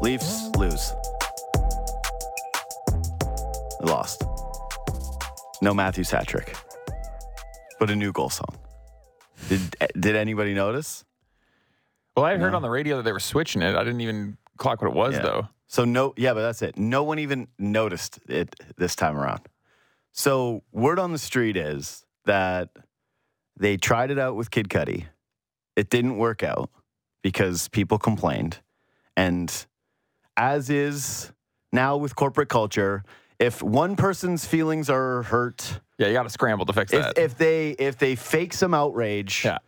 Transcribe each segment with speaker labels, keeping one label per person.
Speaker 1: Leafs lose. They lost. No Matthews hat trick, but a new goal song. Did did anybody notice?
Speaker 2: Well, I heard
Speaker 1: No.
Speaker 2: on the radio that they were switching it. I didn't even clock what it was
Speaker 1: Yeah.
Speaker 2: though.
Speaker 1: So no, yeah, but that's it. No one even noticed it this time around. So word on the street is that they tried it out with Kid Cudi. It didn't work out because people complained, and as is now with corporate culture, if one person's feelings are hurt,
Speaker 2: Yeah, you got to scramble to fix
Speaker 1: if,
Speaker 2: that.
Speaker 1: if they if they fake some outrage,
Speaker 2: yeah.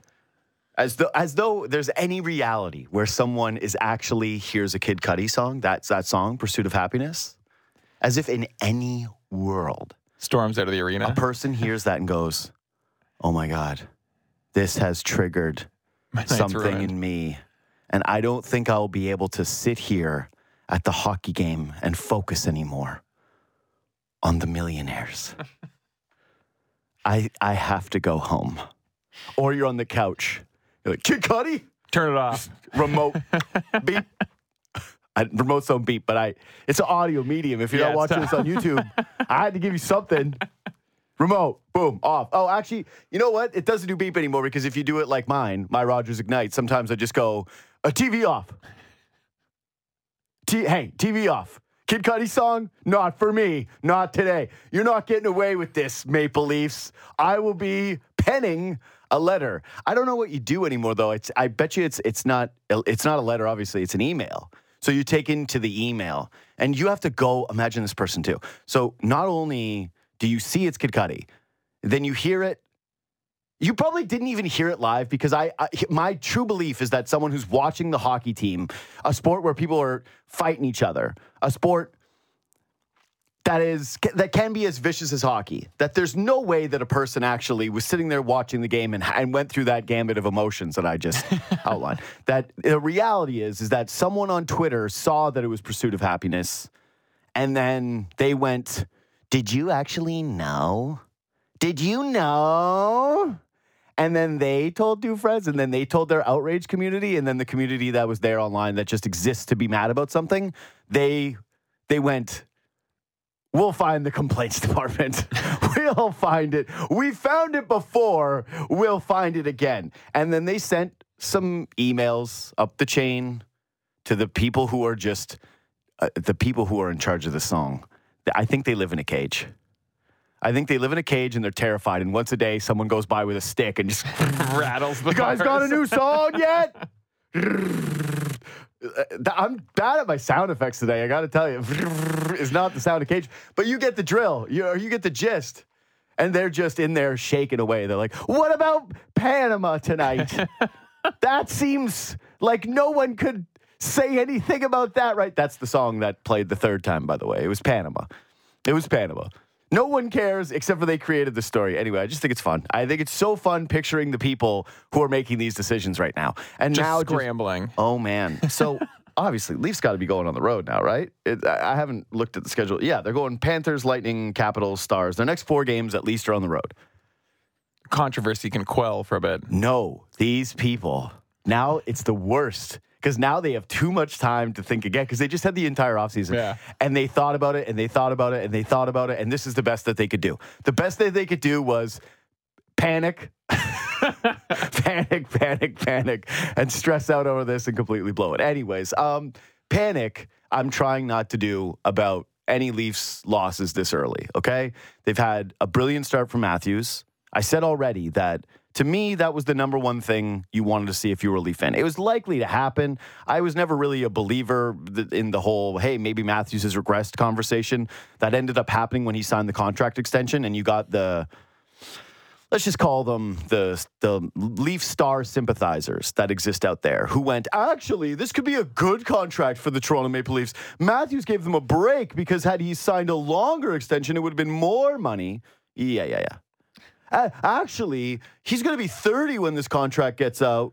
Speaker 1: as though as though there's any reality where someone is actually here's a Kid Cudi song, that's that song, Pursuit of Happiness. As if in any world
Speaker 2: Storms out of the arena, a
Speaker 1: person hears that and goes, "Oh my god, this has triggered something
Speaker 2: ruined.
Speaker 1: in me, and I don't think I'll be able to sit here at the hockey game and focus anymore on the millionaires. I I have to go home." Or you're on the couch. You're like, "Kid Cudi?"
Speaker 2: Turn it off.
Speaker 1: remote beep. I, remotes don't beep, but I it's an audio medium. If you're
Speaker 2: Yeah,
Speaker 1: not watching this on YouTube, I had to give you something. Remote, boom, off. Oh, actually, you know what? It doesn't do beep anymore because if you do it like mine, my Rogers Ignite, sometimes I just go, a TV off. Hey, TV off. Kid Cudi song? Not for me. Not today. You're not getting away with this, Maple Leafs. I will be penning a letter. I don't know what you do anymore though. It's I bet you it's it's not it's not a letter obviously, it's an email. So you take into the email and you have to go imagine this person too. So not only do you see it's Kid Cudi, then you hear it you probably didn't even hear it live because I, I my true belief is that someone who's watching the hockey team, a sport where people are fighting each other, a sport that is that can be as vicious as hockey. That there's no way that a person actually was sitting there watching the game and, and went through that gambit of emotions that I just outlined. That the reality is is that someone on Twitter saw that it was Pursuit of Happiness, and then they went, "Did you actually know? Did you know?" And then they told two friends, and then they told their outrage community, and then the community that was there online that just exists to be mad about something. They they went. We'll find the complaints department. we'll find it. We found it before. We'll find it again. And then they sent some emails up the chain to the people who are just uh, the people who are in charge of the song. I think they live in a cage. I think they live in a cage and they're terrified. And once a day, someone goes by with a stick and just
Speaker 2: Rattles the
Speaker 1: the guy's got a new song yet? I'm bad at my sound effects today. I got to tell you, is not the sound of cage, but you get the drill. You you get the gist, and they're just in there shaking away. They're like, "What about Panama tonight?" that seems like no one could say anything about that, right? That's the song that played the third time, by the way. It was Panama. It was Panama. No one cares except for they created the story. Anyway, I just think it's fun. I think it's so fun picturing the people who are making these decisions right now. And
Speaker 2: Just
Speaker 1: now just-
Speaker 2: scrambling.
Speaker 1: oh man. So obviously, Leafs got to be going on the road now, right? It, I I haven't looked at the schedule. Yeah, they're going Panthers, Lightning, Capitals, Stars. Their next four games at least are on the road.
Speaker 2: Controversy can quell for a bit.
Speaker 1: No, these people. Now it's the worst because now they have too much time to think again because they just had the entire offseason.
Speaker 2: Yeah.
Speaker 1: And they thought about it and they thought about it and they thought about it. And this is the best that they could do. The best that they could do was panic, panic, panic, panic, and stress out over this and completely blow it. Anyways, um, panic, I'm trying not to do about any Leafs losses this early, okay? They've had a brilliant start from Matthews. I said already that to me, that was the number one thing you wanted to see if you were a Leaf fan. It was likely to happen. I was never really a believer in the whole, hey, maybe Matthews has regressed conversation. That ended up happening when he signed the contract extension and you got the let's just call them the the Leaf Star sympathizers that exist out there who went, actually, this could be a good contract for the Toronto Maple Leafs. Matthews gave them a break because had he signed a longer extension, it would have been more money. Yeah, yeah, yeah. Actually, he's going to be 30 when this contract gets out.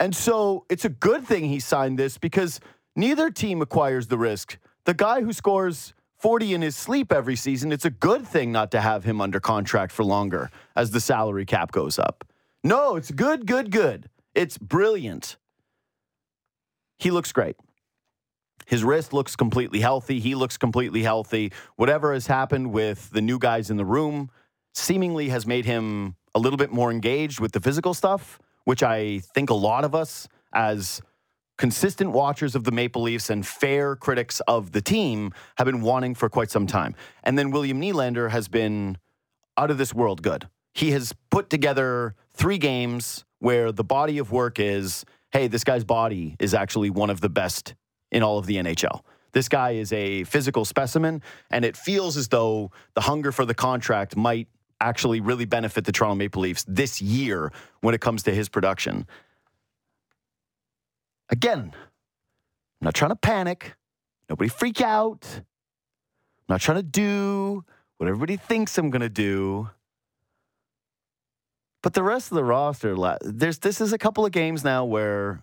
Speaker 1: And so it's a good thing he signed this because neither team acquires the risk. The guy who scores 40 in his sleep every season, it's a good thing not to have him under contract for longer as the salary cap goes up. No, it's good, good, good. It's brilliant. He looks great. His wrist looks completely healthy. He looks completely healthy. Whatever has happened with the new guys in the room seemingly has made him a little bit more engaged with the physical stuff, which I think a lot of us, as consistent watchers of the Maple Leafs and fair critics of the team, have been wanting for quite some time. And then William Nylander has been out of this world good. He has put together three games where the body of work is hey, this guy's body is actually one of the best in all of the NHL. This guy is a physical specimen, and it feels as though the hunger for the contract might actually really benefit the Toronto Maple Leafs this year when it comes to his production. Again, I'm not trying to panic. Nobody freak out. I'm not trying to do what everybody thinks I'm going to do. But the rest of the roster, there's this is a couple of games now where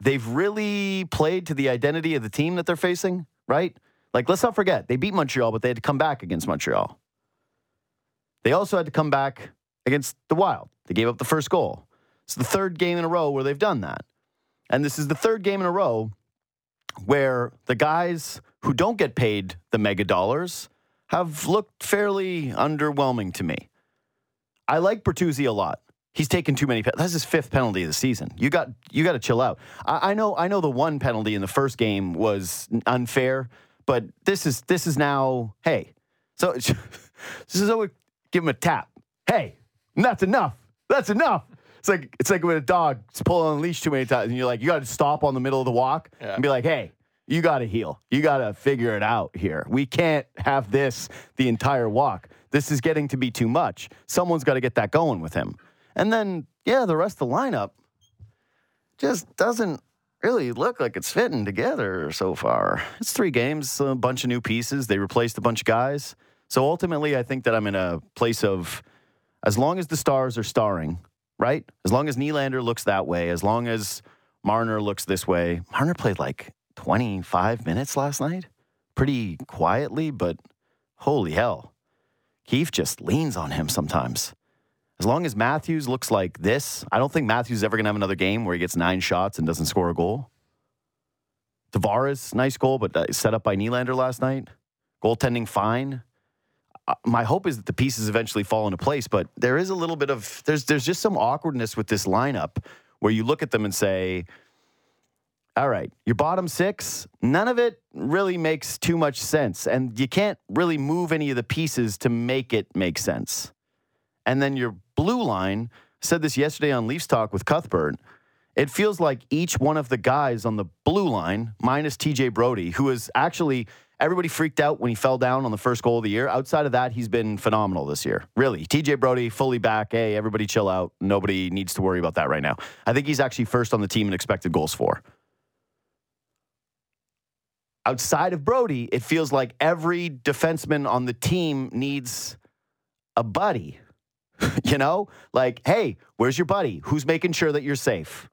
Speaker 1: they've really played to the identity of the team that they're facing, right? Like, let's not forget, they beat Montreal, but they had to come back against Montreal. They also had to come back against the Wild. They gave up the first goal. It's the third game in a row where they've done that. And this is the third game in a row where the guys who don't get paid the mega dollars have looked fairly underwhelming to me. I like Bertuzzi a lot. He's taken too many. Pe- That's his fifth penalty of the season. You got you got to chill out. I, I know I know the one penalty in the first game was unfair, but this is this is now. Hey, so this is give him a tap. Hey, that's enough. That's enough. It's like it's like when a dog is pulling on a leash too many times, and you're like, you got to stop on the middle of the walk
Speaker 2: Yeah.
Speaker 1: and be like, hey, you got to heal. You got to figure it out here. We can't have this the entire walk. This is getting to be too much. Someone's got to get that going with him. And then, yeah, the rest of the lineup just doesn't really look like it's fitting together so far. It's three games, a bunch of new pieces. They replaced a bunch of guys. So ultimately, I think that I'm in a place of as long as the stars are starring, right? As long as Nylander looks that way, as long as Marner looks this way. Marner played like 25 minutes last night, pretty quietly, but holy hell. Keefe just leans on him sometimes. As long as Matthews looks like this, I don't think Matthews is ever going to have another game where he gets nine shots and doesn't score a goal. Tavares, nice goal, but set up by Nylander last night. Goaltending fine. Uh, my hope is that the pieces eventually fall into place, but there is a little bit of there's there's just some awkwardness with this lineup where you look at them and say, all right, your bottom six, none of it really makes too much sense. And you can't really move any of the pieces to make it make sense. And then your blue line said this yesterday on Leafs Talk with Cuthbert. It feels like each one of the guys on the blue line, minus TJ Brodie, who is actually everybody freaked out when he fell down on the first goal of the year. Outside of that, he's been phenomenal this year. Really. TJ Brodie fully back. Hey, everybody chill out. Nobody needs to worry about that right now. I think he's actually first on the team in expected goals for outside of Brodie, it feels like every defenseman on the team needs a buddy. you know, like, hey, where's your buddy? Who's making sure that you're safe?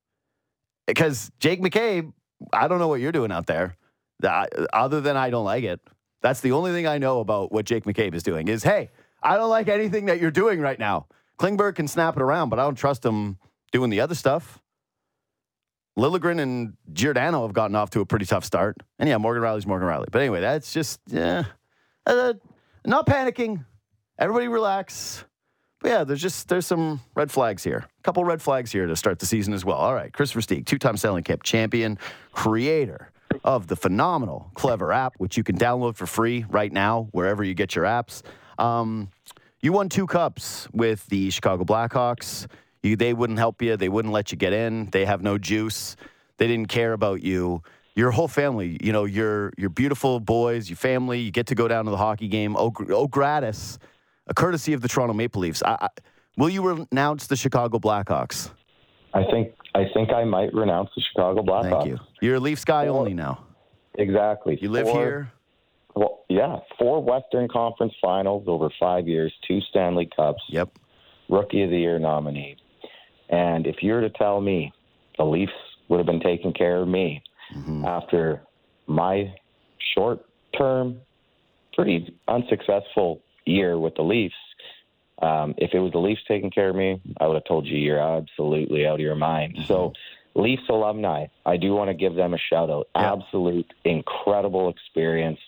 Speaker 1: Because Jake McCabe, I don't know what you're doing out there. Other than I don't like it. That's the only thing I know about what Jake McCabe is doing is, hey, I don't like anything that you're doing right now. Klingberg can snap it around, but I don't trust him doing the other stuff. Liljegren and Giordano have gotten off to a pretty tough start. And yeah, Morgan Rielly's Morgan Rielly. But anyway, that's just, yeah, uh, not panicking. Everybody relax. But yeah, there's just, there's some red flags here. A couple red flags here to start the season as well. All right, Christopher Versteeg, two-time Stanley Cup champion, creator of the phenomenal Clever app, which you can download for free right now, wherever you get your apps. Um, you won two cups with the Chicago Blackhawks. You, they wouldn't help you. They wouldn't let you get in. They have no juice. They didn't care about you. Your whole family, you know, your your beautiful boys, your family. You get to go down to the hockey game. Oh, oh gratis, a courtesy of the Toronto Maple Leafs. I, I, will you renounce the Chicago Blackhawks?
Speaker 3: I think I think I might renounce the Chicago Blackhawks.
Speaker 1: Thank you. You're a Leafs guy only now.
Speaker 3: Exactly.
Speaker 1: You live
Speaker 3: Four-
Speaker 1: here.
Speaker 3: Well, yeah, four Western Conference Finals over five years, two Stanley Cups,
Speaker 1: Yep.
Speaker 3: Rookie of the Year nominee. And if you were to tell me the Leafs would have been taking care of me
Speaker 1: Mm-hmm.
Speaker 3: after my short term, pretty unsuccessful year with the Leafs, um, if it was the Leafs taking care of me, I would have told you you're absolutely out of your mind. So Leafs alumni, I do want to give them a shout out.
Speaker 1: Yeah.
Speaker 3: Absolute incredible experience.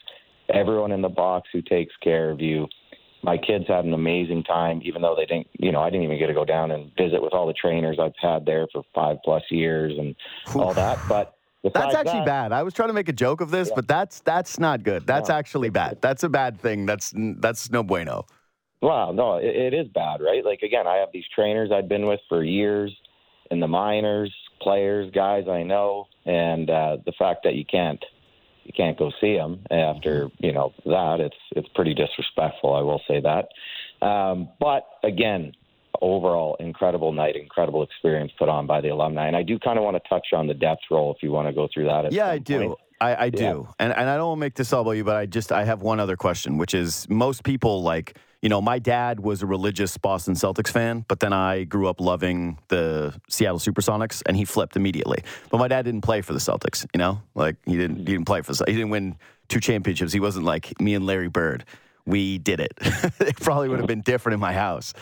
Speaker 3: Everyone in the box who takes care of you. My kids had an amazing time, even though they didn't, you know, I didn't even get to go down and visit with all the trainers I've had there for five plus years and all that. But
Speaker 1: That's actually
Speaker 3: that,
Speaker 1: bad. I was trying to make a joke of this, but that's that's not good. That's
Speaker 3: No.
Speaker 1: actually bad. That's a bad thing. That's that's no bueno.
Speaker 3: Wow, no, it, it is bad, right? Like again, I have these trainers I've been with for years, in the minors, players, guys I know, and uh, the fact that you can't you can't go see them after you know that it's it's pretty disrespectful. I will say that. Um, but again, overall, incredible night, incredible experience put on by the alumni, and I do kind of want to touch on the depth role if you want to go through that. At
Speaker 1: Yeah, I do.
Speaker 3: point.
Speaker 1: I, I do.
Speaker 3: Yeah.
Speaker 1: And and I don't want to make this all about you, but I just I have one other question, which is most people like you know, my dad was a religious Boston Celtics fan, but then I grew up loving the Seattle Supersonics, and he flipped immediately. But my dad didn't play for the Celtics, you know, like he didn't he didn't play for the, he didn't win two championships. He wasn't like me and Larry Bird. We did it. it probably would have been different in my house.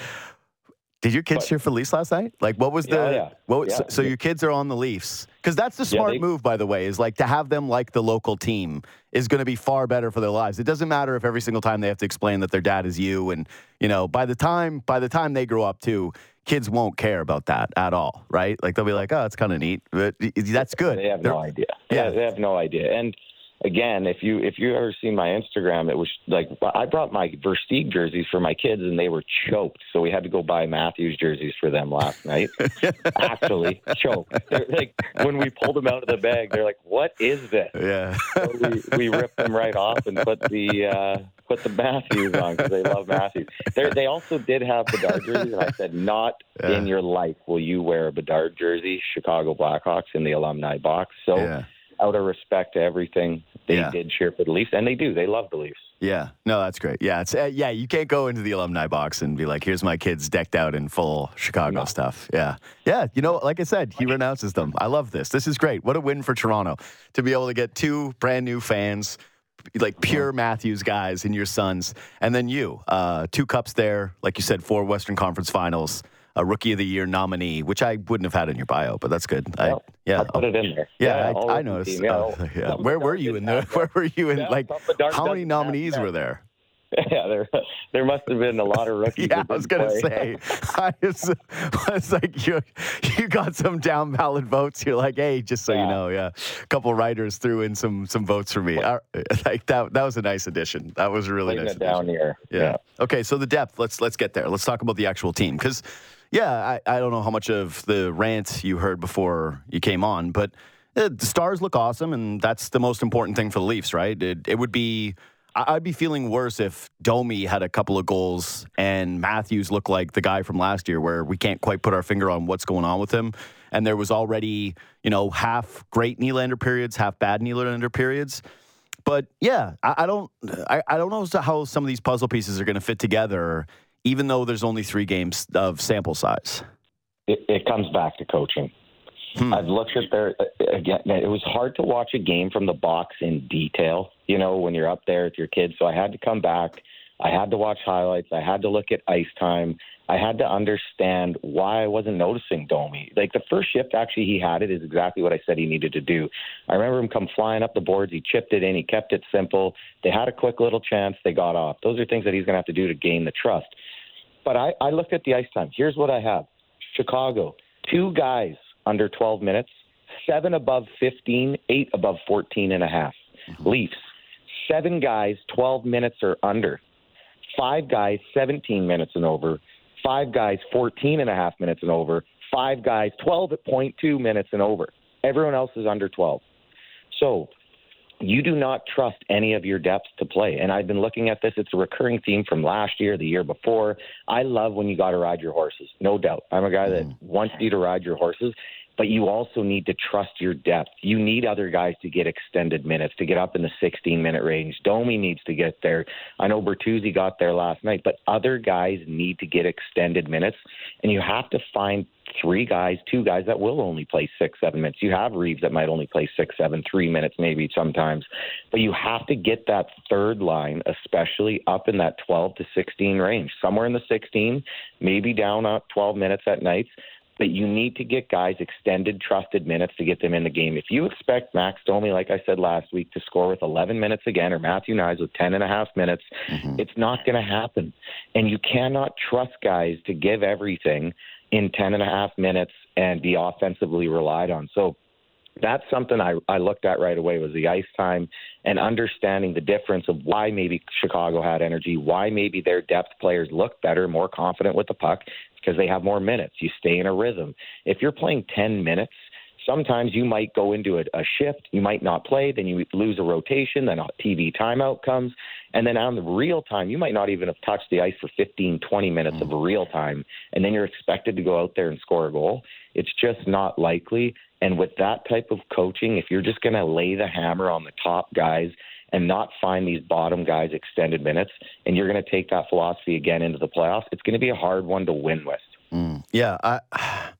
Speaker 1: Did your kids cheer for the Leafs last night? Like, what was the?
Speaker 3: Yeah, yeah.
Speaker 1: What
Speaker 3: Yeah.
Speaker 1: so, so your kids are on the Leafs because that's the smart
Speaker 3: they-
Speaker 1: move, by the way. Is like to have them like the local team is going to be far better for their lives. It doesn't matter if every single time they have to explain that their dad is you, and you know, by the time by the time they grow up too, kids won't care about that at all, right? Like they'll be like, oh, it's kind of neat, but that's good.
Speaker 3: They have
Speaker 1: They're-
Speaker 3: no idea.
Speaker 1: Yeah,
Speaker 3: they have no idea. And again, if you if you ever seen my Instagram, it was like I brought my Versteeg jerseys for my kids, and they were choked. So we had to go buy Matthews jerseys for them last night. Actually, choked. They're like when we pulled them out of the bag, they're like, "What is this?"
Speaker 1: Yeah.
Speaker 3: So we we ripped them right off and put the uh, put the Matthews on because they love Matthews. They they also did have Bedard jerseys, and I said, "Not
Speaker 1: Yeah.
Speaker 3: in your life will you wear a Bedard jersey, Chicago Blackhawks in the alumni box." So
Speaker 1: yeah.
Speaker 3: Out of respect to everything, they
Speaker 1: Yeah.
Speaker 3: did cheer for the Leafs, and they do. They love the Leafs.
Speaker 1: Yeah, no, that's great. Yeah, it's uh, yeah. You can't go into the alumni box and be like, "Here's my kids decked out in full Chicago
Speaker 3: No.
Speaker 1: stuff." Yeah, yeah. You know, like I said, he renounces them. I love this. This is great. What a win for Toronto to be able to get two brand new fans, like pure Matthews guys, and your sons, and then you, uh, two cups there. Like you said, four Western Conference Finals, a Rookie of the Year nominee, which I wouldn't have had in your bio, but that's good. I,
Speaker 3: Well,
Speaker 1: yeah,
Speaker 3: I put it in there.
Speaker 1: yeah,
Speaker 3: all
Speaker 1: I, I noticed.
Speaker 3: team, yeah,
Speaker 1: Uh, yeah. Where were you in
Speaker 3: didn't
Speaker 1: the? Where were you in? Like, how many nominees were there?
Speaker 3: Yeah, there there must have been a lot of rookies.
Speaker 1: Yeah, I was gonna
Speaker 3: play.
Speaker 1: say. I was, I was like, you, you got some down ballot votes. You're like, hey, just so you know, yeah, a couple writers threw in some some votes for me. Uh, Like that, that was a nice addition. That was a really
Speaker 3: Putting
Speaker 1: nice
Speaker 3: it down
Speaker 1: addition.
Speaker 3: here.
Speaker 1: Yeah. Okay, so the depth. Let's let's get there. Let's talk about the actual team because, yeah, I, I don't know how much of the rant you heard before you came on, but uh, the stars look awesome, and that's the most important thing for the Leafs, right? It, it would be. I'd be feeling worse if Domi had a couple of goals and Matthews looked like the guy from last year, where we can't quite put our finger on what's going on with him. And there was already, you know, half great Nylander periods, half bad Nylander periods. But yeah, I, I don't, I, I don't know how some of these puzzle pieces are going to fit together, even though there's only three games of sample size.
Speaker 3: It, it comes back to coaching.
Speaker 1: Hmm.
Speaker 3: I've looked at their again. It was hard to watch a game from the box in detail. You know, when you're up there with your kids. So I had to come back. I had to watch highlights. I had to look at ice time. I had to understand why I wasn't noticing Domi. Like the first shift, actually, he had it is exactly what I said he needed to do. I remember him come flying up the boards. He chipped it in. He kept it simple. They had a quick little chance. They got off. Those are things that he's going to have to do to gain the trust. But I, I looked at the ice time. Here's what I have Chicago, two guys under 12 minutes, seven above 15, eight above 14 and a half. Leafs, seven guys, 12 minutes or under, five guys, 17 minutes and over, five guys, 14 and a half minutes and over, five guys, 12.2 minutes and over. Everyone else is under 12. So you do not trust any of your depths to play. And I've been looking at this. It's a recurring theme from last year, the year before. I love when you got to ride your horses, no doubt. I'm a guy that mm. wants you to ride your horses, but you also need to trust your depth. You need other guys to get extended minutes, to get up in the 16 minute range. Domi needs to get there. I know Bertuzzi got there last night, but other guys need to get extended minutes. And you have to find three guys, two guys that will only play six, seven minutes. You have Reeves that might only play six, seven, three minutes maybe sometimes. But you have to get that third line, especially up in that 12 to 16 range, somewhere in the 16, maybe down at 12 minutes at nights. But you need to get guys extended, trusted minutes to get them in the game. If you expect Max Domi, like I said last week, to score with 11 minutes again, or Matthew Knies with 10 and a half minutes, mm-hmm. it's not going to happen. And you cannot trust guys to give everything in 10 and a half minutes and be offensively relied on. So that's something I, I looked at right away was the ice time and understanding the difference of why maybe Chicago had energy, why maybe their depth players looked better, more confident with the puck because they have more minutes. You stay in a rhythm. If you're playing 10 minutes, sometimes you might go into a, a shift, you might not play, then you lose a rotation, then a TV timeout comes, and then on the real time, you might not even have touched the ice for 15, 20 minutes of mm. real time, and then you're expected to go out there and score a goal. It's just not likely. And with that type of coaching, if you're just going to lay the hammer on the top guys and not find these bottom guys extended minutes, and you're going to take that philosophy again into the playoffs, it's going to be a hard one to win with.
Speaker 1: Mm, yeah, I,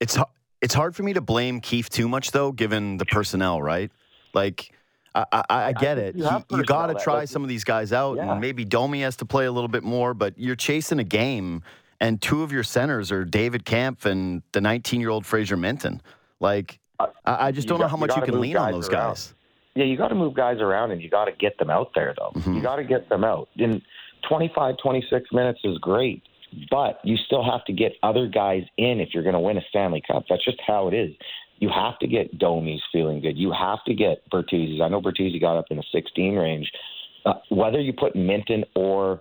Speaker 1: it's it's hard for me to blame Keefe too much though, given the personnel, right? Like. I, I, I get it.
Speaker 3: you
Speaker 1: You, got to try some of these guys out,
Speaker 3: Yeah.
Speaker 1: and maybe Domi has to play a little bit more. But you're chasing a game, and two of your centers are David Kampf and the 19 year old Fraser Minten. Like,
Speaker 3: Uh,
Speaker 1: I, I just don't know
Speaker 3: got-
Speaker 1: how much you
Speaker 3: gotta
Speaker 1: can lean on those
Speaker 3: around.
Speaker 1: guys.
Speaker 3: Yeah, you got to move guys around and you got to get them out there, though.
Speaker 1: Mhm.
Speaker 3: You got to get them out. In 25, 26 minutes is great, but you still have to get other guys in if you're going to win a Stanley Cup. That's just how it is. You have to get Domi's feeling good. You have to get Bertuzzi's. I know Bertuzzi got up in the 16 range. Uh, whether you put Minten or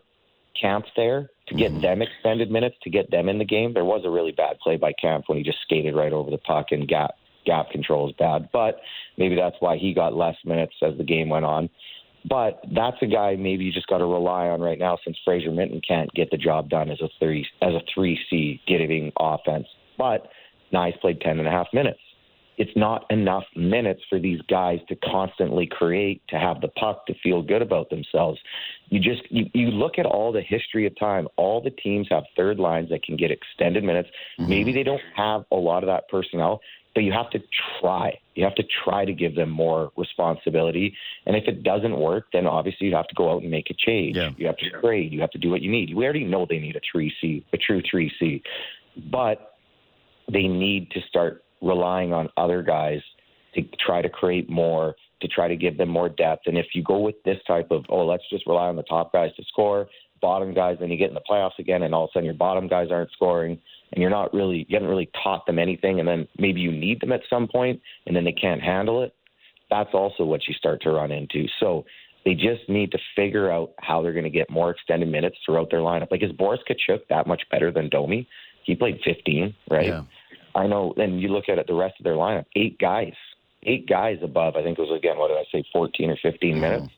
Speaker 3: Kampf there to get them extended minutes to get them in the game, there was a really bad play by Kampf when he just skated right over the puck and gap gap control is bad. But maybe that's why he got less minutes as the game went on. But that's a guy maybe you just got to rely on right now since Fraser Minten can't get the job done as a three as a three C getting offense. But Knies played ten and a half minutes. It's not enough minutes for these guys to constantly create, to have the puck, to feel good about themselves. You just you, you look at all the history of time. All the teams have third lines that can get extended minutes. Mm-hmm. Maybe they don't have a lot of that personnel, but you have to try. You have to try to give them more responsibility. And if it doesn't work, then obviously you have to go out and make a change.
Speaker 1: Yeah.
Speaker 3: You have to trade. You have to do what you need. We already know they need a three C, a true three C, but they need to start relying on other guys to try to create more, to try to give them more depth. And if you go with this type of, oh, let's just rely on the top guys to score, bottom guys, then you get in the playoffs again, and all of a sudden your bottom guys aren't scoring, and you're not really, you haven't really taught them anything, and then maybe you need them at some point, and then they can't handle it. That's also what you start to run into. So they just need to figure out how they're going to get more extended minutes throughout their lineup. Like, is Boris Katchouk that much better than Domi? He played 15, right?
Speaker 1: Yeah.
Speaker 3: I know. Then you look at it, the rest of their lineup, eight guys, eight guys above. I think it was again, what did I say, 14 or 15 minutes.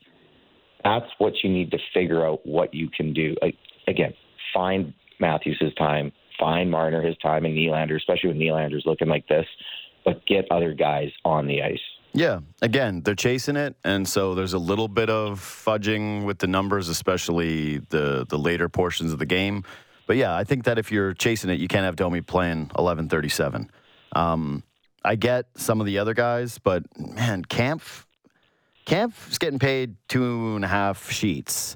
Speaker 3: That's what you need to figure out what you can do. Like again, find Matthews his time, find Marner his time, and Nylander, especially with Nylander's looking like this. But get other guys on the ice.
Speaker 1: Yeah, again, they're chasing it, and so there's a little bit of fudging with the numbers, especially the the later portions of the game. But yeah, I think that if you're chasing it, you can't have Domi playing 11:37. Um, I get some of the other guys, but man, Kampf Kampf's getting paid two and a half sheets.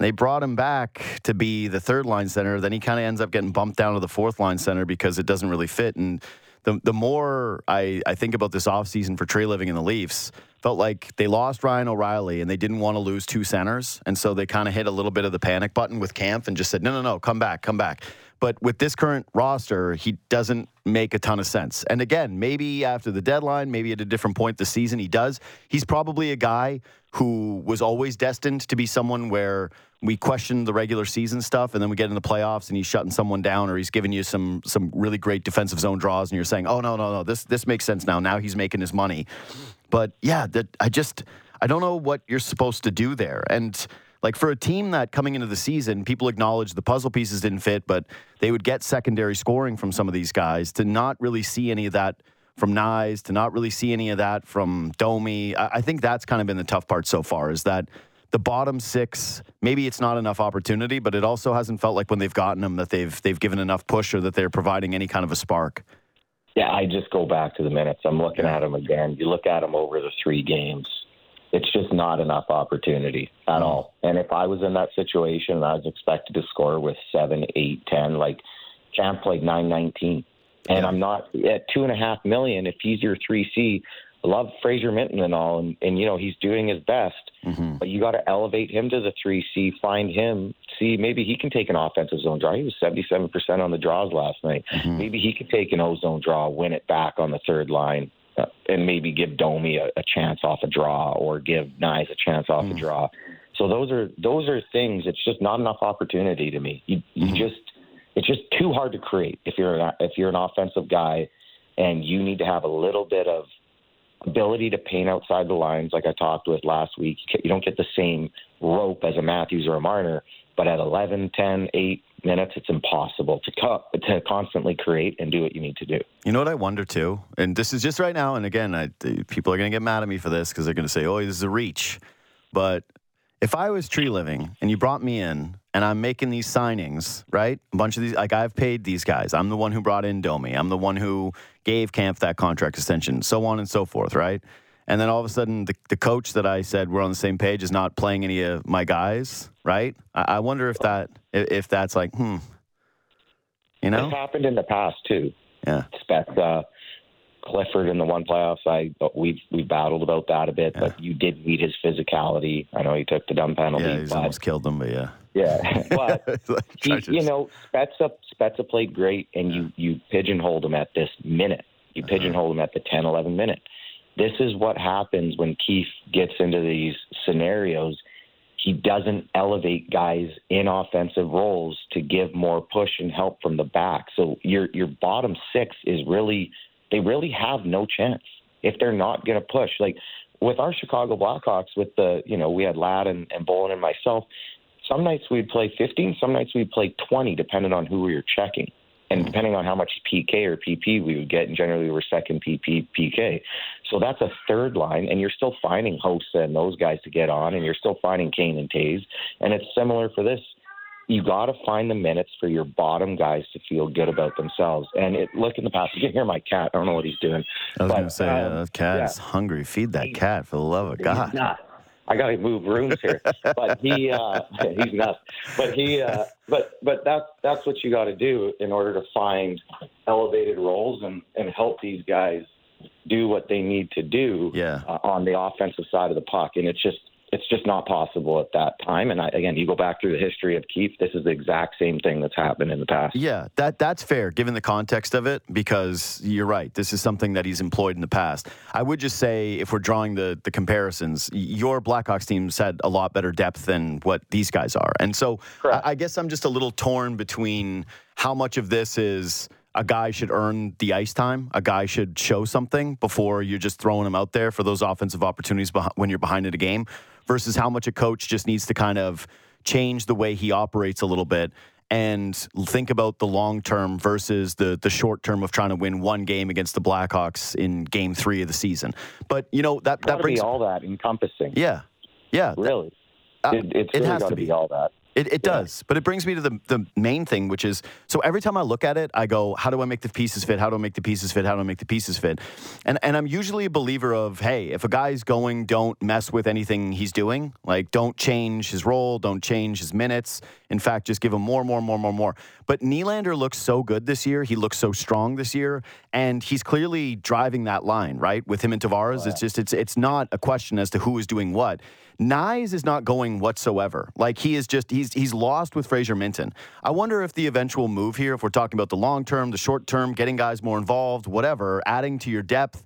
Speaker 1: They brought him back to be the third line center. Then he kind of ends up getting bumped down to the fourth line center because it doesn't really fit. And the the more I, I think about this offseason for Treliving and the Leafs, felt like they lost Ryan O'Reilly and they didn't want to lose two centers. And so they kind of hit a little bit of the panic button with Kampf and just said, no, no, no, come back, come back. But with this current roster, he doesn't make a ton of sense. And again, maybe after the deadline, maybe at a different point this season, he does. He's probably a guy who was always destined to be someone where we question the regular season stuff and then we get in the playoffs and he's shutting someone down or he's giving you some some really great defensive zone draws and you're saying, "Oh no, no, no, this this makes sense now. Now he's making his money." But yeah, that I just I don't know what you're supposed to do there. And like for a team that coming into the season, people acknowledge the puzzle pieces didn't fit, but they would get secondary scoring from some of these guys to not really see any of that from Knies, to not really see any of that from Domi. I, I think that's kind of been the tough part so far is that the bottom six, maybe it's not enough opportunity, but it also hasn't felt like when they've gotten them that they've they've given enough push or that they're providing any kind of a spark.
Speaker 3: Yeah, I just go back to the minutes. I'm looking at them again. You look at them over the three games. It's just not enough opportunity at mm. all. And if I was in that situation and I was expected to score with seven, eight, ten, like Kampf played nine nineteen. And
Speaker 1: Yeah.
Speaker 3: I'm not at two and a half million. If he's your three C, love Fraser Minten and all, and, and you know he's doing his best.
Speaker 1: Mm-hmm.
Speaker 3: But you got to elevate him to the three C. Find him. See, maybe he can take an offensive zone draw. He was seventy seven percent on the draws last night.
Speaker 1: Mm-hmm.
Speaker 3: Maybe he could take an ozone draw, win it back on the third line, uh, and maybe give Domi a, a chance off a draw, or give Knies a chance off a draw. So those are those are things. It's just not enough opportunity to me. You you just it's just too hard to create if you're an, if you're an offensive guy, and you need to have a little bit of ability to paint outside the lines, like I talked with last week. You don't get the same rope as a Matthews or a Marner, but at 11, 10, 8 minutes, it's impossible to, co- to constantly create and do what you need to do.
Speaker 1: You know what I wonder too, and this is just right now. And again, I, people are going to get mad at me for this because they're going to say, "Oh, this is a reach." But if I was Treliving and you brought me in and I'm making these signings, right? A bunch of these, like I've paid these guys. I'm the one who brought in Domi. I'm the one who gave Kampf that contract extension, so on and so forth, right? And then all of a sudden, the, the coach that I said we're on the same page is not playing any of my guys, right? I, I wonder if that if that's like, hmm, you know,
Speaker 3: This happened in the past, too.
Speaker 1: yeah.
Speaker 3: Spec, uh, Clifford in the one playoffs, I we've we battled about that a bit, but you did meet his physicality. I know he took the dumb penalty,
Speaker 1: Yeah, he's almost killed them, but yeah.
Speaker 3: Yeah, but
Speaker 1: Like,
Speaker 3: he, you know, Spezza Spezza played great, and you you pigeonholed him at this minute. You
Speaker 1: Uh-huh.
Speaker 3: pigeonholed him at the 10, 11 minute. This is what happens when Keefe gets into these scenarios. He doesn't elevate guys in offensive roles to give more push and help from the back. So your your bottom six is really they really have no chance if they're not going to push. Like with our Chicago Blackhawks, with the you know we had Ladd and, and Bolland and myself. Some nights we'd play 15, some nights we'd play 20, depending on who we were checking. And depending on how much PK or PP we would get, and generally we were second PP, PK. So that's a third line, and you're still finding Hossa and those guys to get on, and you're still finding Kane and Taze. And it's similar for this. You got to find the minutes for your bottom guys to feel good about themselves. And it, look in the past, you can hear my cat. I don't know what he's doing.
Speaker 1: I was going to say,
Speaker 3: um,
Speaker 1: that cat
Speaker 3: yeah.
Speaker 1: is hungry. Feed that cat for the love of God.
Speaker 3: He's nuts. I got to move rooms here, but he uh, he's nuts. But he uh, but but that's that's what you got to do in order to find elevated roles and and help these guys do what they need to do
Speaker 1: Yeah.
Speaker 3: uh, on the offensive side of the puck. And it's just it's just not possible at that time. And I, again, you go back through the history of Keefe. This is the exact same thing that's happened in the past.
Speaker 1: Yeah, that that's fair given the context of it because you're right. This is something that he's employed in the past. I would just say if we're drawing the the comparisons, your Blackhawks team's had a lot better depth than what these guys are. And so I, I guess I'm just a little torn between how much of this is a guy should earn the ice time, a guy should show something before you're just throwing him out there for those offensive opportunities when you're behind in a game versus how much a coach just needs to kind of change the way he operates a little bit and think about the long term versus the the short term of trying to win one game against the Blackhawks in game 3 of the season. But you know that that brings
Speaker 3: be all that encompassing.
Speaker 1: Yeah. Yeah,
Speaker 3: Really,
Speaker 1: Uh,
Speaker 3: it, it's
Speaker 1: it
Speaker 3: really
Speaker 1: has
Speaker 3: got
Speaker 1: to
Speaker 3: to
Speaker 1: be.
Speaker 3: be all that.
Speaker 1: It, it does, but it brings me to the, the main thing, which is so every time I look at it, I go, how do I make the pieces fit? How do I make the pieces fit? How do I make the pieces fit? And and I'm usually a believer of, hey, if a guy's going, don't mess with anything he's doing. Like, don't change his role, don't change his minutes. In fact, just give him more, more, more, more, more. But Nylander looks so good this year. He looks so strong this year, and he's clearly driving that line, right? With him and Tavares, it's just it's it's not a question as to who is doing what. Knies is not going whatsoever. Like he is just he's he's lost with Fraser Minten. I wonder if the eventual move here, if we're talking about the long term, the short term, getting guys more involved, whatever, adding to your depth,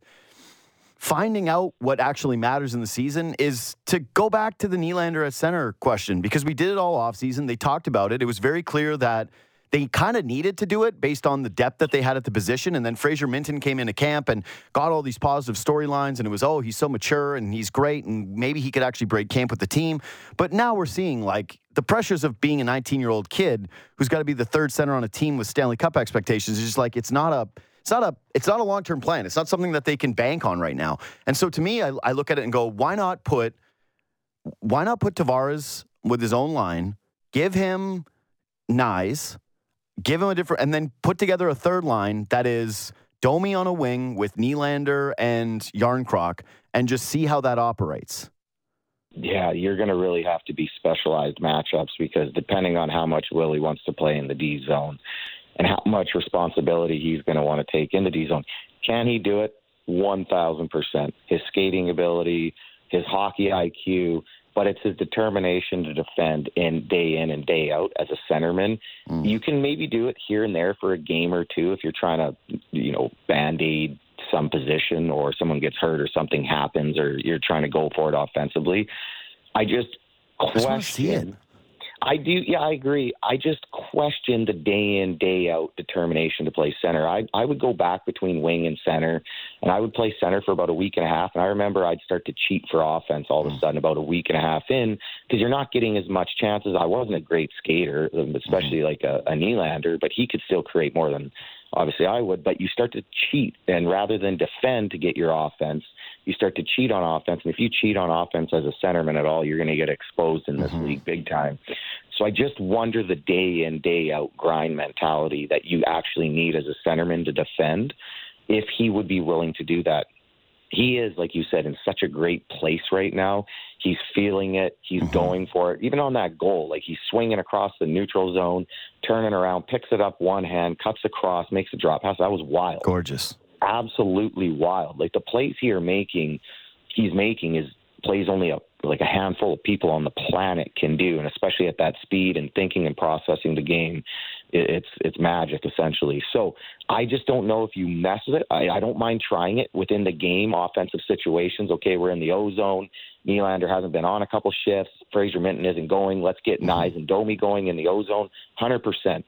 Speaker 1: finding out what actually matters in the season is to go back to the Nylander at center question because we did it all off season. They talked about it. It was very clear that they kind of needed to do it based on the depth that they had at the position. And then Fraser Minten came into camp and got all these positive storylines. And it was, oh, he's so mature and he's great. And maybe he could actually break camp with the team. But now we're seeing like the pressures of being a 19 year old kid who's got to be the third center on a team with Stanley Cup expectations. It's just like, it's not a. It's not a it's not a long term plan. It's not something that they can bank on right now. And so to me, I, I look at it and go, why not put why not put Tavares with his own line, give him Knies, give him a different, and then put together a third line that is Domi on a wing with Nylander and Jarnkrok, and just see how that operates.
Speaker 3: Yeah, you're going to really have to be specialized matchups because depending on how much Willie wants to play in the D zone, and how much responsibility he's going to want to take in the D zone. Can he do it? 1,000%. His skating ability, his hockey IQ, but it's his determination to defend in day in and day out as a centerman.
Speaker 1: Mm.
Speaker 3: You can maybe do it here and there for a game or two if you're trying to, you know, band aid some position or someone gets hurt or something happens or you're trying to go for it offensively. I just
Speaker 1: I just want to see it.
Speaker 3: question. I do. Yeah, I agree. I just question the day in, day out determination to play center. I I would go back between wing and center, and I would play center for about a week and a half. And I remember I'd start to cheat for offense all of a sudden about a week and a half in because you're not getting as much chances. I wasn't a great skater, um, especially like a, a Nylander, but he could still create more than obviously I would. But you start to cheat, and rather than defend to get your offense, you start to cheat on offense. And if you cheat on offense as a centerman at all, you're going to get exposed in this mm-hmm. league big time. So I just wonder the day in, day out grind mentality that you actually need as a centerman to defend if he would be willing to do that. He is, like you said, in such a great place right now. He's feeling it. He's mm-hmm. going for it. Even on that goal, like he's swinging across the neutral zone, turning around, picks it up one hand, cuts across, makes a drop pass. That was wild
Speaker 1: Gorgeous.
Speaker 3: Absolutely wild. Like the plays he are making, he's making is plays only a like a handful of people on the planet can do, and especially at that speed and thinking and processing the game, it, it's it's magic essentially. So I just don't know if you mess with it. I, I don't mind trying it within the game, offensive situations. Okay, we're in the O zone. Nylander hasn't been on a couple shifts. Fraser Minten isn't going. Let's get mm-hmm. Knies and Domi going in the O zone. Hundred percent.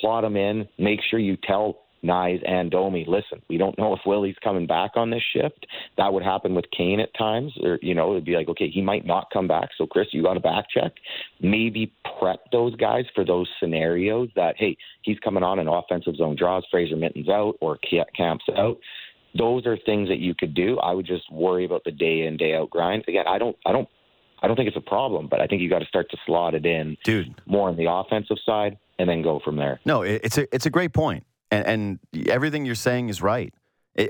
Speaker 3: Plot them in. Make sure you tell Knies and Domi, listen, we don't know if Willie's coming back on this shift. That would happen with Kane at times, or you know, it'd be like, okay, he might not come back. So Chris, you got to back check. Maybe prep those guys for those scenarios that hey, he's coming on an offensive zone draws, Fraser Minten's out, or Kampf's out. Those are things that you could do. I would just worry about the day in day out grind. Again, I don't, I don't, I don't think it's a problem, but I think you got to start to slot it in
Speaker 1: Dude,
Speaker 3: more on the offensive side and then go from there.
Speaker 1: No, it's a it's a great point, and, and everything you're saying is right.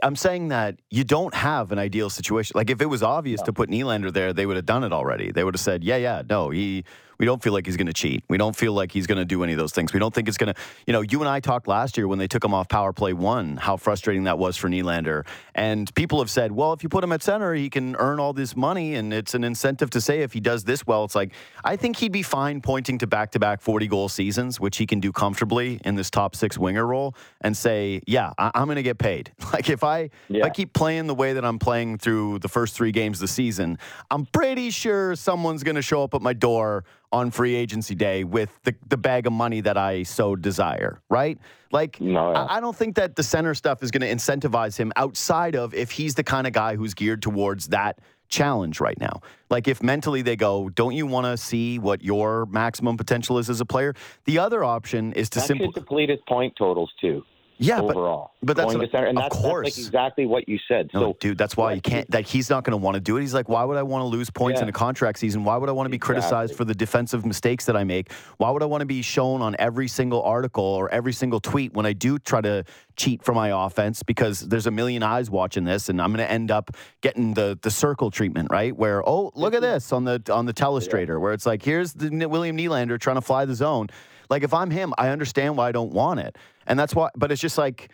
Speaker 1: I'm saying that you don't have an ideal situation. Like if it was obvious to put Nylander there, they would have done it already. They would have said, "Yeah, yeah, no, he." We don't feel like he's going to cheat. We don't feel like he's going to do any of those things. We don't think it's going to. You know, you and I talked last year when they took him off power play one, how frustrating that was for Nylander. And people have said, well, if you put him at center, he can earn all this money, and it's an incentive to say if he does this well. It's like I think he'd be fine pointing to back-to-back 40 goal seasons, which he can do comfortably in this top six winger role, and say, yeah, I- I'm going to get paid. Like if I if I keep playing the way that I'm playing through the first three games of the season, I'm pretty sure someone's going to show up at my door on free agency day with the, the bag of money that I so desire, right? Like,
Speaker 3: No, yeah.
Speaker 1: I, I don't think that the center stuff is going to incentivize him outside of if he's the kind of guy who's geared towards that challenge right now. Like, if mentally they go, don't you want to see what your maximum potential is as a player? The other option is to simply.
Speaker 3: deplete his point totals too.
Speaker 1: Yeah, but
Speaker 3: overall.
Speaker 1: but that's
Speaker 3: going
Speaker 1: what-
Speaker 3: to center, and
Speaker 1: of
Speaker 3: that's,
Speaker 1: course.
Speaker 3: that's like exactly what you said.
Speaker 1: No,
Speaker 3: so,
Speaker 1: dude, that's why you can't. Like, he's not going to want to do it. He's like, why would I want to lose points in
Speaker 3: Yeah.
Speaker 1: a contract season? Why would I want to be criticized for the defensive mistakes that I make? Why would I want to be shown on every single article or every single tweet when I do try to cheat for my offense? Because there's a million eyes watching this, and I'm going to end up getting the the circle treatment, right? Where oh, look at mm-hmm. this on the on the telestrator, where it's like, here's the William Nylander trying to fly the zone. Like, if I'm him, I understand why I don't want it, and that's why. But it's just like.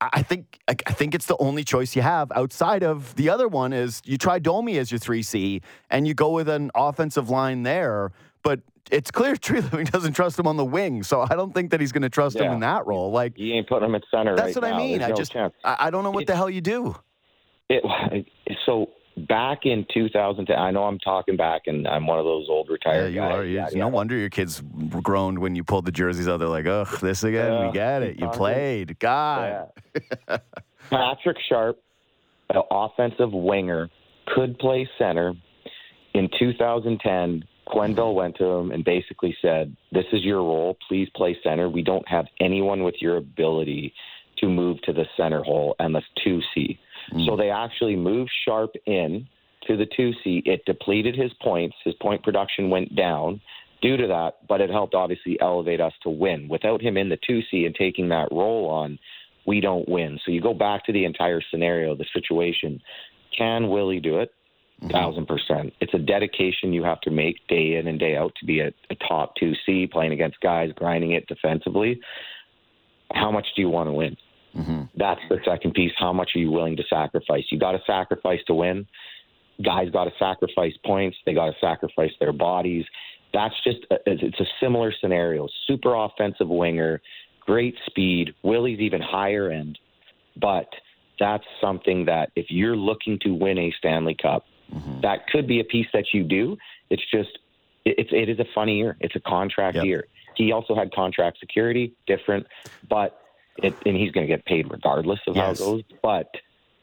Speaker 1: I think I think it's the only choice you have outside of the other one is you try Domi as your three C and you go with an offensive line there, but it's clear Treliving doesn't trust him on the wing, so I don't think that he's going to trust him in that role. Like
Speaker 3: you ain't putting him at center.
Speaker 1: that's
Speaker 3: right
Speaker 1: what I mean.
Speaker 3: There's
Speaker 1: I
Speaker 3: no
Speaker 1: just
Speaker 3: chance.
Speaker 1: I, I don't know what the hell you do.
Speaker 3: It, so back in 2010, I know I'm talking back, and I'm one of those old
Speaker 1: Yeah,
Speaker 3: retired
Speaker 1: you
Speaker 3: guys.
Speaker 1: are. You-
Speaker 3: Yeah, yeah.
Speaker 1: no wonder your kids groaned when you pulled the jerseys out. They're like, "Ugh, this again. we get it. You played. God."
Speaker 3: Yeah. Patrick Sharp, an offensive winger, could play center. In 2010, Quenneville mm-hmm. went to him and basically said, This is your role. Please play center. We don't have anyone with your ability to move to the center hole and the 2C. So mm. they actually moved Sharp in to the 2C. It depleted his points. His point production went down due to that, but it helped obviously elevate us to win. Without him in the 2C and taking that role on, we don't win. So you go back to the entire scenario, the situation. Can Willie do it? Mm-hmm. Thousand percent. It's a dedication you have to make day in and day out to be a, a top two C, playing against guys, grinding it defensively. how much do you want to win?
Speaker 1: Mm-hmm.
Speaker 3: That's the second piece. How much are you willing to sacrifice? You got to sacrifice to win. Guys got to sacrifice points. They got to sacrifice their bodies. That's just a, it's a similar scenario. Super offensive winger, great speed. Willie's even higher end, but that's something that if you're looking to win a Stanley Cup,
Speaker 1: Mm-hmm.
Speaker 3: that could be a piece that you do. It's just it's it is a funny year. It's a contract
Speaker 1: Yep.
Speaker 3: year. He also had contract security, different, but it, and he's going to get paid regardless of
Speaker 1: Yes.
Speaker 3: how it goes. But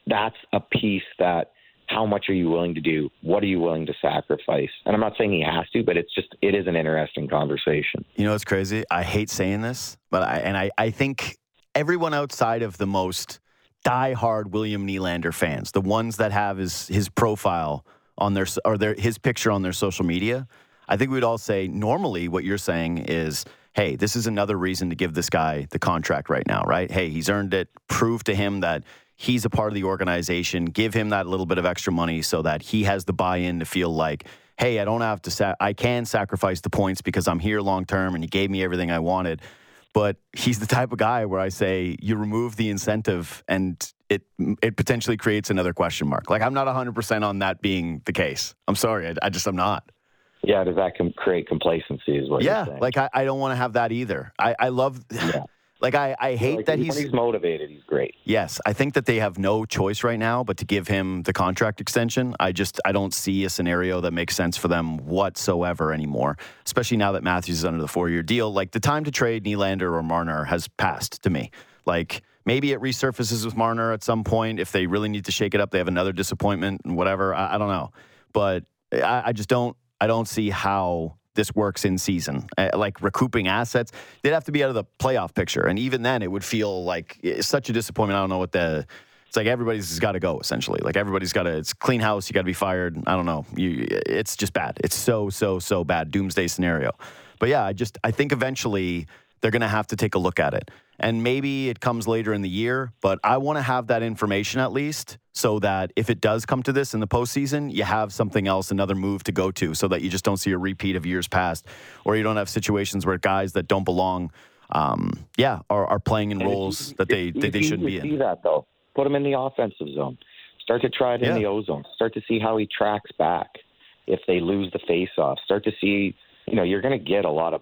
Speaker 3: that's a piece that how much are you willing to do? What are you willing to sacrifice? And I'm not saying he has to, but it's just it is an interesting conversation.
Speaker 1: You know it's crazy? I hate saying this, but I and I, I think everyone outside of the most diehard William Nylander fans, the ones that have his his profile on their or their his picture on their social media, I think we'd all say normally what you're saying is, hey, this is another reason to give this guy the contract right now, right? Hey, he's earned it. Prove to him that he's a part of the organization. Give him that little bit of extra money so that he has the buy-in to feel like hey, I don't have to, sa- I can sacrifice the points because I'm here long term and you gave me everything I wanted. But he's the type of guy where I say you remove the incentive and it it potentially creates another question mark. Like I'm not 100% on that being the case. I'm sorry, I, I just I'm not.
Speaker 3: Yeah, does that com- create complacency? Is what
Speaker 1: yeah, like I, I don't want to have that either. I, I love,
Speaker 3: Yeah.
Speaker 1: like I, I hate
Speaker 3: Like,
Speaker 1: that he's
Speaker 3: he's motivated. He's great.
Speaker 1: Yes, I think that they have no choice right now but to give him the contract extension. I just I don't see a scenario that makes sense for them whatsoever anymore. Especially now that Matthews is under the four year deal. Like the time to trade Nylander or Marner has passed to me. Like maybe it resurfaces with Marner at some point if they really need to shake it up. They have another disappointment and whatever. I, I don't know, but I, I just don't I don't see how this works in season. Uh, like recouping assets, they'd have to be out of the playoff picture, and even then, it would feel like it's such a disappointment. I don't know what the. It's like everybody's got to go essentially. Like everybody's got to. It's clean house. You got to be fired. I don't know. You. It's just bad. It's so so so bad. Doomsday scenario. But yeah, I just I think eventually they're going to have to take a look at it. And maybe it comes later in the year, but I want to have that information at least so that if it does come to this in the postseason, you have something else, another move to go to, so that you just don't see a repeat of years past, or you don't have situations where guys that don't belong, um, yeah, are, are playing in
Speaker 3: And
Speaker 1: roles that they they
Speaker 3: easy
Speaker 1: shouldn't
Speaker 3: to
Speaker 1: be
Speaker 3: See that though. Put him in the offensive zone. Start to try it
Speaker 1: Yeah.
Speaker 3: in the O zone. Start to see how he tracks back if they lose the face-off. Start to see, you know, you're going to get a lot of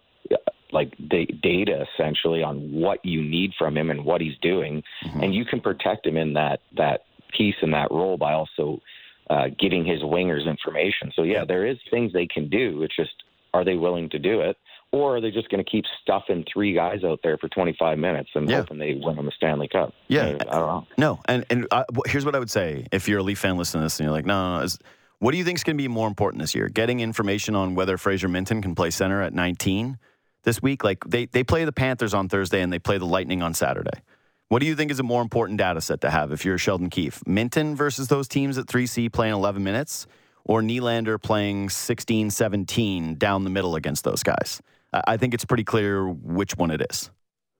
Speaker 3: like da- data essentially on what you need from him and what he's doing,
Speaker 1: Mm-hmm.
Speaker 3: and you can protect him in that that piece and that role by also uh, giving his wingers information. So yeah, there is things they can do. It's just are they willing to do it? Or are they just going to keep stuffing three guys out there for 25 minutes and
Speaker 1: Yeah.
Speaker 3: hoping they win the Stanley Cup?
Speaker 1: Yeah.
Speaker 3: I, I don't know.
Speaker 1: No, and and uh, here's what I would say if you're a Leaf fan listening to this and you're like, no, no, no is, what do you think is going to be more important this year? Getting information on whether Fraser Minten can play center at 19 this week? Like they they play the Panthers on Thursday and they play the Lightning on Saturday. What do you think is a more important data set to have if you're Sheldon Keefe? Minten versus those teams at 3C playing 11 minutes or Nylander playing 16, 17 down the middle against those guys? I I think it's pretty clear which one it is.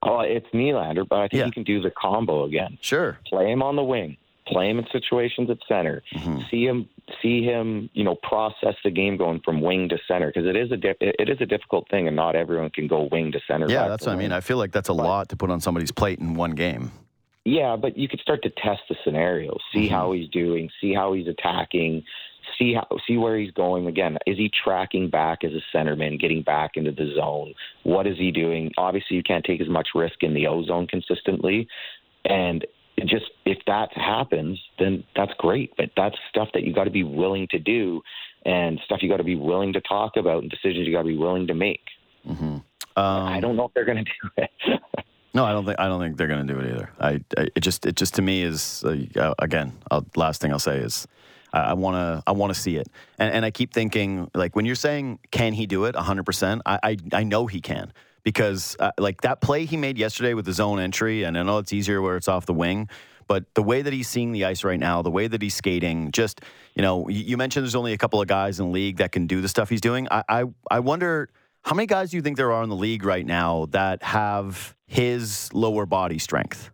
Speaker 3: Oh, it's Nylander, but I think
Speaker 1: Yeah.
Speaker 3: you can do the combo again.
Speaker 1: Sure.
Speaker 3: Play him on the wing. Play him in situations at center.
Speaker 1: Mhm.
Speaker 3: See him, see him, you know, process the game going from wing to center because it is a di- it is a difficult thing, and not everyone can go wing to center.
Speaker 1: Yeah, that's what I mean. I feel like that's a
Speaker 3: But-
Speaker 1: lot to put on somebody's plate in one game.
Speaker 3: Yeah, but you could start to test the scenario, see
Speaker 1: Mhm.
Speaker 3: how he's doing, see how he's attacking, see how see where he's going. Again, is he tracking back as a centerman, getting back into the zone? What is he doing? Obviously, you can't take as much risk in the O zone consistently, and it just if that happens, then that's great. But that's stuff that you got to be willing to do, and stuff you got to be willing to talk about, and decisions you got to be willing to make.
Speaker 1: hmm Um,
Speaker 3: I don't know if they're going to do it.
Speaker 1: No, I don't think I don't think they're going to do it either. I, I it just it just to me is uh, again. I'll, last thing I'll say is I want to I want to see it, and and I keep thinking like when you're saying can he do it 100. percent I, I I know he can because uh, like that play he made yesterday with his own entry, and I know it's easier where it's off the wing. But the way that he's seeing the ice right now, the way that he's skating, just you know, you you mentioned there's only a couple of guys in the league that can do the stuff he's doing. I I, I wonder how many guys do you think there are in the league right now that have his lower body strength?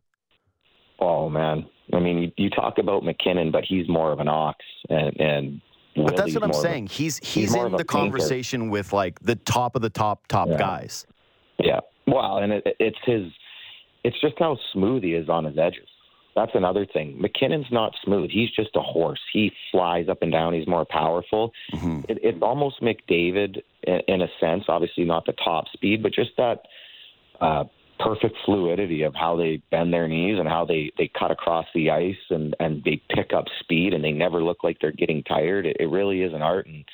Speaker 3: Oh man, I mean, you, you talk about MacKinnon, but he's more of an ox, and and
Speaker 1: But that's what I'm
Speaker 3: of a-
Speaker 1: saying. He's he's, in the
Speaker 3: painter.
Speaker 1: conversation with like the top of the top top
Speaker 3: Yeah.
Speaker 1: guys.
Speaker 3: yeah, well, and it, it's his it's just how smooth he is on his edges. That's another thing. MacKinnon's not smooth. He's just a horse. He flies up and down. He's more powerful.
Speaker 1: Mm-hmm.
Speaker 3: It, it's almost McDavid in, in a sense. Obviously, not the top speed, but just that uh, perfect fluidity of how they bend their knees and how they they cut across the ice and and they pick up speed and they never look like they're getting tired. It, it really is an art. And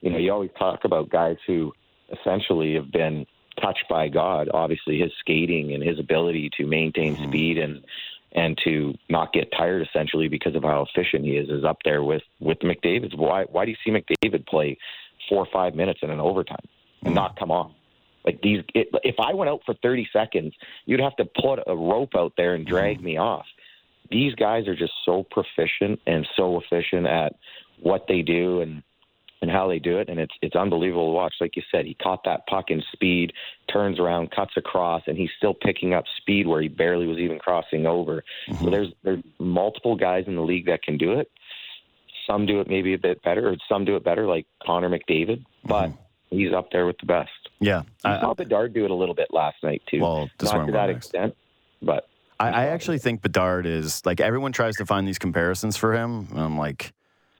Speaker 3: you know, you always talk about guys who essentially have been touched by God. Obviously, his skating and his ability to maintain
Speaker 1: Mm-hmm.
Speaker 3: speed and and to not get tired essentially because of how efficient he is is up there with with McDavid's. Why why do you see McDavid play four or five minutes in an overtime and not come on? Like these, it, if I went out for 30 seconds, you'd have to put a rope out there and drag mm-hmm. me off. These guys are just so proficient and so efficient at what they do and and how they do it, and it's it's unbelievable to watch. Like you said, he caught that puck in speed, turns around, cuts across, and he's still picking up speed where he barely was even crossing over. So mm-hmm. there's there's multiple guys in the league that can do it. Some do it maybe a bit better, or some do it better, like Connor McDavid, but mm-hmm. He's up there with the best.
Speaker 1: Yeah.
Speaker 3: I
Speaker 1: I,
Speaker 3: saw Bedard do it a little bit last night too.
Speaker 1: Well,
Speaker 3: not to that
Speaker 1: next.
Speaker 3: extent, but
Speaker 1: I, I actually think Bedard is like everyone tries to find these comparisons for him. And I'm like,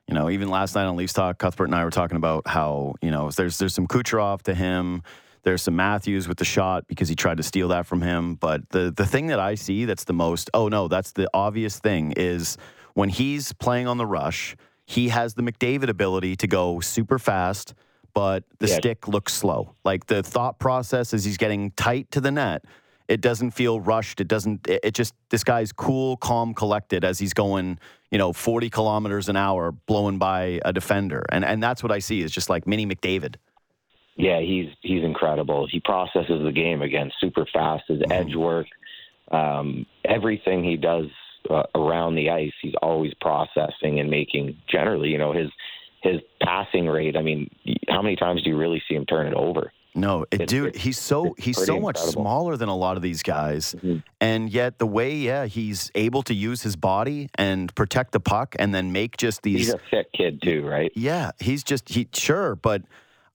Speaker 1: you know, even last night on Leafs Talk, Cuthbert and I were talking about how you know there's there's some Kucherov to him. There's some Matthews with the shot because he tried to steal that from him. But the the thing that I see that's the most oh no, that's the obvious thing is when he's playing on the rush, he has the McDavid ability to go super fast, but the
Speaker 3: Yes.
Speaker 1: stick looks slow. Like the thought process as he's getting tight to the net, it doesn't feel rushed. It doesn't. It, it just this guy's cool, calm, collected as he's going, you know, 40 kilometers an hour, blowing by a defender, and and that's what I see is just like mini McDavid.
Speaker 3: yeah, he's he's incredible. He processes the game again super fast. His edge work, um, everything he does uh, around the ice, he's always processing and making. Generally, you know, his his passing rate. I mean, how many times do you really see him turn it over?
Speaker 1: No, it,
Speaker 3: It's-
Speaker 1: dude,
Speaker 3: it's-
Speaker 1: he's so he's so much
Speaker 3: incredible.
Speaker 1: smaller than a lot of these guys,
Speaker 3: Mhm.
Speaker 1: and yet the way, yeah, he's able to use his body and protect the puck, and then make just these
Speaker 3: He's a thick kid too, right?
Speaker 1: Yeah, he's just he sure, but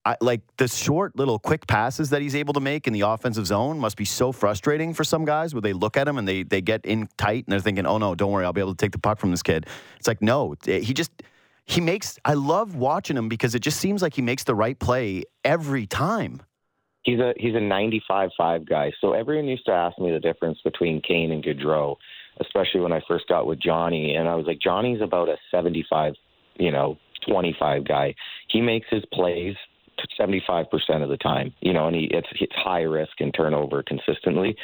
Speaker 1: I like the short little quick passes that he's able to make in the offensive zone must be so frustrating for some guys where they look at him and they they get in tight and they're thinking, "Oh no, don't worry, I'll be able to take the puck from this kid." It's like, "No, he just he makes I love watching him because it just seems like he makes the right play every time."
Speaker 3: He's a he's a 95-5 guy. So everyone used to ask me the difference between Kane and Gaudreau, especially when I first got with Johnny, and I was like, Johnny's about a 75, you know, 25 guy. He makes his plays 75% of the time, you know, and he it's it's high risk and turnover consistently.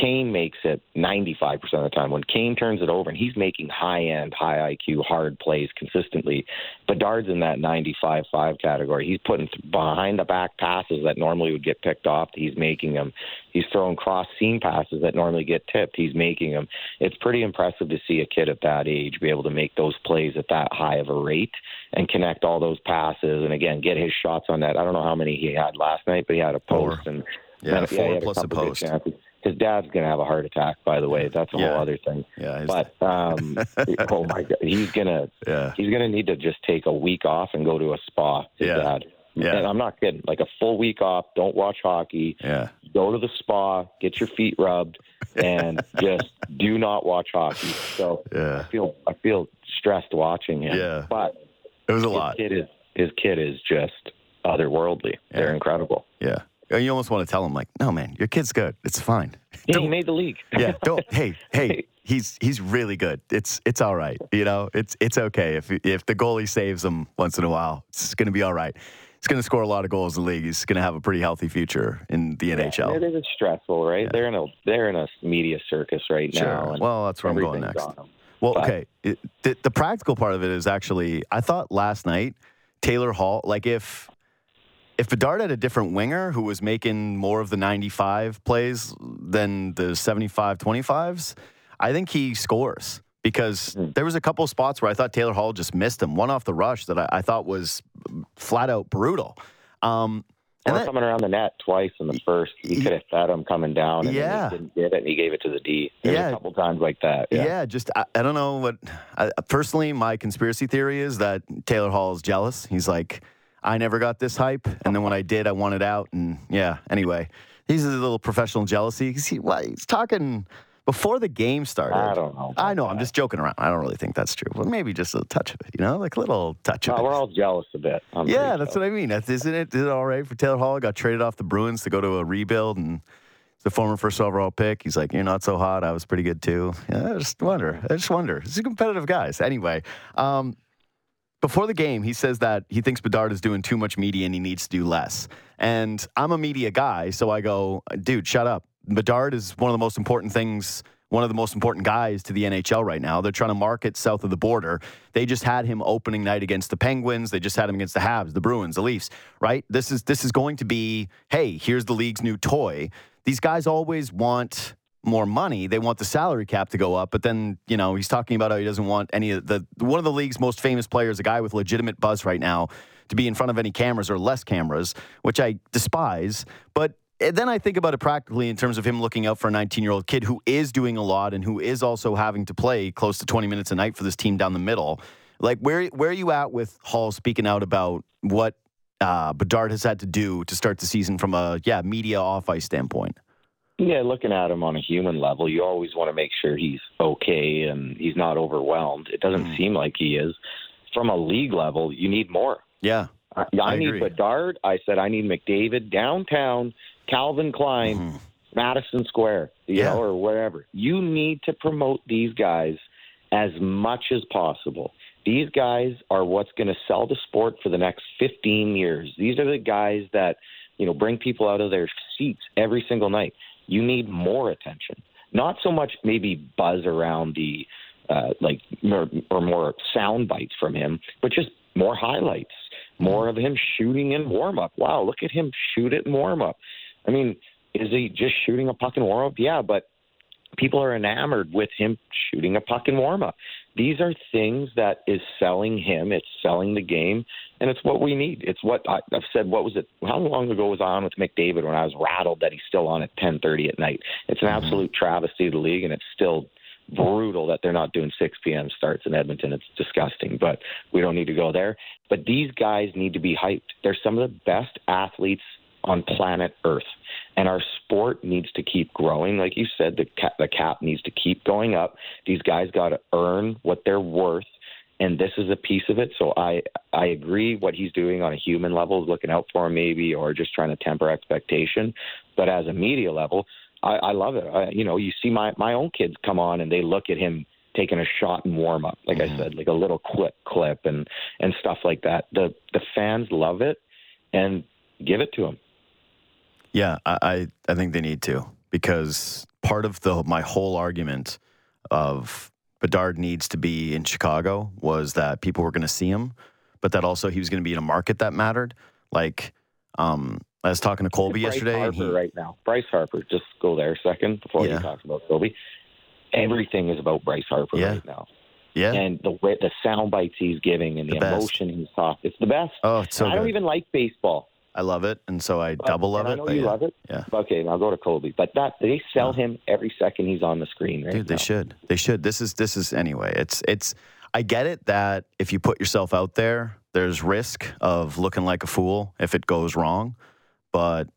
Speaker 3: Kane makes it 95% of the time. When Kane turns it over and he's making high end, high IQ, hard plays consistently, Bedard's in that 95 5 category. He's putting behind the back passes that normally would get picked off. He's making them. He's throwing cross seam passes that normally get tipped. He's making them. It's pretty impressive to see a kid at that age be able to make those plays at that high of a rate and connect all those passes and again get his shots on that. I don't know how many he had last night, but he had a post
Speaker 1: Four.
Speaker 3: and
Speaker 1: Yeah,
Speaker 3: and,
Speaker 1: four
Speaker 3: had
Speaker 1: plus a
Speaker 3: good
Speaker 1: post.
Speaker 3: His dad's gonna have a heart attack, by the way. That's a
Speaker 1: Yeah.
Speaker 3: whole other thing.
Speaker 1: Yeah,
Speaker 3: But um, oh my god, he's gonna
Speaker 1: yeah.
Speaker 3: he's gonna need to just take a week off and go to a spa. His
Speaker 1: Yeah.
Speaker 3: dad.
Speaker 1: Yeah.
Speaker 3: And I'm not kidding. Like a full week off. Don't watch hockey.
Speaker 1: Yeah.
Speaker 3: Go to the spa. Get your feet rubbed, and just do not watch hockey. So
Speaker 1: Yeah.
Speaker 3: I feel I feel stressed watching him.
Speaker 1: Yeah.
Speaker 3: But
Speaker 1: It was a
Speaker 3: his
Speaker 1: lot.
Speaker 3: kid is his kid is just otherworldly. They're incredible.
Speaker 1: Yeah. Uh, you almost want to tell him like, "No, man, your kid's good. It's fine."
Speaker 3: Yeah,
Speaker 1: Don't-
Speaker 3: he made the league.
Speaker 1: yeah don't hey hey he's he's really good it's it's all right you know it's it's okay if if the goalie saves him once in a while it's gonna be all right he's gonna score a lot of goals in the league he's gonna have a pretty healthy future in the
Speaker 3: It
Speaker 1: nhl It
Speaker 3: is stressful, right? They're in a they're in a media circus right now.
Speaker 1: sure
Speaker 3: and
Speaker 1: well that's where i'm going next well
Speaker 3: but-
Speaker 1: okay it, the, the practical part of it is actually i thought last night taylor hall like if if Bedard had a different winger who was making more of the 95 plays than the 75 25s, I think he scores because
Speaker 3: Hmm.
Speaker 1: there was a couple of spots where I thought Taylor Hall just missed him. One off the rush that I, I thought was flat out brutal. Um, and then-
Speaker 3: coming around the net twice in the first. He could have fed him coming down, and
Speaker 1: Yeah.
Speaker 3: he didn't get it, and he gave it to the D. There's
Speaker 1: Yeah.
Speaker 3: a couple times like that.
Speaker 1: yeah.
Speaker 3: Yeah.
Speaker 1: just I, I don't know what. I, personally, my conspiracy theory is that Taylor Hall is jealous. He's like, I never got this hype, and then when I did, I wanted out. And yeah, anyway, he's a little professional jealousy. 'cause He, well, he's talking before the game started.
Speaker 3: I don't know.
Speaker 1: I know. I'm just joking around. I don't really think that's true. But maybe just a touch of it, you know, like a little touch
Speaker 3: that.
Speaker 1: of it.
Speaker 3: we're all jealous a bit. I'm
Speaker 1: yeah, that's
Speaker 3: jealous.
Speaker 1: what I mean. That's, isn't it? Is it all right for Taylor Hall? Got traded off the Bruins to go to a rebuild, and the former first overall pick. He's like, "You're not so hot. I was pretty good too." Yeah, I just wonder. I just wonder. He's a competitive guys. Anyway, um, before the game, he says that he thinks Bedard is doing too much media and he needs to do less. And I'm a media guy, so I go, dude, shut up. Bedard is one of the most important things, one of the most important guys to the NHL right now. They're trying to market south of the border. They just had him opening night against the Penguins. They just had him against the Habs, the Bruins, the Leafs, right? This is this is going to be, hey, here's the league's new toy. These guys always want more money. They want the salary cap to go up, but then you know he's talking about how he doesn't want any of the one of the league's most famous players, a guy with legitimate buzz right now, to be in front of any cameras or less cameras, which I despise. But eh, then I think about it practically in terms of him looking out for a 19 year old kid who is doing a lot and who is also having to play close to 20 minutes a night for this team down the middle. Like where where are you at with Hall speaking out about what uh, Bedard has had to do to start the season from a yeah media off ice standpoint?
Speaker 3: Yeah, looking at him on a human level, you always want to make sure he's okay and he's not overwhelmed. It doesn't
Speaker 1: Mm.
Speaker 3: seem like he is. From a league level, you need more.
Speaker 1: Yeah,
Speaker 3: I,
Speaker 1: I
Speaker 3: I need
Speaker 1: agree.
Speaker 3: Bedard. I said I need McDavid downtown, Calvin Klein,
Speaker 1: Mhm.
Speaker 3: Madison Square, you
Speaker 1: Yeah.
Speaker 3: know, or wherever. You need to promote these guys as much as possible. These guys are what's going to sell the sport for the next 15 years. These are the guys that, you know, bring people out of their seats every single night. You need more attention. Not so much maybe buzz around the uh, like or, or more sound bites from him, but just more highlights, more of him shooting in warm up. Wow, look at him shoot it in warm up. I mean, is he just shooting a puck in warm up? Yeah, but people are enamored with him shooting a puck in warm up. These are things that is selling him. It's selling the game, and it's what we need. It's what I, I've said. What was it? How long ago was I on with McDavid when I was rattled that he's still on at 10:30 at night? It's an mm-hmm. absolute travesty of the league, and it's still brutal that they're not doing 6 p.m. starts in Edmonton. It's disgusting, but we don't need to go there. But these guys need to be hyped. They're some of the best athletes on planet Earth, and our sport needs to keep growing. Like you said, the cap, the cap needs to keep going up. These guys got to earn what they're worth. And this is a piece of it. So I I agree what he's doing on a human level, is looking out for him maybe, or just trying to temper expectation. But as a media level, I, I love it. I, you know, you see my my own kids come on and they look at him taking a shot in warm up, like I mm-hmm. said, like a little clip clip and and stuff like that. The the fans love it, and give it to them.
Speaker 1: Yeah, I, I, I think they need to because part of the my whole argument of Bedard needs to be in Chicago was that people were going to see him, but that also he was going to be in a market that mattered. Like, um, I was talking to Colby
Speaker 3: Bryce
Speaker 1: yesterday.
Speaker 3: Harper
Speaker 1: he,
Speaker 3: right now. Bryce Harper. Just go there a second before
Speaker 1: Yeah.
Speaker 3: you talk about Colby. Everything is about Bryce Harper
Speaker 1: Yeah.
Speaker 3: right now,
Speaker 1: yeah.
Speaker 3: and the way the sound bites he's giving and the,
Speaker 1: The
Speaker 3: emotion he's talking. It's the best.
Speaker 1: oh, it's so
Speaker 3: I don't even like baseball.
Speaker 1: I love it, and so I double love it.
Speaker 3: I know
Speaker 1: but
Speaker 3: you
Speaker 1: yeah.
Speaker 3: love it.
Speaker 1: Yeah.
Speaker 3: Okay, now go to Kobe. But that they sell him every second he's on the screen. Right
Speaker 1: Dude, they
Speaker 3: now.
Speaker 1: should. They should. This is this is anyway. It's it's. I get it that if you put yourself out there, there's risk of looking like a fool if it goes wrong. But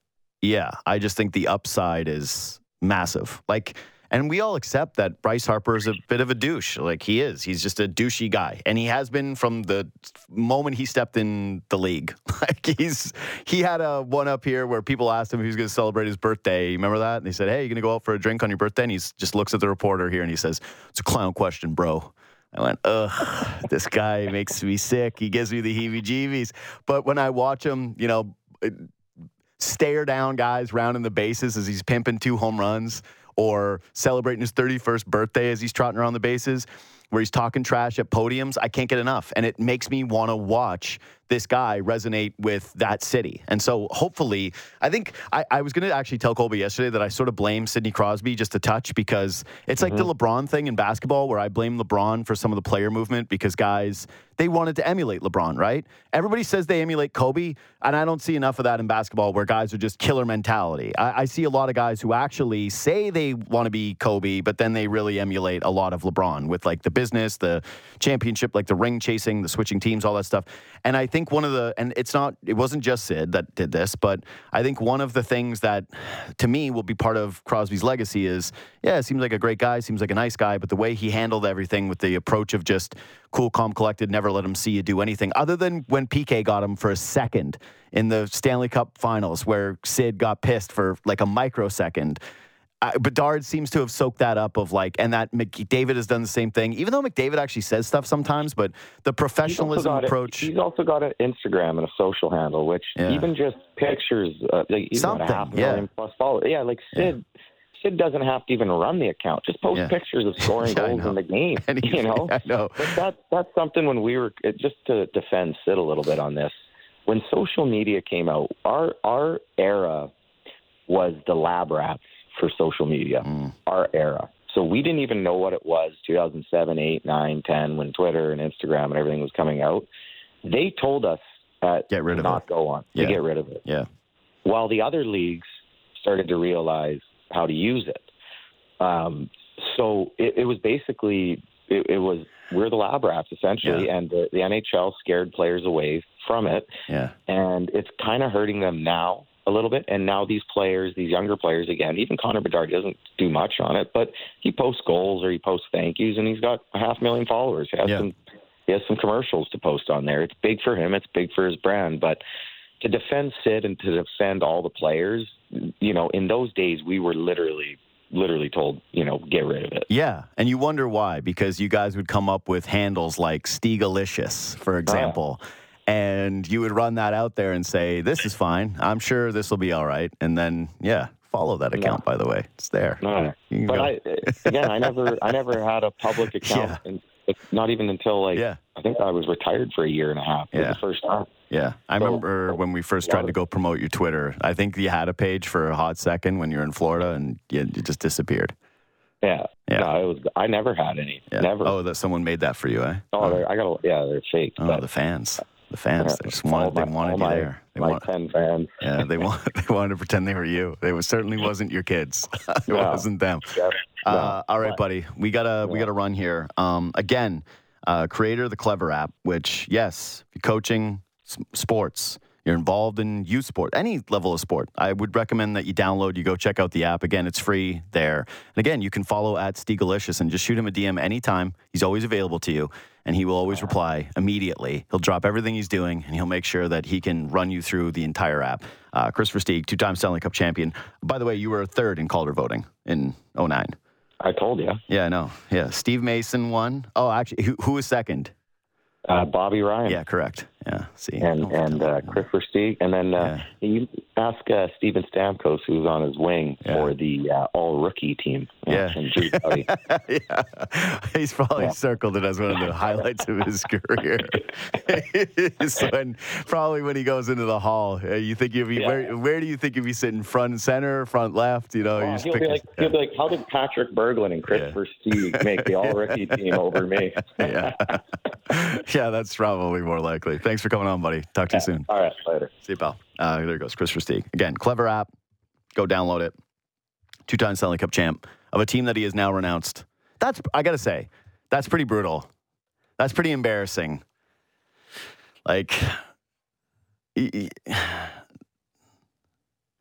Speaker 1: yeah, I just think the upside is massive. Like, and we all accept that Bryce Harper is a bit of a douche. Like he is. He's just a douchey guy, and he has been from the moment he stepped in the league. Like he's he had a one up here where people asked him if he was going to celebrate his birthday. Remember that? And he said, "Hey, you going to go out for a drink on your birthday?" And he just looks at the reporter here and he says, "It's a clown question, bro." I went, ugh, this guy makes me sick. He gives me the heebie jeebies. But when I watch him, you know, stare down guys rounding the bases as he's pimping two home runs or celebrating his 31st birthday as he's trotting around the bases, where he's talking trash at podiums, I can't get enough. And it makes me want to watch this guy resonate with that city. And so hopefully, I think I, I was going to actually tell Colby yesterday that I sort of blame Sidney Crosby just a touch because it's like the mm-hmm. LeBron thing in basketball where I blame LeBron for some of the player movement because guys, they wanted to emulate LeBron, right? Everybody says they emulate Kobe, and I don't see enough of that in basketball where guys are just killer mentality. I, I see a lot of guys who actually say they want to be Kobe, but then they really emulate a lot of LeBron with like the business, the championship, like the ring chasing, the switching teams, all that stuff. And I think one of the, and it's not, it wasn't just Sid that did this, but I think one of the things that to me will be part of Crosby's legacy is, yeah, it seems like a great guy, seems like a nice guy, but the way he handled everything with the approach of just cool, calm, collected, never let him see you do anything other than when PK got him for a second in the Stanley Cup finals where Sid got pissed for like a microsecond. Uh, Bedard seems to have soaked that up of like, and that McDavid has done the same thing. Even though McDavid actually says stuff sometimes, but the
Speaker 3: He's
Speaker 1: professionalism
Speaker 3: a-
Speaker 1: approach,
Speaker 3: he's also got an Instagram and a social handle, which
Speaker 1: Yeah.
Speaker 3: even just pictures, uh, like he's got
Speaker 1: Something,
Speaker 3: a half a
Speaker 1: yeah.
Speaker 3: plus followers. Yeah, like Sid. Sid doesn't have to even run the account. Just post
Speaker 1: Yeah.
Speaker 3: pictures of scoring
Speaker 1: Yeah,
Speaker 3: goals in the game.
Speaker 1: He-
Speaker 3: you know,
Speaker 1: I know.
Speaker 3: But that that's something when we were just to defend Sid a little bit on this. When social media came out, our our era was the lab rats for social media.
Speaker 1: Mm.
Speaker 3: Our era. So we didn't even know what it was 2007, 8, 9, 10 when Twitter and Instagram and everything was coming out. They told us that
Speaker 1: Get rid
Speaker 3: to
Speaker 1: of
Speaker 3: not
Speaker 1: it.
Speaker 3: go on.
Speaker 1: Yeah.
Speaker 3: To get rid of it
Speaker 1: yeah,
Speaker 3: while the other leagues started to realize how to use it. Um, so it, it was basically it, it was we're the lab rats essentially,
Speaker 1: Yeah.
Speaker 3: and the, the NHL scared players away from it,
Speaker 1: yeah,
Speaker 3: and it's kind of hurting them now a little bit. And now these players, these younger players, again, even Connor Bedard doesn't do much on it, but he posts goals or he posts thank yous, and he's got a half million followers. He has
Speaker 1: Yeah.
Speaker 3: some he has some commercials to post on there. It's big for him. It's big for his brand, but to defend Sid and to defend all the players, you know, in those days we were literally, literally told, you know, get rid of it.
Speaker 1: yeah. And you wonder why? Because you guys would come up with handles like Stegalicious, for oh, example. And you would run that out there and say, "This is fine. I'm sure this will be all right." And then, yeah, follow that account. By the way, it's there.
Speaker 3: No, but. I, again, I never, I never had a public account,
Speaker 1: Yeah.
Speaker 3: and it's not even until like
Speaker 1: Yeah.
Speaker 3: I think I was retired for a year and a half.
Speaker 1: Yeah.
Speaker 3: the first time.
Speaker 1: Yeah, I
Speaker 3: So-
Speaker 1: remember when we first tried to go promote your Twitter. I think you had a page for a hot second when you were in Florida, and you, you just disappeared.
Speaker 3: Yeah,
Speaker 1: Yeah.
Speaker 3: No, it was. I never had any.
Speaker 1: Yeah.
Speaker 3: Never.
Speaker 1: Oh, that someone made that for you, eh?
Speaker 3: Oh, they're, I got. a Yeah, they're fake.
Speaker 1: Oh, the fans, the fans. They just wanted, they
Speaker 3: my-
Speaker 1: wanted you
Speaker 3: my,
Speaker 1: there. They
Speaker 3: my
Speaker 1: want,
Speaker 3: ten fans.
Speaker 1: yeah, they want, they wanted to pretend they were you. They was, certainly wasn't your kids. it
Speaker 3: No.
Speaker 1: wasn't them.
Speaker 3: Yeah.
Speaker 1: Uh, all right, buddy. We gotta we gotta run here. Um, again, uh, creator of the Clever app, which yes, coaching s- sports, you're involved in youth sport, any level of sport. I would recommend that you download. You go check out the app. Again, it's free there. And again, you can follow at Stegalicious and just shoot him a DM anytime. He's always available to you, and he will always reply immediately. He'll drop everything he's doing, and he'll make sure that he can run you through the entire app. Uh, Kris Versteeg, two-time Stanley Cup champion. By the way, you were third in Calder voting in 09.
Speaker 3: I told you.
Speaker 1: Yeah, I know. Yeah, Steve Mason won. Oh, actually, who, who was second?
Speaker 3: Uh, Bobby Ryan.
Speaker 1: Yeah, correct. Yeah, see.
Speaker 3: and and uh, Kris Versteeg, and then uh, you ask uh, Steven Stamkos, who's on his wing
Speaker 1: Yeah.
Speaker 3: for the uh, all rookie team.
Speaker 1: Yeah.
Speaker 3: and Drew Doughty.
Speaker 1: yeah, he's probably
Speaker 3: Yeah.
Speaker 1: circled it as one of the highlights of his career. so, and probably when he goes into the hall, uh, you think you'd be
Speaker 3: Yeah.
Speaker 1: where? Where do you think you'd be sitting? Front and center, front left? You know,
Speaker 3: Oh, he'll, be like, he'll be like, how did Patrik Berglund and Kris
Speaker 1: Yeah.
Speaker 3: Versteeg make the all rookie team over me?
Speaker 1: yeah, yeah, that's probably more likely. Thanks for coming on, buddy. Talk to you soon.
Speaker 3: All right, later.
Speaker 1: See you, pal. Uh, there goes Kris Versteeg. Again, clever app. Go download it. Two time Stanley Cup champ of a team that he has now renounced. That's, I got to say, that's pretty brutal. That's pretty embarrassing. Like, y- y-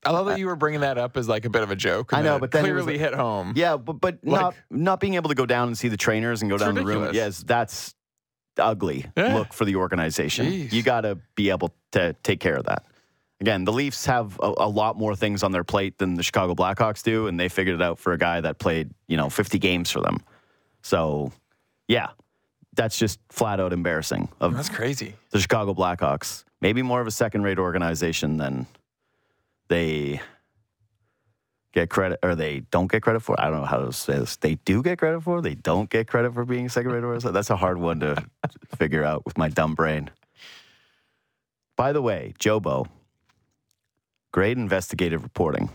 Speaker 2: I love that you were bringing that up as like a bit of a joke.
Speaker 1: I know, but then it was
Speaker 2: clearly hit home.
Speaker 1: yeah, but, but
Speaker 2: Like-
Speaker 1: not, not being able to go down and see the trainers and go
Speaker 2: It's
Speaker 1: down the room.
Speaker 2: ridiculous.
Speaker 1: Yes, that's ugly
Speaker 2: Yeah.
Speaker 1: look for the organization.
Speaker 2: Jeez.
Speaker 1: You got to be able to take care of that. Again, the Leafs have a, a lot more things on their plate than the Chicago Blackhawks do, and they figured it out for a guy that played, you know, 50 games for them. So, yeah, that's just flat out embarrassing of
Speaker 2: That's crazy.
Speaker 1: the Chicago Blackhawks. Maybe more of a second rate organization than they get credit or they don't get credit for. I don't know how to say this. They do get credit for, they don't get credit for being rate organization. That's a hard one to figure out with my dumb brain. By the way, Jobo, great investigative reporting.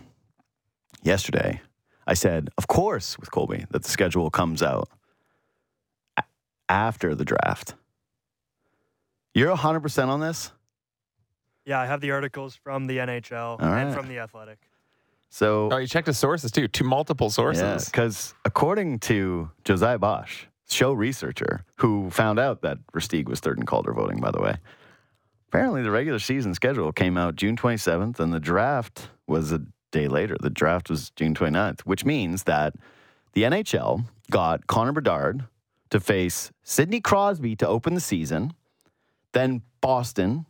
Speaker 1: Yesterday, I said, of course, with Colby, that the schedule comes out a- after the draft. You're 100% on this?
Speaker 4: Yeah, I have the articles from the NHL
Speaker 1: right.
Speaker 4: and from the Athletic.
Speaker 1: So,
Speaker 2: Oh, you checked his sources too. to multiple sources.
Speaker 1: because according to Josiah Bosch, show researcher who found out that Versteeg was third in Calder voting, by the way. Apparently, the regular season schedule came out June 27th, and the draft was a day later. The draft was June 29th, which means that the NHL got Connor Bedard to face Sidney Crosby to open the season, then Boston,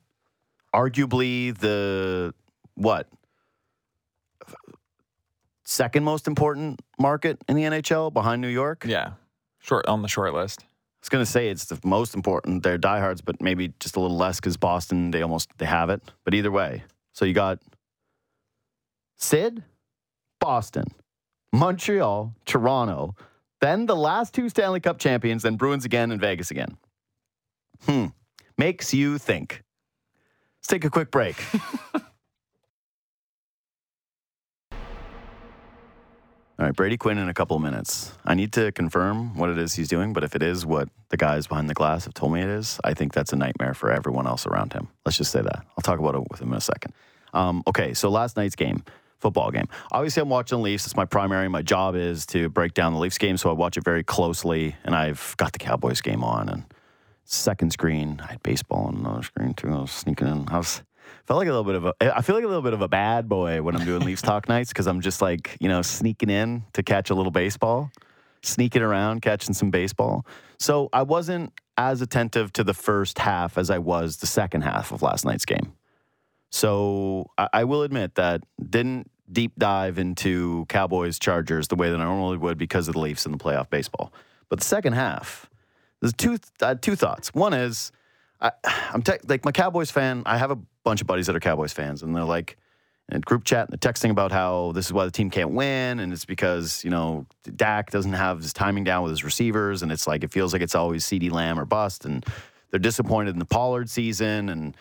Speaker 1: arguably the what second most important market in the NHL behind New York.
Speaker 2: Yeah. Short on the short list.
Speaker 1: I was gonna say it's the most important. They're diehards, but maybe just a little less because Boston they almost they have it. But either way, so you got Sid, Boston, Montreal, Toronto, then the last two Stanley Cup champions, then Bruins again and Vegas again. Hmm, makes you think. Let's take a quick break. All right, Brady Quinn in a couple of minutes. I need to confirm what it is he's doing, but if it is what the guys behind the glass have told me it is, I think that's a nightmare for everyone else around him. Let's just say that. I'll talk about it with him in a second. Um, okay, so last night's game, football game. Obviously, I'm watching the Leafs. It's my primary. My job is to break down the Leafs game, so I watch it very closely. And I've got the Cowboys game on, and second screen, I had baseball on another screen too. I was sneaking in. I was felt like a little bit of a I feel like a little bit of a bad boy when I'm doing Leafs talk nights because I'm just like, you know, sneaking in to catch a little baseball, sneaking around, catching some baseball. So I wasn't as attentive to the first half as I was the second half of last night's game. So I, I will admit that didn't deep dive into Cowboys Chargers the way that I normally would because of the Leafs and the playoff baseball. But the second half, there's two uh, two thoughts. One is I, I'm te- like my Cowboys fan. I have a bunch of buddies that are Cowboys fans, and they're like in group chat and they're texting about how this is why the team can't win, and it's because you know Dak doesn't have his timing down with his receivers, and it's like it feels like it's always CeeDee Lamb or bust, and they're disappointed in the Pollard season, and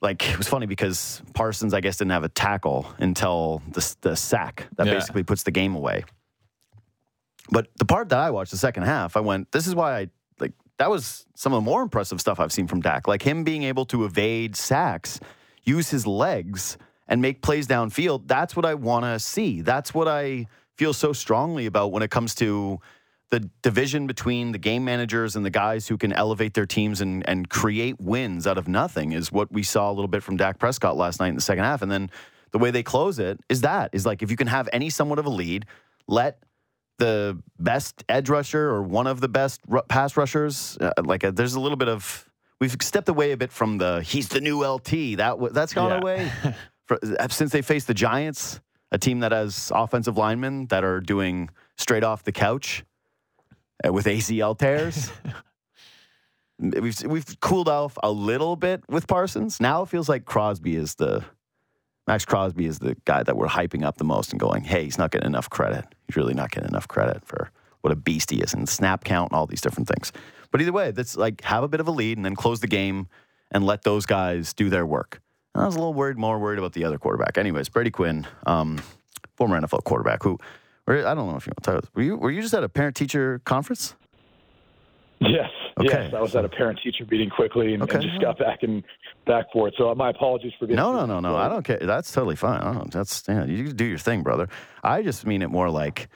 Speaker 1: like it was funny because Parsons, I guess, didn't have a tackle until the, the sack that
Speaker 2: Yeah.
Speaker 1: basically puts the game away. But the part that I watched, the second half, I went, this is why I that was some of the more impressive stuff I've seen from Dak. Like him being able to evade sacks, use his legs, and make plays downfield. That's what I want to see. That's what I feel so strongly about when it comes to the division between the game managers and the guys who can elevate their teams and, and create wins out of nothing is what we saw a little bit from Dak Prescott last night in the second half. And then the way they close it is that is like if you can have any somewhat of a lead, let the best edge rusher or one of the best ru- pass rushers, uh, like uh there's a little bit of we've stepped away a bit from the he's the new LT. That w- that's gone
Speaker 2: Yeah.
Speaker 1: away for, since they faced the Giants, a team that has offensive linemen that are doing straight off the couch uh, with ACL tears. we've we've cooled off a little bit with Parsons. Now it feels like Crosby is the Maxx Crosby is the guy that we're hyping up the most and going, hey, he's not getting enough credit. He's really not getting enough credit for what a beast he is and snap count and all these different things. But either way, that's like have a bit of a lead and then close the game and let those guys do their work. And I was a little worried, more worried about the other quarterback. Anyways, Brady Quinn, um, former NFL quarterback, who I don't know if you want to tell us. Were you were you just at a parent teacher conference?
Speaker 5: Yes.
Speaker 1: Okay.
Speaker 5: Yes. I was at a parent teacher meeting quickly and,
Speaker 1: Okay.
Speaker 5: and just got back and back for it. So uh, my apologies for being
Speaker 1: No, no, no, no. I don't care. That's totally fine. I don't, that's yeah, you do your thing, brother. I just mean it more like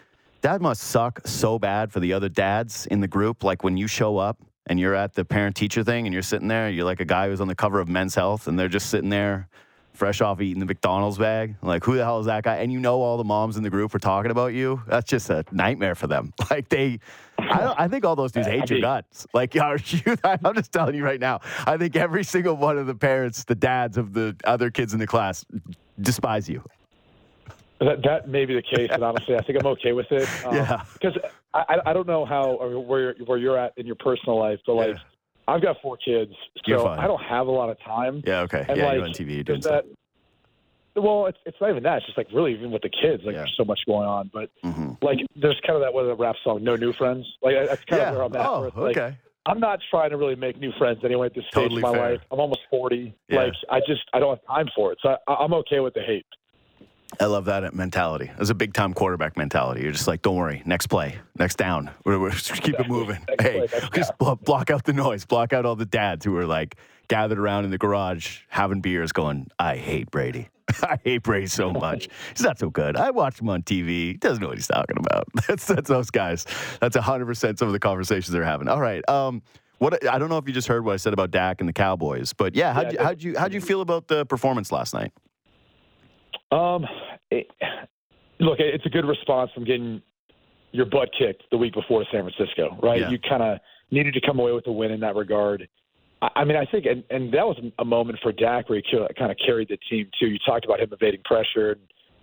Speaker 1: that must suck so bad for the other dads in the group. Like when you show up and you're at the parent teacher thing and you're sitting there, you're like a guy who's on the cover of Men's Health and they're just sitting there fresh off eating the McDonald's bag. Like, who the hell is that guy? And you know all the moms in the group are talking about you. That's just a nightmare for them. Like they I I think all those dudes hate your guts. Like are you I'm just telling you right now. I think every single one of the parents, the dads of the other kids in the class despise you.
Speaker 5: That, that may be the case, and honestly, I think I'm okay with it. Um,
Speaker 1: Yeah.
Speaker 5: Because I, I- I don't know how or where where you're at in your personal life, but like
Speaker 1: Yeah.
Speaker 5: I've got four kids, so. I don't have a lot of time.
Speaker 1: Yeah, okay.
Speaker 5: And
Speaker 1: yeah,
Speaker 5: like,
Speaker 1: you're on TV, doing
Speaker 5: that,
Speaker 1: stuff.
Speaker 5: well, it's it's not even that. It's just like really even with the kids, like
Speaker 1: Yeah.
Speaker 5: there's so much going on. But
Speaker 1: hmm
Speaker 5: like there's kind of that what a rap song, no new friends. Like that's kind
Speaker 1: Yeah.
Speaker 5: of where I'm at.
Speaker 1: Oh,
Speaker 5: like,
Speaker 1: okay.
Speaker 5: I'm not trying to really make new friends anyway at this stage
Speaker 1: Totally
Speaker 5: of my
Speaker 1: fair.
Speaker 5: life. I'm almost 40.
Speaker 1: Yeah.
Speaker 5: Like I just I don't have time for it. So I, I'm okay with the hate.
Speaker 1: I love that mentality. It's a big time quarterback mentality. You're just like, don't worry, next play, next down. We're, we're just keep it moving.
Speaker 5: Next
Speaker 1: hey,
Speaker 5: play,
Speaker 1: just blo- block out the noise, block out all the dads who are like gathered around in the garage having beers, going, I hate Brady. I hate Brady so much. He's not so good. I watch him on TV. He doesn't know what he's talking about. That's that's those guys. That's hundred percent some of the conversations they're having. All right. Um, what I don't know if you just heard what I said about Dak and the Cowboys, but yeah, how'd
Speaker 5: Yeah,
Speaker 1: you how'd you how'd you feel about the performance last night?
Speaker 5: Um, it, look, it's a good response from getting your butt kicked the week before San Francisco, right?
Speaker 1: Yeah.
Speaker 5: You kind of needed to come away with a win in that regard. I, I mean, I think, and, and that was a moment for Dak where he kind of carried the team too. You talked about him evading pressure and,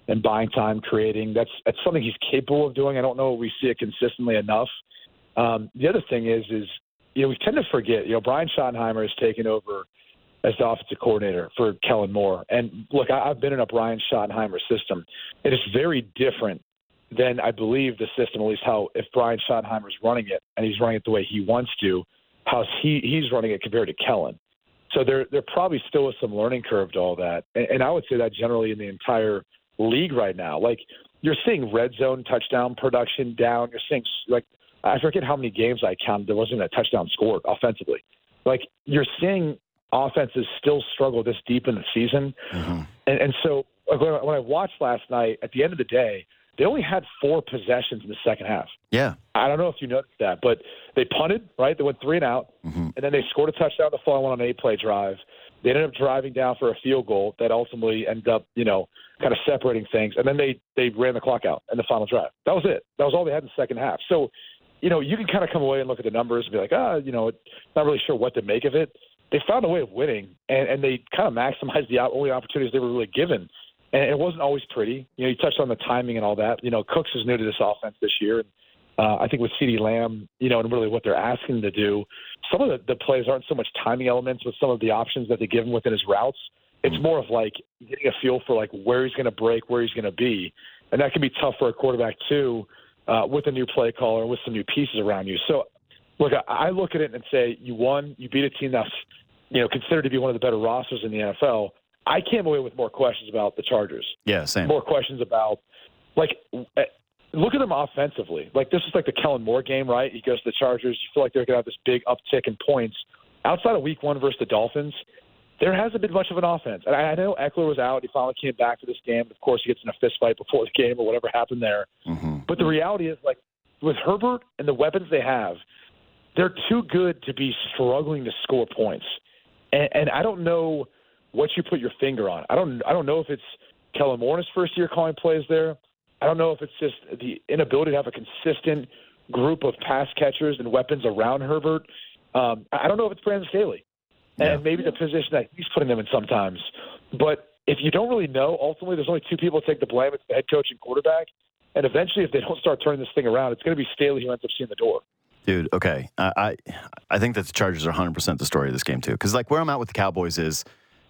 Speaker 5: and buying time, creating. That's that's something he's capable of doing. I don't know if we see it consistently enough. Um, the other thing is, is you know, we tend to forget. You know, Brian Schottenheimer has taken over as the offensive coordinator for Kellen Moore. And look, I, I've been in a Brian Schottenheimer system. And It is very different than I believe the system, at least how if Brian Schottenheimer's running it and he's running it the way he wants to, how he he's running it compared to Kellen. So there there probably still is some learning curve to all that. And, and I would say that generally in the entire league right now. Like you're seeing red zone touchdown production down. You're seeing like I forget how many games I counted. There wasn't a touchdown scored offensively. Like you're seeing offenses still struggle this deep in the season, and, and so when I- watched last night, at the end of the day, they only had four possessions in the second half.
Speaker 1: Yeah.
Speaker 5: I don't know if you noticed that, but they punted, right? They went three and out, and then they scored a touchdown the following one on an eight-play drive. They ended up driving down for a field goal that ultimately ended up, you know, kind of separating things, and then they they ran the clock out in the final drive. That was it. That was all they had in the second half. So, you know, you can kind of come away and look at the numbers and be like, ah, you know, not really sure what to make of it. They found a way of winning, and, and they kind of maximized the only opportunities they were really given. And it wasn't always pretty. You know, you touched on the timing and all that. You know, Cooks is new to this offense this year, uh, I think with CeeDee Lamb, you know, and really what they're asking to do, some of the, the plays aren't so much timing elements with some of the options that they give him within his routes. It's more of like getting a feel for like where he's going to break, where he's going to be, and that can be tough for a quarterback too, uh, with a new play caller and with some new pieces around you. So, look, I, I look at it and say, you won, you beat a team that's, you know, considered to be one of the better rosters in the NFL. I came away with more questions about the Chargers
Speaker 1: Yeah. Same.
Speaker 5: more questions about like eh, look at them offensively. Like this is like the Kellen Moore game, right? He goes to the Chargers. You feel like they're gonna have this big uptick in points. Outside of Week One versus the Dolphins, there hasn't been much of an offense. And I know Ekeler was out. He finally came back for this game. Of course, he gets in a fist fight before the game or whatever happened there.
Speaker 1: hmm
Speaker 5: But the reality is, like with Herbert and the weapons they have, they're too good to be struggling to score points. And, and I don't know what you put your finger on. I don't. I don't know if it's Kellen Moore in his first year calling plays there. I don't know if it's just the inability to have a consistent group of pass catchers and weapons around Herbert. Um, I don't know if it's Brandon Staley and
Speaker 1: Yeah.
Speaker 5: maybe the position that he's putting them in sometimes. But if you don't really know, ultimately there's only two people to take the blame. It's the head coach and quarterback. And eventually, if they don't start turning this thing around, it's going to be Staley who ends up seeing the door.
Speaker 1: Dude, okay. I I, I think that the Chargers are 100% the story of this game, too. Because, like, where I'm at with the Cowboys is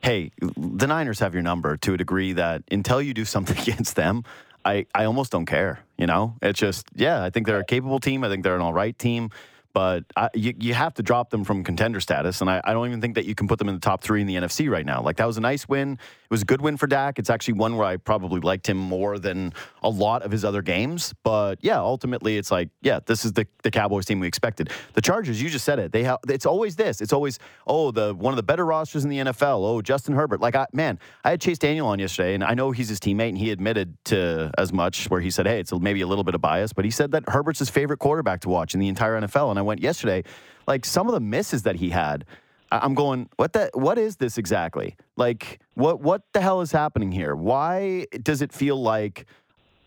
Speaker 1: hey, the Niners have your number to a degree that until you do something against them, I, I almost don't care. You know, it's just, yeah, I think they're a capable team. I think they're an all right team. But I, you, you have to drop them from contender status. And I, I don't even think that you can put them in the top three in the NFC right now. Like, that was a nice win. It was a good win for Dak. It's actually one where I probably liked him more than a lot of his other games. But yeah, ultimately, it's like, yeah, this is the, the Cowboys team we expected. The Chargers, you just said it. They have, it's always this. It's always, oh, the one of the better rosters in the NFL. Oh, Justin Herbert. Like, I, man, I had Chase Daniel on yesterday, and I know he's his teammate, and he admitted to as much where he said, hey, it's maybe a little bit of bias, but he said that Herbert's his favorite quarterback to watch in the entire NFL. And I went yesterday, like some of the misses that he had. I- I'm going, what the what is this exactly? Like what what the hell is happening here? Why does it feel like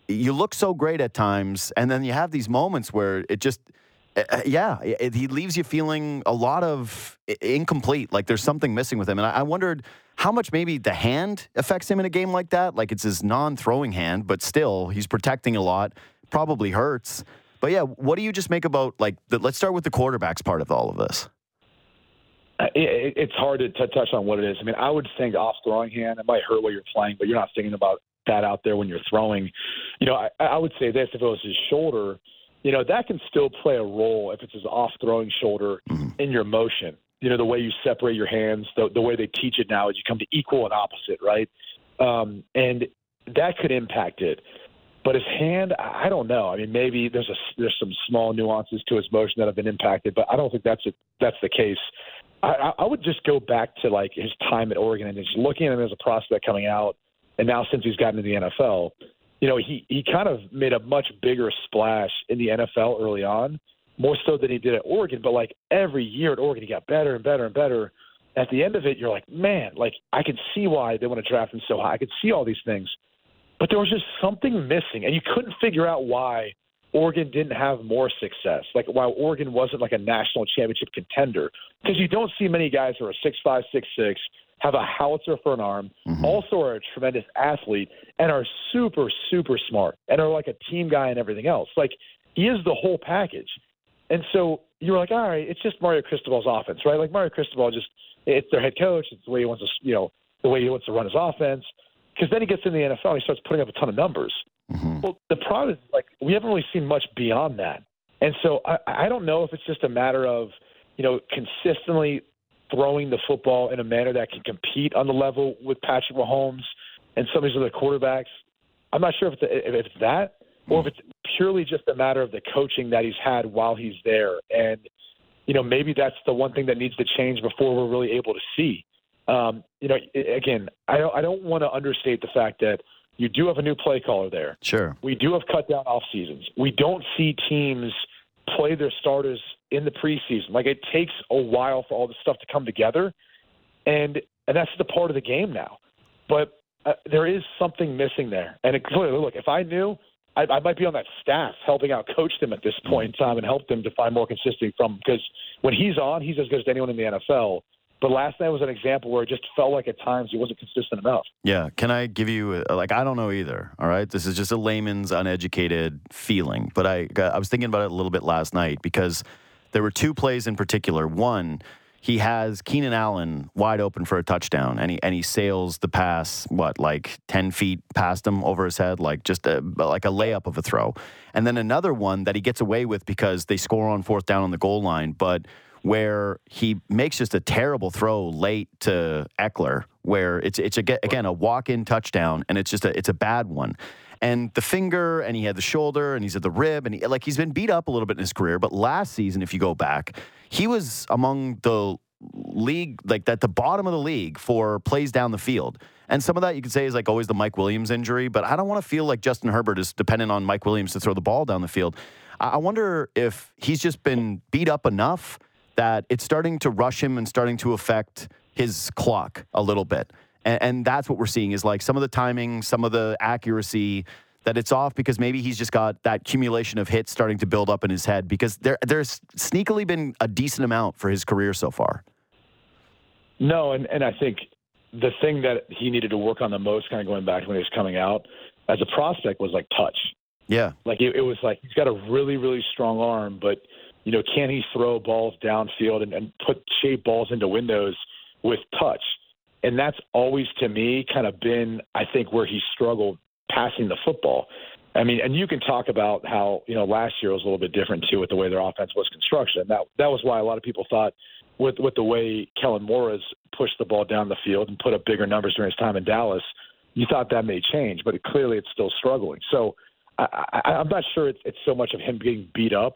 Speaker 1: you look so great at times and then you have these moments where it just uh, yeah, it, he leaves you feeling a lot of incomplete. Like there's something missing with him, and I, I wondered how much maybe the hand affects him in a game like that. Like it's his non-throwing hand, but still he's protecting a lot. Probably hurts. But yeah, what do you just make about like? The, let's start with the quarterbacks part of all of this.
Speaker 5: It, it's hard to, to touch on what it is. I mean, I would think off throwing hand, it might hurt while you're playing, but you're not thinking about that out there when you're throwing. You know, I, I would say this if it was his shoulder, you know, that can still play a role if it's his off throwing shoulder in your motion. You know, the way you separate your hands, the, the way they teach it now is you come to equal and opposite, right? Um, and that could impact it. But his hand, I don't know. I mean, maybe there's a there's some small nuances to his motion that have been impacted, but I don't think that's a, that's the case. I, I would just go back to like his time at Oregon and just looking at him as a prospect coming out. and now since he's gotten to the NFL, you know, he he kind of made a much bigger splash in the NFL early on, more so than he did at Oregon. But like every year at Oregon, he got better and better and better. At the end of it, you're like, man, like I can see why they want to draft him so high. I could see all these things, but there was just something missing, and you couldn't figure out why Oregon didn't have more success. Like why Oregon wasn't like a national championship contender, because you don't see many guys who are six five, six six, have a howitzer for an arm,
Speaker 1: Mhm.
Speaker 5: also are a tremendous athlete, and are super, super smart, and are like a team guy and everything else. Like he is the whole package. And so you're like, all right, it's just Mario Cristobal's offense, right? Like Mario Cristobal just it's their head coach, it's the way he wants to, you know, the way he wants to run his offense. Because then he gets in the NFL and he starts putting up a ton of numbers.
Speaker 1: Mhm.
Speaker 5: Well, the problem is like we haven't really seen much beyond that, and so I, I don't know if it's just a matter of you know consistently throwing the football in a manner that can compete on the level with Patrick Mahomes and some of these other quarterbacks. I'm not sure if it's, if it's that or if it's purely just a matter of the coaching that he's had while he's there, and you know maybe that's the one thing that needs to change before we're really able to see. Um, you know, again, I don't I don't want to understate the fact that you do have a new play caller there.
Speaker 1: Sure.
Speaker 5: We do have cut down off seasons. We don't see teams play their starters in the preseason. Like it takes a while for all this stuff to come together, and and that's the part of the game now. But uh, there is something missing there. And it, look, if I knew, I, I might be on that staff helping out coach them at this point in time and help them to find more consistency from because when he's on, he's as good as anyone in the NFL. But last night was an example where it just felt like at times he wasn't consistent enough.
Speaker 1: Yeah. Can I give you a, like I don't know either. All right. This is just a layman's uneducated feeling, but I I was thinking about it a little bit last night because there were two plays in particular. One, he has Keenan Allen wide open for a touchdown, and he and he sails the pass what like ten feet past him over his head, like just a like a layup of a throw. And then another one that he gets away with because they score on fourth down on the goal line, but where he makes just a terrible throw late to Ekeler, where it's it's a, again a walk-in touchdown, and it's just a it's a bad one. And the finger, and he had the shoulder, and he's at the rib, and he, like he's been beat up a little bit in his career. But last season, if you go back, he was among the league like at the bottom of the league for plays down the field. And some of that you could say is like always the Mike Williams injury, but I don't want to feel like Justin Herbert is dependent on Mike Williams to throw the ball down the field. I I wonder if he's just been beat up enough that it's starting to rush him and starting to affect his clock a little bit. And, and that's what we're seeing is like some of the timing, some of the accuracy that it's off because maybe he's just got that accumulation of hits starting to build up in his head because there there's sneakily been a decent amount for his career so far.
Speaker 5: No, and, and I think the thing that he needed to work on the most, kind of going back to when he was coming out as a prospect, was like touch.
Speaker 1: Yeah.
Speaker 5: Like it, it was like he's got a really, really strong arm, but you know, can he throw balls downfield and, and put shape balls into windows with touch? And that's always to me kind of been, I think, where he struggled passing the football. I mean, and you can talk about how you know last year was a little bit different too with the way their offense was constructed. That that was why a lot of people thought with with the way Kellen Moore pushed the ball down the field and put up bigger numbers during his time in Dallas, you thought that may change, but it, clearly it's still struggling. So I, I, I'm not sure it's, it's so much of him getting beat up.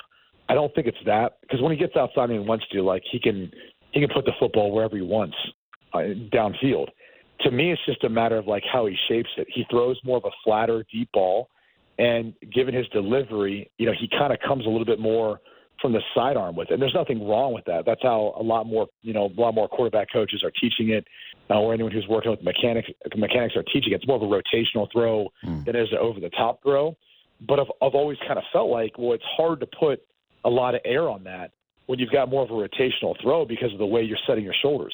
Speaker 5: I don't think it's that because when he gets outside and he wants to, like he can he can put the football wherever he wants uh, downfield. To me, it's just a matter of like how he shapes it. He throws more of a flatter, deep ball, and given his delivery, you know, he kind of comes a little bit more from the sidearm with it. And there's nothing wrong with that. That's how a lot more, you know, a lot more quarterback coaches are teaching it, uh, or anyone who's working with mechanics mechanics are teaching it. It's more of a rotational throw
Speaker 1: Mm.
Speaker 5: than it is an over the top throw. But I've, I've always kind of felt like, well, it's hard to put a lot of air on that when you've got more of a rotational throw because of the way you're setting your shoulders.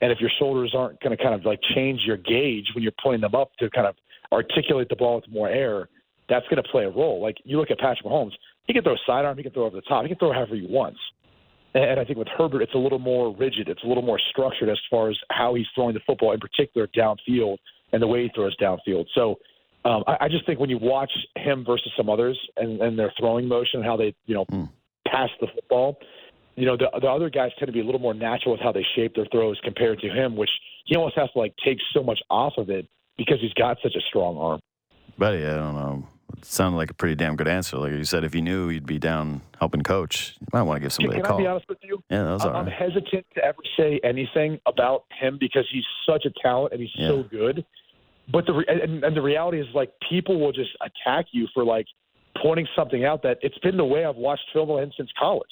Speaker 5: And if your shoulders aren't going to kind of like change your gauge when you're pulling them up to kind of articulate the ball with more air, that's going to play a role. Like you look at Patrick Mahomes, he can throw sidearm, he can throw over the top, he can throw however he wants. And I think with Herbert, it's a little more rigid, it's a little more structured as far as how he's throwing the football, in particular downfield, and the way he throws downfield. So um, I, I just think when you watch him versus some others and, and their throwing motion, how they you know
Speaker 1: Mm.
Speaker 5: Pass the football, you know the, the other guys tend to be a little more natural with how they shape their throws compared to him, which he almost has to like take so much off of it because he's got such a strong arm.
Speaker 1: Buddy, I don't know. It sounded like a pretty damn good answer. Like you said, if you knew you'd be down helping coach, you might want to give somebody
Speaker 5: can
Speaker 1: a call.
Speaker 5: Can I be honest with you?
Speaker 1: Yeah, that was all
Speaker 5: I'm
Speaker 1: right.
Speaker 5: hesitant to ever say anything about him because he's such a talent and he's so good. but the re- and, and the reality is like people will just attack you for like pointing something out that it's been the way I've watched Phil in since college.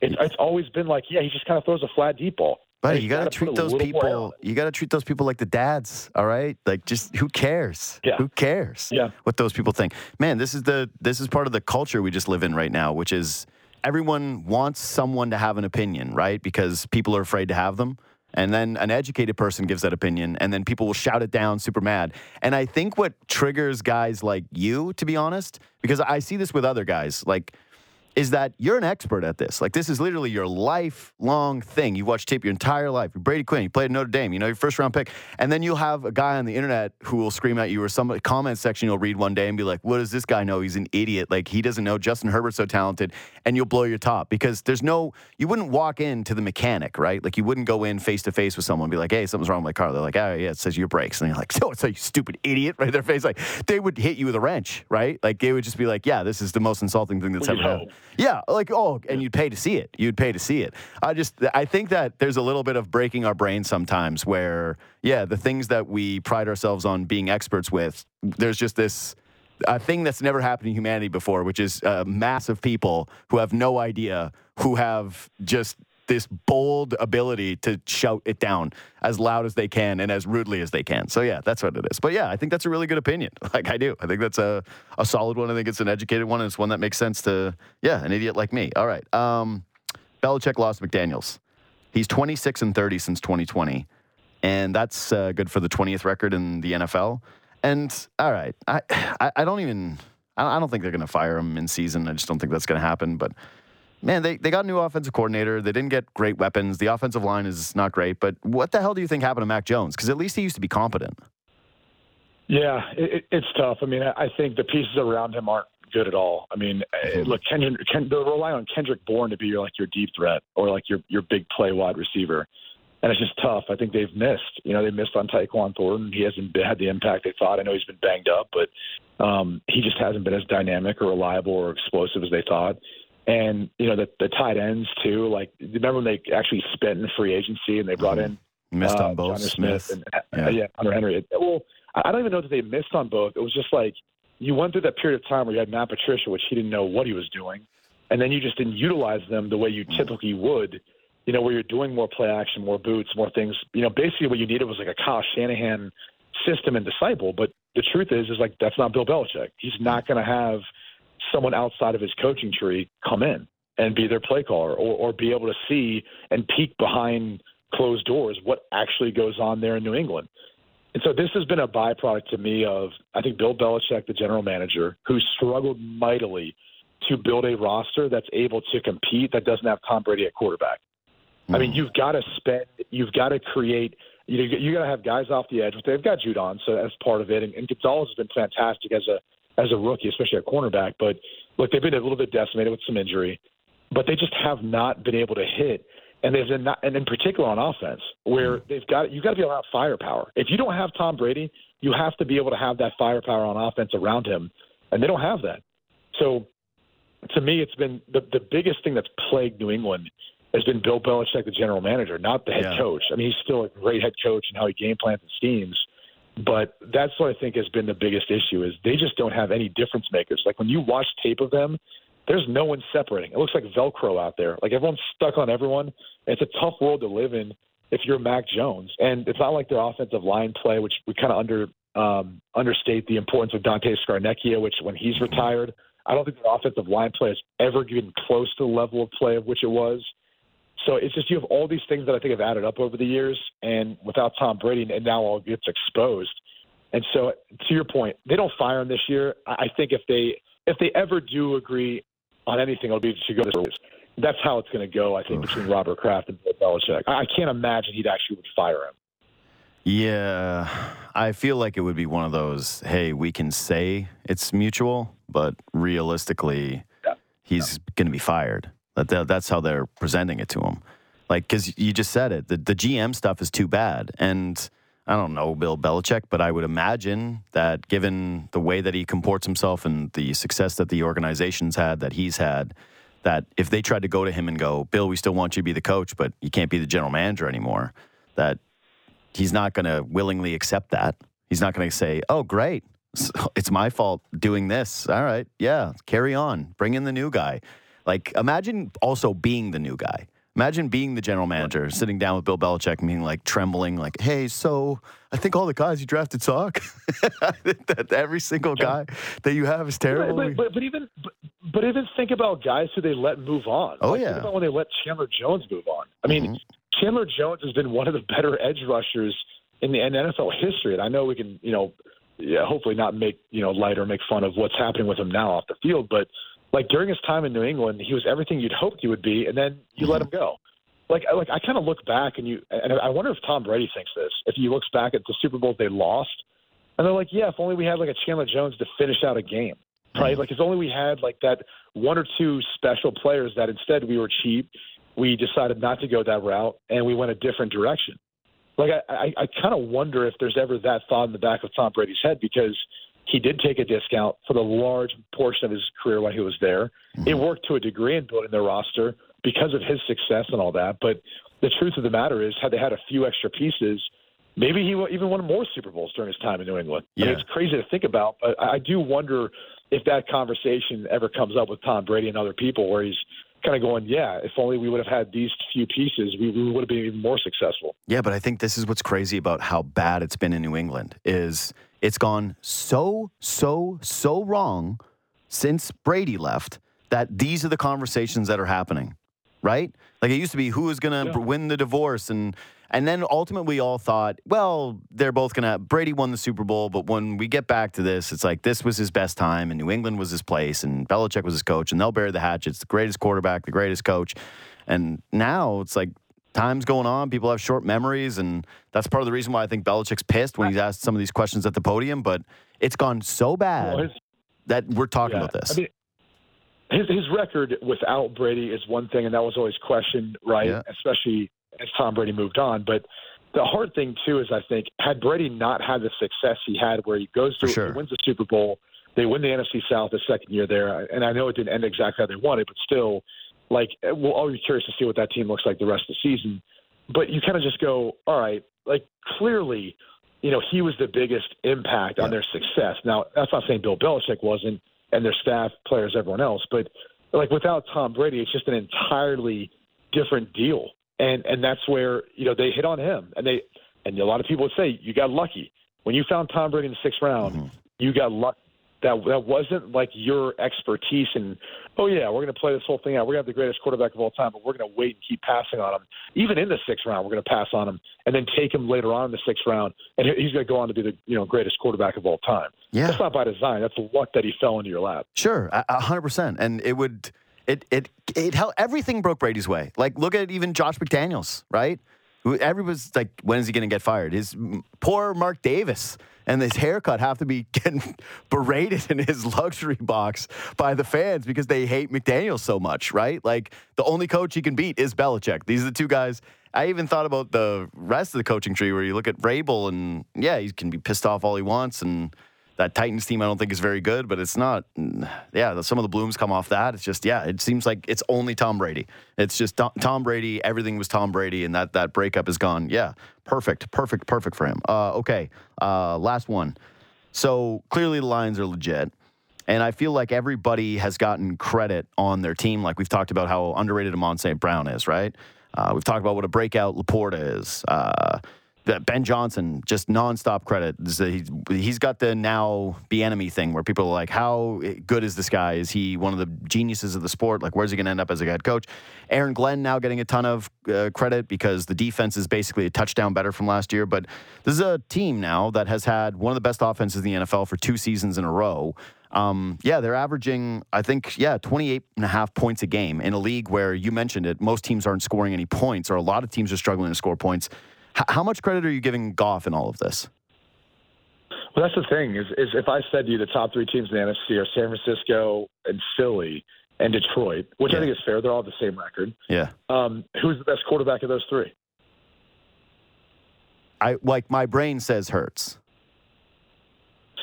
Speaker 5: It's, it's always been like, yeah, he just kind of throws a flat deep ball.
Speaker 1: But
Speaker 5: And
Speaker 1: you got to
Speaker 5: gotta
Speaker 1: treat those people. You got to treat those people like the dads. All right, like just who cares?
Speaker 5: Yeah.
Speaker 1: Who cares?
Speaker 5: Yeah.
Speaker 1: What those people think. Man, this is the this is part of the culture we just live in right now, which is everyone wants someone to have an opinion, right? Because people are afraid to have them. And then an educated person gives that opinion, and then people will shout it down super mad. And I think what triggers guys like you, to be honest, because I see this with other guys, like is that you're an expert at this. Like this is literally your lifelong thing. You've watched tape your entire life. You're Brady Quinn. You played at Notre Dame. You know your first round pick, and then you'll have a guy on the internet who will scream at you, or some comment section you'll read one day and be like, "What does this guy know? He's an idiot. Like he doesn't know Justin Herbert's so talented." And you'll blow your top because there's no. You wouldn't walk into the mechanic, right? Like you wouldn't go in face to face with someone and be like, "Hey, something's wrong with my car." They're like, "Oh yeah, it says your brakes," and you're like, "So it's a you stupid idiot!" Right in their face, like they would hit you with a wrench, right? Like they would just be like, "Yeah, this is the most insulting thing that's
Speaker 5: Well,
Speaker 1: ever happened." Yeah, like oh, and you'd pay to see it. You'd pay to see it. I just I think that there's a little bit of breaking our brains sometimes where yeah, the things that we pride ourselves on being experts with, there's just this a thing that's never happened in humanity before, which is a mass of people who have no idea, who have just this bold ability to shout it down as loud as they can and as rudely as they can. So yeah, that's what it is. But yeah, I think that's a really good opinion. Like I do. I think that's a, a solid one. I think it's an educated one and it's one that makes sense to yeah, an idiot like me. All right. Um Belichick lost McDaniels. He's 26 and 30 since 2020. And that's uh, good for the 20th record in the NFL. And all right, I I, I don't even I don't think they're going to fire him in season. I just don't think that's going to happen. But man, they, they got a new offensive coordinator. They didn't get great weapons. The offensive line is not great. But what the hell do you think happened to Mac Jones? Because at least he used to be competent.
Speaker 5: Yeah, it, it- it's tough. I mean, I think the pieces around him aren't good at all. I mean, eh, look, Kendrick, Ken, they rely on Kendrick Bourne to be your like your deep threat or like your your big play wide receiver, and it's just tough. I think they've missed. You know, they missed on Tyquan Thornton. He hasn't had the impact they thought. I know he's been banged up, but um, he just hasn't been as dynamic or reliable or explosive as they thought. And you know, the the tight ends too. Like, remember when they actually spent in free agency and they brought in
Speaker 1: Missed
Speaker 5: uh,
Speaker 1: on both.
Speaker 5: Jonnu
Speaker 1: Smith.
Speaker 5: and
Speaker 1: Yeah.
Speaker 5: uh, yeah, Hunter Henry. Well, I I don't even know that they missed on both. It was just like you went through that period of time where you had Matt Patricia, which he didn't know what he was doing, and then you just didn't utilize them the way you typically would. You know, where you're doing more play action, more boots, more things. You know, basically what you needed was like a Kyle Shanahan system and disciple. But the truth is, is like that's not Bill Belichick. He's not going to have someone outside of his coaching tree come in and be their play caller or, or be able to see and peek behind closed doors what actually goes on there in New England. And so this has been a byproduct to me of I think Bill Belichick, the general manager, who struggled mightily to build a roster that's able to compete that doesn't have Tom Brady at quarterback. I mean, mm. you've got to spend, you've got to create, you know, you got to have guys off the edge. They've got Judon, so that's part of it. And, and Gonzalez has been fantastic as a as a rookie, especially at cornerback. But look, they've been a little bit decimated with some injury, but they just have not been able to hit. And they've been not, and in particular on offense, where mm-hmm. they've got you've got to be able to have firepower. If you don't have Tom Brady, you have to be able to have that firepower on offense around him, and they don't have that. So, to me, it's been the the biggest thing that's plagued New England has been Bill Belichick, the general manager, not the head
Speaker 1: Yeah.
Speaker 5: coach. I mean, he's still a great head coach and how he game plans and schemes. But that's what I think has been the biggest issue is they just don't have any difference makers. Like when you watch tape of them, there's no one separating. It looks like Velcro out there. Like everyone's stuck on everyone. It's a tough world to live in if you're Mac Jones. And it's not like their offensive line play, which we kind of under um, understate the importance of Dante Scarnecchia, which when he's retired, I don't think their offensive line play has ever been close to the level of play of which it was. So it's just you have all these things that I think have added up over the years, and without Tom Brady, and now all gets exposed. And so, to your point, they don't fire him this year. I think if they if they ever do agree on anything, it'll be to go this. That's how it's going to go. I think between Robert Kraft and Bill Belichick. I, can't imagine he'd actually would fire him.
Speaker 1: Yeah, I feel like it would be one of those. Hey, we can say it's mutual, but realistically,
Speaker 5: Yeah.
Speaker 1: he's going to be fired. That, that that's how they're presenting it to him. Like, because you just said it, the the GM stuff is too bad, and I don't know Bill Belichick, but I would imagine that given the way that he comports himself and the success that the organization's had, that he's had, that if they tried to go to him and go, Bill, we still want you to be the coach, but you can't be the general manager anymore, that he's not going to willingly accept that. He's not going to say, "Oh, great, it's my fault doing this." All right, yeah, carry on. Bring in the new guy. Like, imagine also being the new guy. Imagine being the general manager, sitting down with Bill Belichick, and being like trembling, like, "Hey, so I think all the guys you drafted suck. that every single guy that you have is terrible."
Speaker 5: But, but, but even but, but, even think about guys who they let move on.
Speaker 1: Oh
Speaker 5: like,
Speaker 1: yeah.
Speaker 5: Think about when they let Chandler Jones move on. I mean, mm-hmm. Chandler Jones has been one of the better edge rushers in the in NFL history, and I know we can, you know, yeah, hopefully not make you know light or make fun of what's happening with him now off the field, but like during his time in New England, he was everything you'd hoped he would be, and then you mm-hmm. let him go. Like, like I kind of look back and you, and I wonder if Tom Brady thinks this. If he looks back at the Super Bowls they lost, and they're like, yeah, if only we had like a Chandler Jones to finish out a game, right? Mm-hmm. Like, if only we had like that one or two special players that instead we were cheap, we decided not to go that route, and we went a different direction. Like, I, I, I kind of wonder if there's ever that thought in the back of Tom Brady's head because he did take a discount for the large portion of his career while he was there. Mm-hmm. It worked to a degree in building their roster because of his success and all that. But the truth of the matter is, had they had a few extra pieces, maybe he even won more Super Bowls during his time in New England. Yeah. I mean, it's crazy to think about, but I do wonder if that conversation ever comes up with Tom Brady and other people where he's kind of going, yeah, if only we would have had these few pieces, we, we would have been even more successful.
Speaker 1: Yeah, but I think this is what's crazy about how bad it's been in New England is – it's gone so, so, so wrong since Brady left that these are the conversations that are happening, right? Like it used to be who is going to yeah. win the divorce and and then ultimately we all thought, well, they're both going to Brady won the Super Bowl, but when we get back to this, it's like this was his best time and New England was his place and Belichick was his coach and they'll bury the hatchet. It's the greatest quarterback, the greatest coach. And now it's like time's going on. People have short memories, and that's part of the reason why I think Belichick's pissed when he's asked some of these questions at the podium. But it's gone so bad well, his, that we're talking yeah, about this. I mean,
Speaker 5: his his record without Brady is one thing, and that was always questioned, right? Yeah. Especially as Tom Brady moved on. But the hard thing too is, I think, had Brady not had the success he had, where he goes to
Speaker 1: sure.
Speaker 5: he wins the Super Bowl, they win the NFC South the second year there, and I know it didn't end exactly how they wanted, but still like we'll always be curious to see what that team looks like the rest of the season. But you kind of just go, all right, like clearly, you know, he was the biggest impact yeah. on their success. Now, that's not saying Bill Belichick wasn't, and their staff, players, everyone else, but like without Tom Brady, it's just an entirely different deal. And and that's where you know they hit on him, and they and a lot of people would say you got lucky when you found Tom Brady in the sixth round. Mm-hmm. You got lucky that that wasn't like your expertise and oh yeah we're going to play this whole thing out. We're going to have the greatest quarterback of all time but we're going to wait and keep passing on him. Even in the sixth round we're going to pass on him and then take him later on in the sixth round and he's going to go on to be the you know greatest quarterback of all time.
Speaker 1: Yeah.
Speaker 5: That's not by design. That's the luck that he fell into your lap.
Speaker 1: Sure. A hundred percent. And it would it it it held everything broke Brady's way. Like look at even Josh McDaniels right everyone's like when is he going to get fired his poor Mark Davis and his haircut have to be getting berated in his luxury box by the fans because they hate McDaniel so much, right? Like the only coach he can beat is Belichick. These are the two guys. I even thought about the rest of the coaching tree where you look at Vrabel and yeah, he can be pissed off all he wants and that Titans team I don't think is very good, but it's not. Yeah, some of the blooms come off that. It's just yeah, it seems like it's only Tom Brady. It's just Tom Brady. Everything was Tom Brady, and that that breakup is gone. Yeah, perfect, perfect, perfect for him. Uh, okay, uh, last one. So clearly the Lions are legit. And I feel like everybody has gotten credit on their team. Like we've talked about how underrated Amon St. Brown is, right? Uh, we've talked about what a breakout LaPorta is. Ben Johnson, just nonstop credit. He's got the now Bieniemy thing where people are like, "How good is this guy? Is he one of the geniuses of the sport? Like, where's he going to end up as a head coach?" Aaron Glenn now getting a ton of uh, credit because the defense is basically a touchdown better from last year. But this is a team now that has had one of the best offenses in the NFL for two seasons in a row. Um, yeah, they're averaging, I think, yeah, 28 and a half points a game in a league where you mentioned it, most teams aren't scoring any points, or a lot of teams are struggling to score points. H- how much credit are you giving Goff in all of this?
Speaker 5: Well, that's the thing is, is if I said to you the top three teams in the NFC are San Francisco and Philly and Detroit, which yeah. I think is fair. They're all the same record.
Speaker 1: Yeah.
Speaker 5: Um, who's the best quarterback of those three?
Speaker 1: I like my brain says Hurts.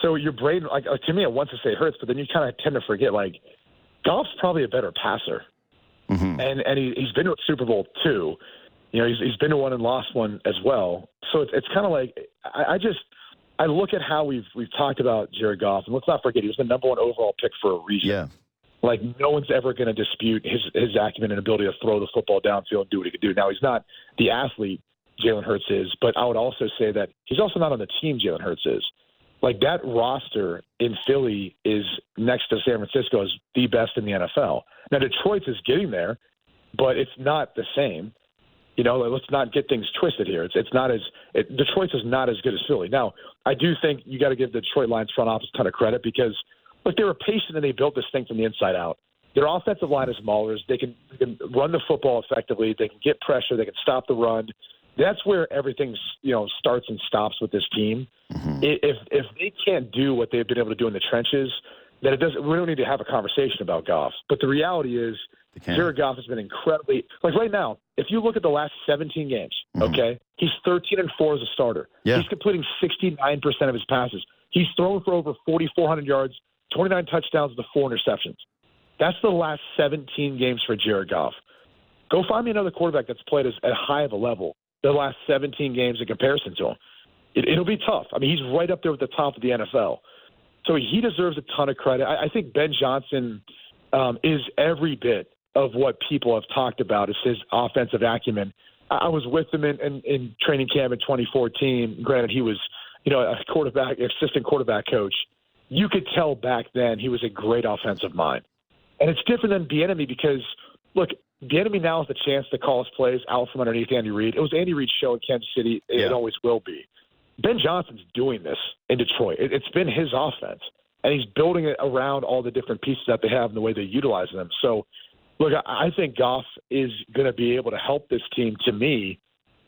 Speaker 5: So your brain, like to me, it wants to say Hurts, but then you kind of tend to forget like Goff's probably a better passer,
Speaker 1: mm-hmm.
Speaker 5: and and he, he's been to a Super Bowl too. You know, he's he's been to one and lost one as well. So it's it's kind of like I, I just I look at how we've we've talked about Jared Goff, and let's not forget he was the number one overall pick for a reason.
Speaker 1: Yeah.
Speaker 5: Like no one's ever going to dispute his his acumen and ability to throw the football downfield and do what he can do. Now he's not the athlete Jalen Hurts is, but I would also say that he's also not on the team Jalen Hurts is. Like that roster in Philly is next to San Francisco is the best in the NFL. Now Detroit's is getting there, but it's not the same. You know, let's not get things twisted here. It's it's not as it, Detroit's is not as good as Philly. Now, I do think you got to give the Detroit Lions front office a ton of credit because look, they were patient and they built this thing from the inside out. Their offensive line is maulers. They can, they can run the football effectively. They can get pressure. They can stop the run. That's where everything you know starts and stops with this team.
Speaker 1: Mm-hmm.
Speaker 5: If if they can't do what they've been able to do in the trenches, then it doesn't. We don't need to have a conversation about Goff. But the reality is,
Speaker 1: They.
Speaker 5: Jared Goff has been incredibly like right now. If you look at the last 17 games, okay, he's 13 and four as a starter.
Speaker 1: Mm-hmm. Yeah.
Speaker 5: He's completing 69 percent of his passes. He's thrown for over 4,400 yards, 29 touchdowns, with four interceptions. That's the last 17 games for Jared Goff. Go find me another quarterback that's played as at high of a level the last 17 games in comparison to him. It, it'll be tough. I mean, he's right up there with the top of the NFL. So he deserves a ton of credit. I, I think Ben Johnson um, is every bit of what people have talked about is his offensive acumen. I, was with him in, in, in training camp in 2014. Granted, he was, you know, a quarterback, assistant quarterback coach. You could tell back then he was a great offensive mind. And it's different than Bieniemy because, look, Bieniemy now has the chance to call his plays out from underneath Andy Reid. It was Andy Reid's show in Kansas City. It
Speaker 1: Yeah.
Speaker 5: always will be. Ben Johnson's doing this in Detroit. It, it's been his offense, and he's building it around all the different pieces that they have and the way they utilize them. So, look, I, think Goff is going to be able to help this team, to me,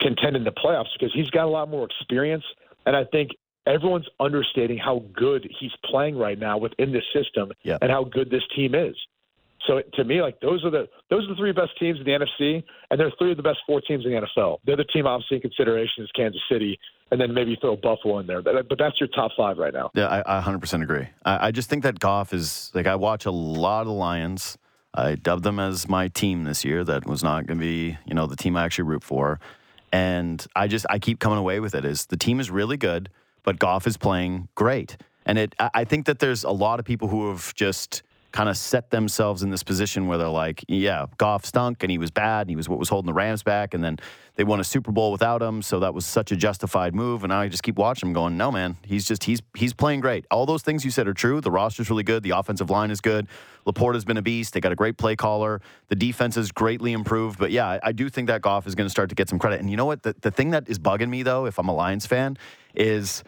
Speaker 5: contend in the playoffs because he's got a lot more experience, and I think everyone's understanding how good he's playing right now within this system
Speaker 1: Yeah.
Speaker 5: and how good this team is. So to me, like those are the those are the three best teams in the NFC, and they're three of the best four teams in the NFL. The other team, obviously, in consideration is Kansas City, and then maybe throw Buffalo in there. But, but that's your top five right now.
Speaker 1: Yeah, I, I 100% agree. I, I just think that Goff is like I watch a lot of Lions. I dubbed them as my team this year. That was not going to be, you know, the team I actually root for. And I just I keep coming away with it is the team is really good, but Goff is playing great. And it I think that there's a lot of people who have just kind of set themselves in this position where they're like, yeah, Goff stunk and he was bad and he was what was holding the Rams back and then they won a Super Bowl without him, so that was such a justified move and I just keep watching him going, no man, he's just he's he's playing great. All those things you said are true. The roster's really good, the offensive line is good. Laporta's been a beast. They got a great play caller. The defense is greatly improved, but yeah, I, do think that Goff is going to start to get some credit. And you know what? The the thing that is bugging me though, if I'm a Lions fan, is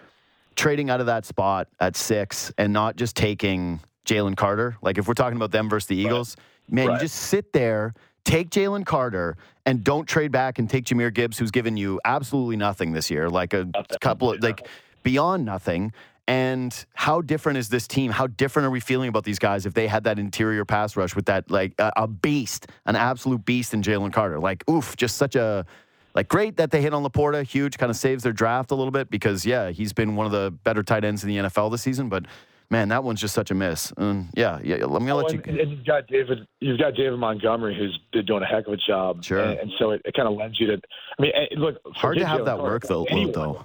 Speaker 1: trading out of that spot at six and not just taking Jalen Carter. Like if we're talking about them versus the Eagles, man,
Speaker 5: Right.
Speaker 1: you just sit there, take Jalen Carter, and don't trade back and take Jahmyr Gibbs, who's given you absolutely nothing this year, like a couple of like beyond nothing. And how different is this team? How different are we feeling about these guys if they had that interior pass rush with that like a, a beast, an absolute beast in Jalen Carter? Like, oof, just such a like great that they hit on Laporta, huge, kind of saves their draft a little bit because yeah, he's been one of the better tight ends in the NFL this season. But man, that one's just such a miss. Um, yeah, yeah. Let me
Speaker 5: Oh,
Speaker 1: let you.
Speaker 5: and you've got David. You've got David Montgomery, who's been doing a heck of a job.
Speaker 1: Sure.
Speaker 5: And, and so it, it kind of lends you to. I mean, eh, look.
Speaker 1: Hard to have that work though,
Speaker 5: anyone-
Speaker 1: though.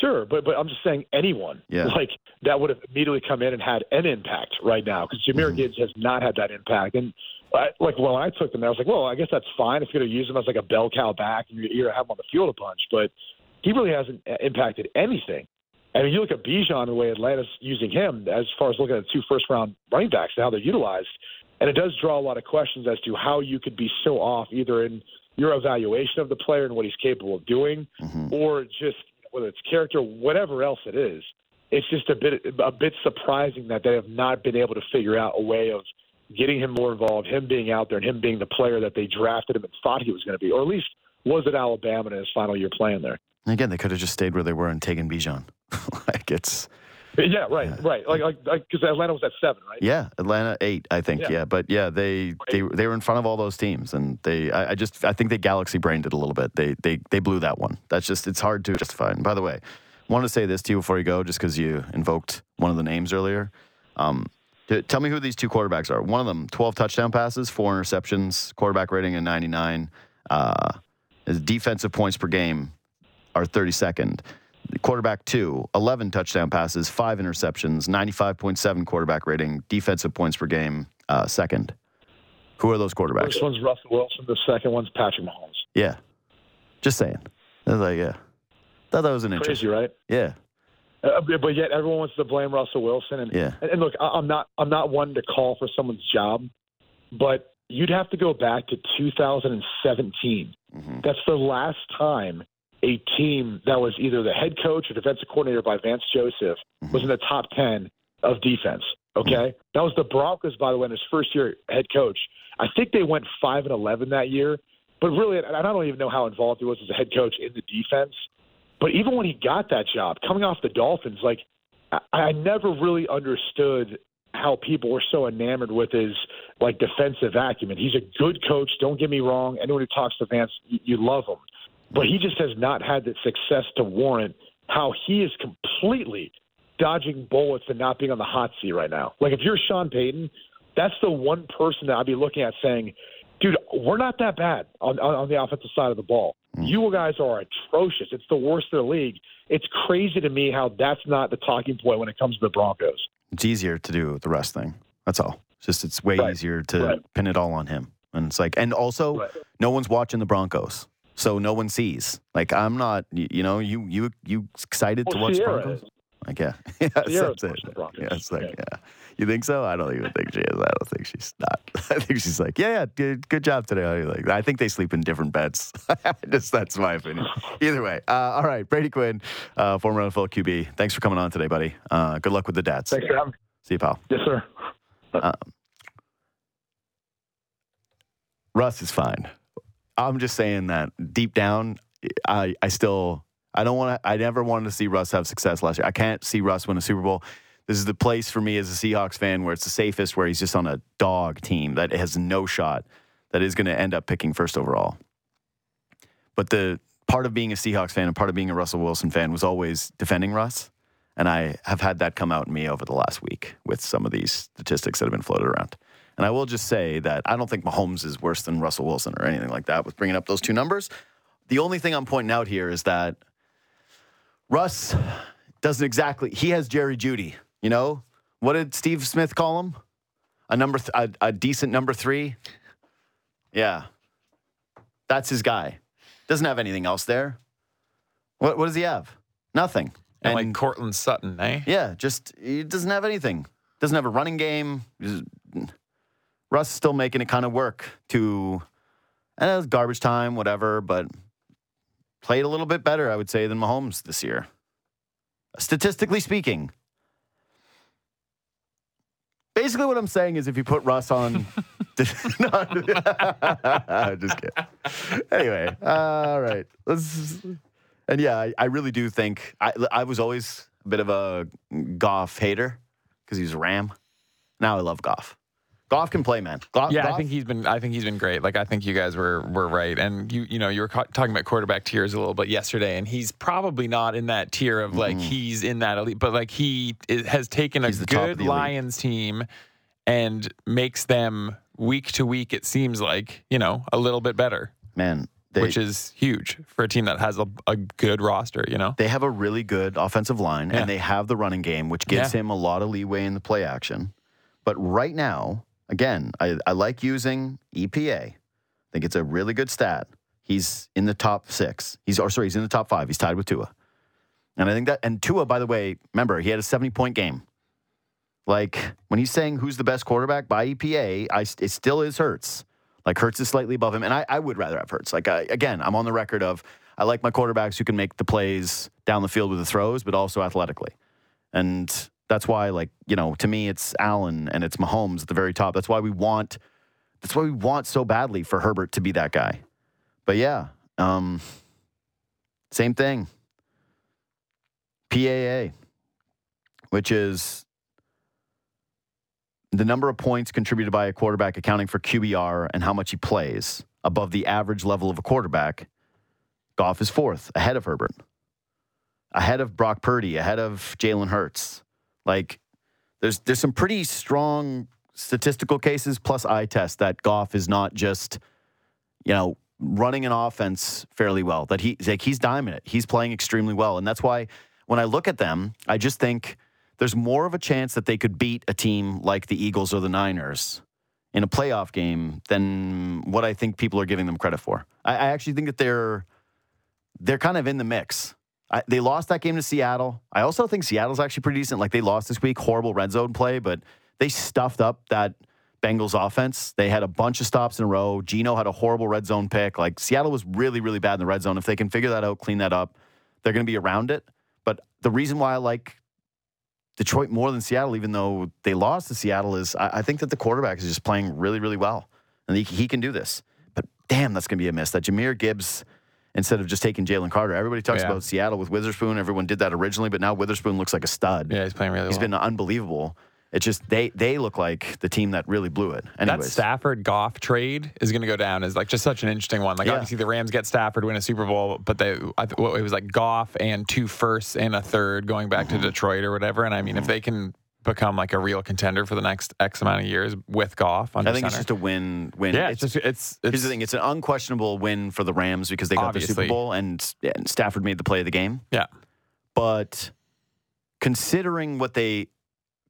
Speaker 5: Sure, but but I'm just saying anyone
Speaker 1: Yeah.
Speaker 5: like that would have immediately come in and had an impact right now because Jahmyr
Speaker 1: Mhm.
Speaker 5: Gibbs has not had that impact. And I, like when I took them, I was like, well, I guess that's fine if you're going to use him as like a bell cow back and you're, going to have him on the field a bunch. But he really hasn't uh, impacted anything. I mean, you look at Bijan the way Atlanta's using him as far as looking at the two first round running backs and how they're utilized, and it does draw a lot of questions as to how you could be so off either in your evaluation of the player and what he's capable of doing,
Speaker 1: Mhm.
Speaker 5: or just whether it's character, whatever else it is. It's just a bit a bit surprising that they have not been able to figure out a way of getting him more involved, him being out there, and him being the player that they drafted him and thought he was going to be, or at least was at Alabama in his final year playing there.
Speaker 1: And again, they could have just stayed where they were and taken Bijan. like it's
Speaker 5: Yeah, right, right. Like, like, because Atlanta was at seven, right?
Speaker 1: yeah, Atlanta eight, I think. Yeah,
Speaker 5: Yeah.
Speaker 1: but yeah, they they they were in front of all those teams, and they I, I just I think they galaxy brained it a little bit. They they they blew that one. That's just it's hard to justify. And by the way, want to say this to you before you go, just because you invoked one of the names earlier. Um, tell me who these two quarterbacks are. One of them, 12 touchdown passes, four interceptions, quarterback rating of 99. Uh, his defensive points per game are 32nd. quarterback two, 11 touchdown passes, five interceptions, 95.7 quarterback rating, defensive points per game, uh, second. Who are those quarterbacks?
Speaker 5: First one's Russell Wilson. The second one's Patrick Mahomes.
Speaker 1: Yeah. Just saying. I was like, yeah. Thought that was an
Speaker 5: Crazy,
Speaker 1: interesting.
Speaker 5: right?
Speaker 1: Yeah.
Speaker 5: Uh, but yet everyone wants to blame Russell Wilson. And,
Speaker 1: Yeah.
Speaker 5: and, and look, I- I'm not I'm not one to call for someone's job, but you'd have to go back to 2017.
Speaker 1: Mhm.
Speaker 5: That's the last time a team that was either the head coach or defensive coordinator by Vance Joseph mm-hmm. was in the top 10 of defense. Mm-hmm. Okay, that was the Broncos, by the way, in his first year head coach. I think they went five and 11 that year. But really, I don't even know how involved he was as a head coach in the defense. But even when he got that job, coming off the Dolphins, like I, I never really understood how people were so enamored with his like defensive acumen. He's a good coach. Don't get me wrong. Anyone who talks to Vance, you, you love him, but he just has not had the success to warrant how he is completely dodging bullets and not being on the hot seat right now. Like if you're Sean Payton, that's the one person that I'd be looking at saying, "Dude, we're not that bad on on, on the offensive side of the ball. Mm. You guys are atrocious. It's the worst in the league. It's crazy to me how that's not the talking point when it comes to the Broncos."
Speaker 1: It's easier to do the rest thing. That's all. It's just it's way
Speaker 5: Right.
Speaker 1: easier to
Speaker 5: Right.
Speaker 1: pin it all on him. And it's like, and also,
Speaker 5: Right.
Speaker 1: no one's watching the Broncos, so no one sees. Like, I'm not. You, know, you you you excited to watch
Speaker 5: Ciara
Speaker 1: Broncos?
Speaker 5: is.
Speaker 1: Like, yeah,
Speaker 5: Ciara's
Speaker 1: that's it. Yeah, it's like,
Speaker 5: Yeah.
Speaker 1: yeah. You think so? I don't even think she is. I don't think she's not. I think she's like, yeah, yeah, good, good job today. I Like, I think they sleep in different beds. Just that's my opinion. Either way, uh, all right, Brady Quinn, uh, former NFL QB. Thanks for coming on today, buddy. Uh, good luck with the dads.
Speaker 5: Thanks for having me.
Speaker 1: See you, pal.
Speaker 5: Yes, sir.
Speaker 1: Russ is fine. I'm just saying that deep down, I I still I don't want to. I never wanted to see Russ have success last year. I can't see Russ win a Super Bowl. This is the place for me as a Seahawks fan where it's the safest, where he's just on a dog team that has no shot, that is going to end up picking first overall. But the part of being a Seahawks fan and part of being a Russell Wilson fan was always defending Russ. And I have had that come out in me over the last week with some of these statistics that have been floated around. And I will just say that I don't think Mahomes is worse than Russell Wilson or anything like that with bringing up those two numbers. The only thing I'm pointing out here is that Russ doesn't exactly, he has Jerry Jeudy. You know, what did Steve Smith call him? A number, th- a, a decent number three. Yeah, that's his guy. Doesn't have anything else there. What, what does he have? Nothing.
Speaker 2: And, like Courtland Sutton, eh?
Speaker 1: Yeah, just he doesn't have anything. Doesn't have a running game. Just- Russ is still making it kind of work to, eh, and it was garbage time, whatever, but played a little bit better, I would say, than Mahomes this year. Statistically speaking. Basically, what I'm saying is if you put Russ on. no, just kidding. Anyway, all right. Let's. And yeah, I, I really do think I, I was always a bit of a Goff hater because he was a Ram. Now I love Goff. Goff can play, man. Goff,
Speaker 2: Yeah, I think he's been. I think he's been great. Like I think you guys were were right, and you you know you were ca- talking about quarterback tiers a little bit yesterday, and he's probably not in that tier of like mm-hmm. he's in that elite, but like he i- has taken a
Speaker 1: He's
Speaker 2: good. Lions team and makes them week to week. It seems like you know a little bit better,
Speaker 1: man. They,
Speaker 2: which is huge for a team that has a, a good roster. You know,
Speaker 1: they have a really good offensive line
Speaker 2: Yeah.
Speaker 1: and they have the running game, which gives
Speaker 2: Yeah.
Speaker 1: him a lot of leeway in the play action. But right now, again, I, I like using EPA. I think it's a really good stat. He's in the top six. He's or sorry, he's in the top five. He's tied with Tua. And I think that and Tua, by the way, remember, he had a 70 point game. Like when he's saying who's the best quarterback by EPA, I, it still is Hurts. Like Hurts is slightly above him, and I, I would rather have Hurts. Like I, again, I'm on the record of I like my quarterbacks who can make the plays down the field with the throws, but also athletically, and that's why, like you know, to me, it's Allen and it's Mahomes at the very top. That's why we want, that's why we want so badly for Herbert to be that guy. But yeah, um, same thing. PAA, which is the number of points contributed by a quarterback accounting for QBR and how much he plays above the average level of a quarterback, Goff is fourth, ahead of Herbert, ahead of Brock Purdy, ahead of Jalen Hurts. Like, there's there's some pretty strong statistical cases plus eye test that Goff is not just, you know, running an offense fairly well. That he like he's diming it. He's playing extremely well, and that's why when I look at them, I just think there's more of a chance that they could beat a team like the Eagles or the Niners in a playoff game than what I think people are giving them credit for. I, I actually think that they're they're kind of in the mix. I, they lost that game to Seattle. I also think Seattle's actually pretty decent. Like they lost this week, horrible red zone play, but they stuffed up that Bengals offense. They had a bunch of stops in a row. Geno had a horrible red zone pick. Like Seattle was really, really bad in the red zone. If they can figure that out, clean that up, they're going to be around it. But the reason why I like Detroit more than Seattle, even though they lost to Seattle, is I, I think that the quarterback is just playing really, really well. And he, he can do this. But damn, that's going to be a miss. That Jahmyr Gibbs, instead of just taking Jalen Carter, everybody talks
Speaker 2: Yeah.
Speaker 1: about Seattle with Witherspoon. Everyone did that originally, but now Witherspoon looks like a stud.
Speaker 2: Yeah, he's playing really
Speaker 1: He's
Speaker 2: well.
Speaker 1: been unbelievable. It's just they they look like the team that really blew it.
Speaker 2: that Stafford Goff trade is going to go down as like just such an interesting one. Like
Speaker 1: Yeah.
Speaker 2: obviously the Rams get Stafford, win a Super Bowl, but they I, it was like Goff and two firsts and a third going back
Speaker 1: Mm-hmm.
Speaker 2: to Detroit or whatever. And I mean, if they can become like a real contender for the next X amount of years with Goff, under
Speaker 1: I think it's just a win win.
Speaker 2: yeah,
Speaker 1: it's,
Speaker 2: it's just it's it's
Speaker 1: here's the thing: it's an unquestionable win for the Rams because they got the Super Bowl and, and Stafford made the play of the game.
Speaker 2: yeah.
Speaker 1: But considering what they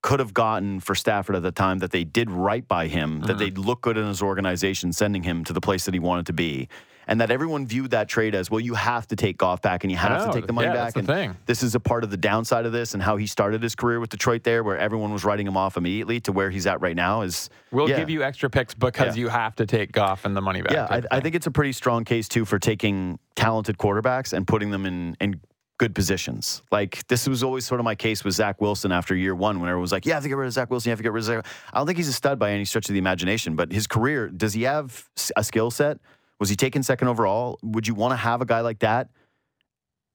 Speaker 1: could have gotten for Stafford at the time, that they did right by him, that
Speaker 2: Mhm.
Speaker 1: they look good in his organization, sending him to the place that he wanted to be, and that everyone viewed that trade as well. You have to take Goff back, and you have to take the money
Speaker 2: yeah,
Speaker 1: back.
Speaker 2: That's the
Speaker 1: and
Speaker 2: thing.
Speaker 1: this is a part of the downside of this, and how he started his career with Detroit there, where everyone was writing him off immediately to where he's at right now. Is
Speaker 2: We'll
Speaker 1: yeah.
Speaker 2: give you extra picks because
Speaker 1: Yeah.
Speaker 2: you have to take Goff and the money back.
Speaker 1: Yeah, I, I think it's a pretty strong case too for taking talented quarterbacks and putting them in in good positions. Like this was always sort of my case with Zach Wilson after year one, when everyone was like, "Yeah, I have to get rid of Zach Wilson. You have to get rid of Zach." I don't think he's a stud by any stretch of the imagination, but his career does he have a skill set? Was he taken second overall? Would you want to have a guy like that?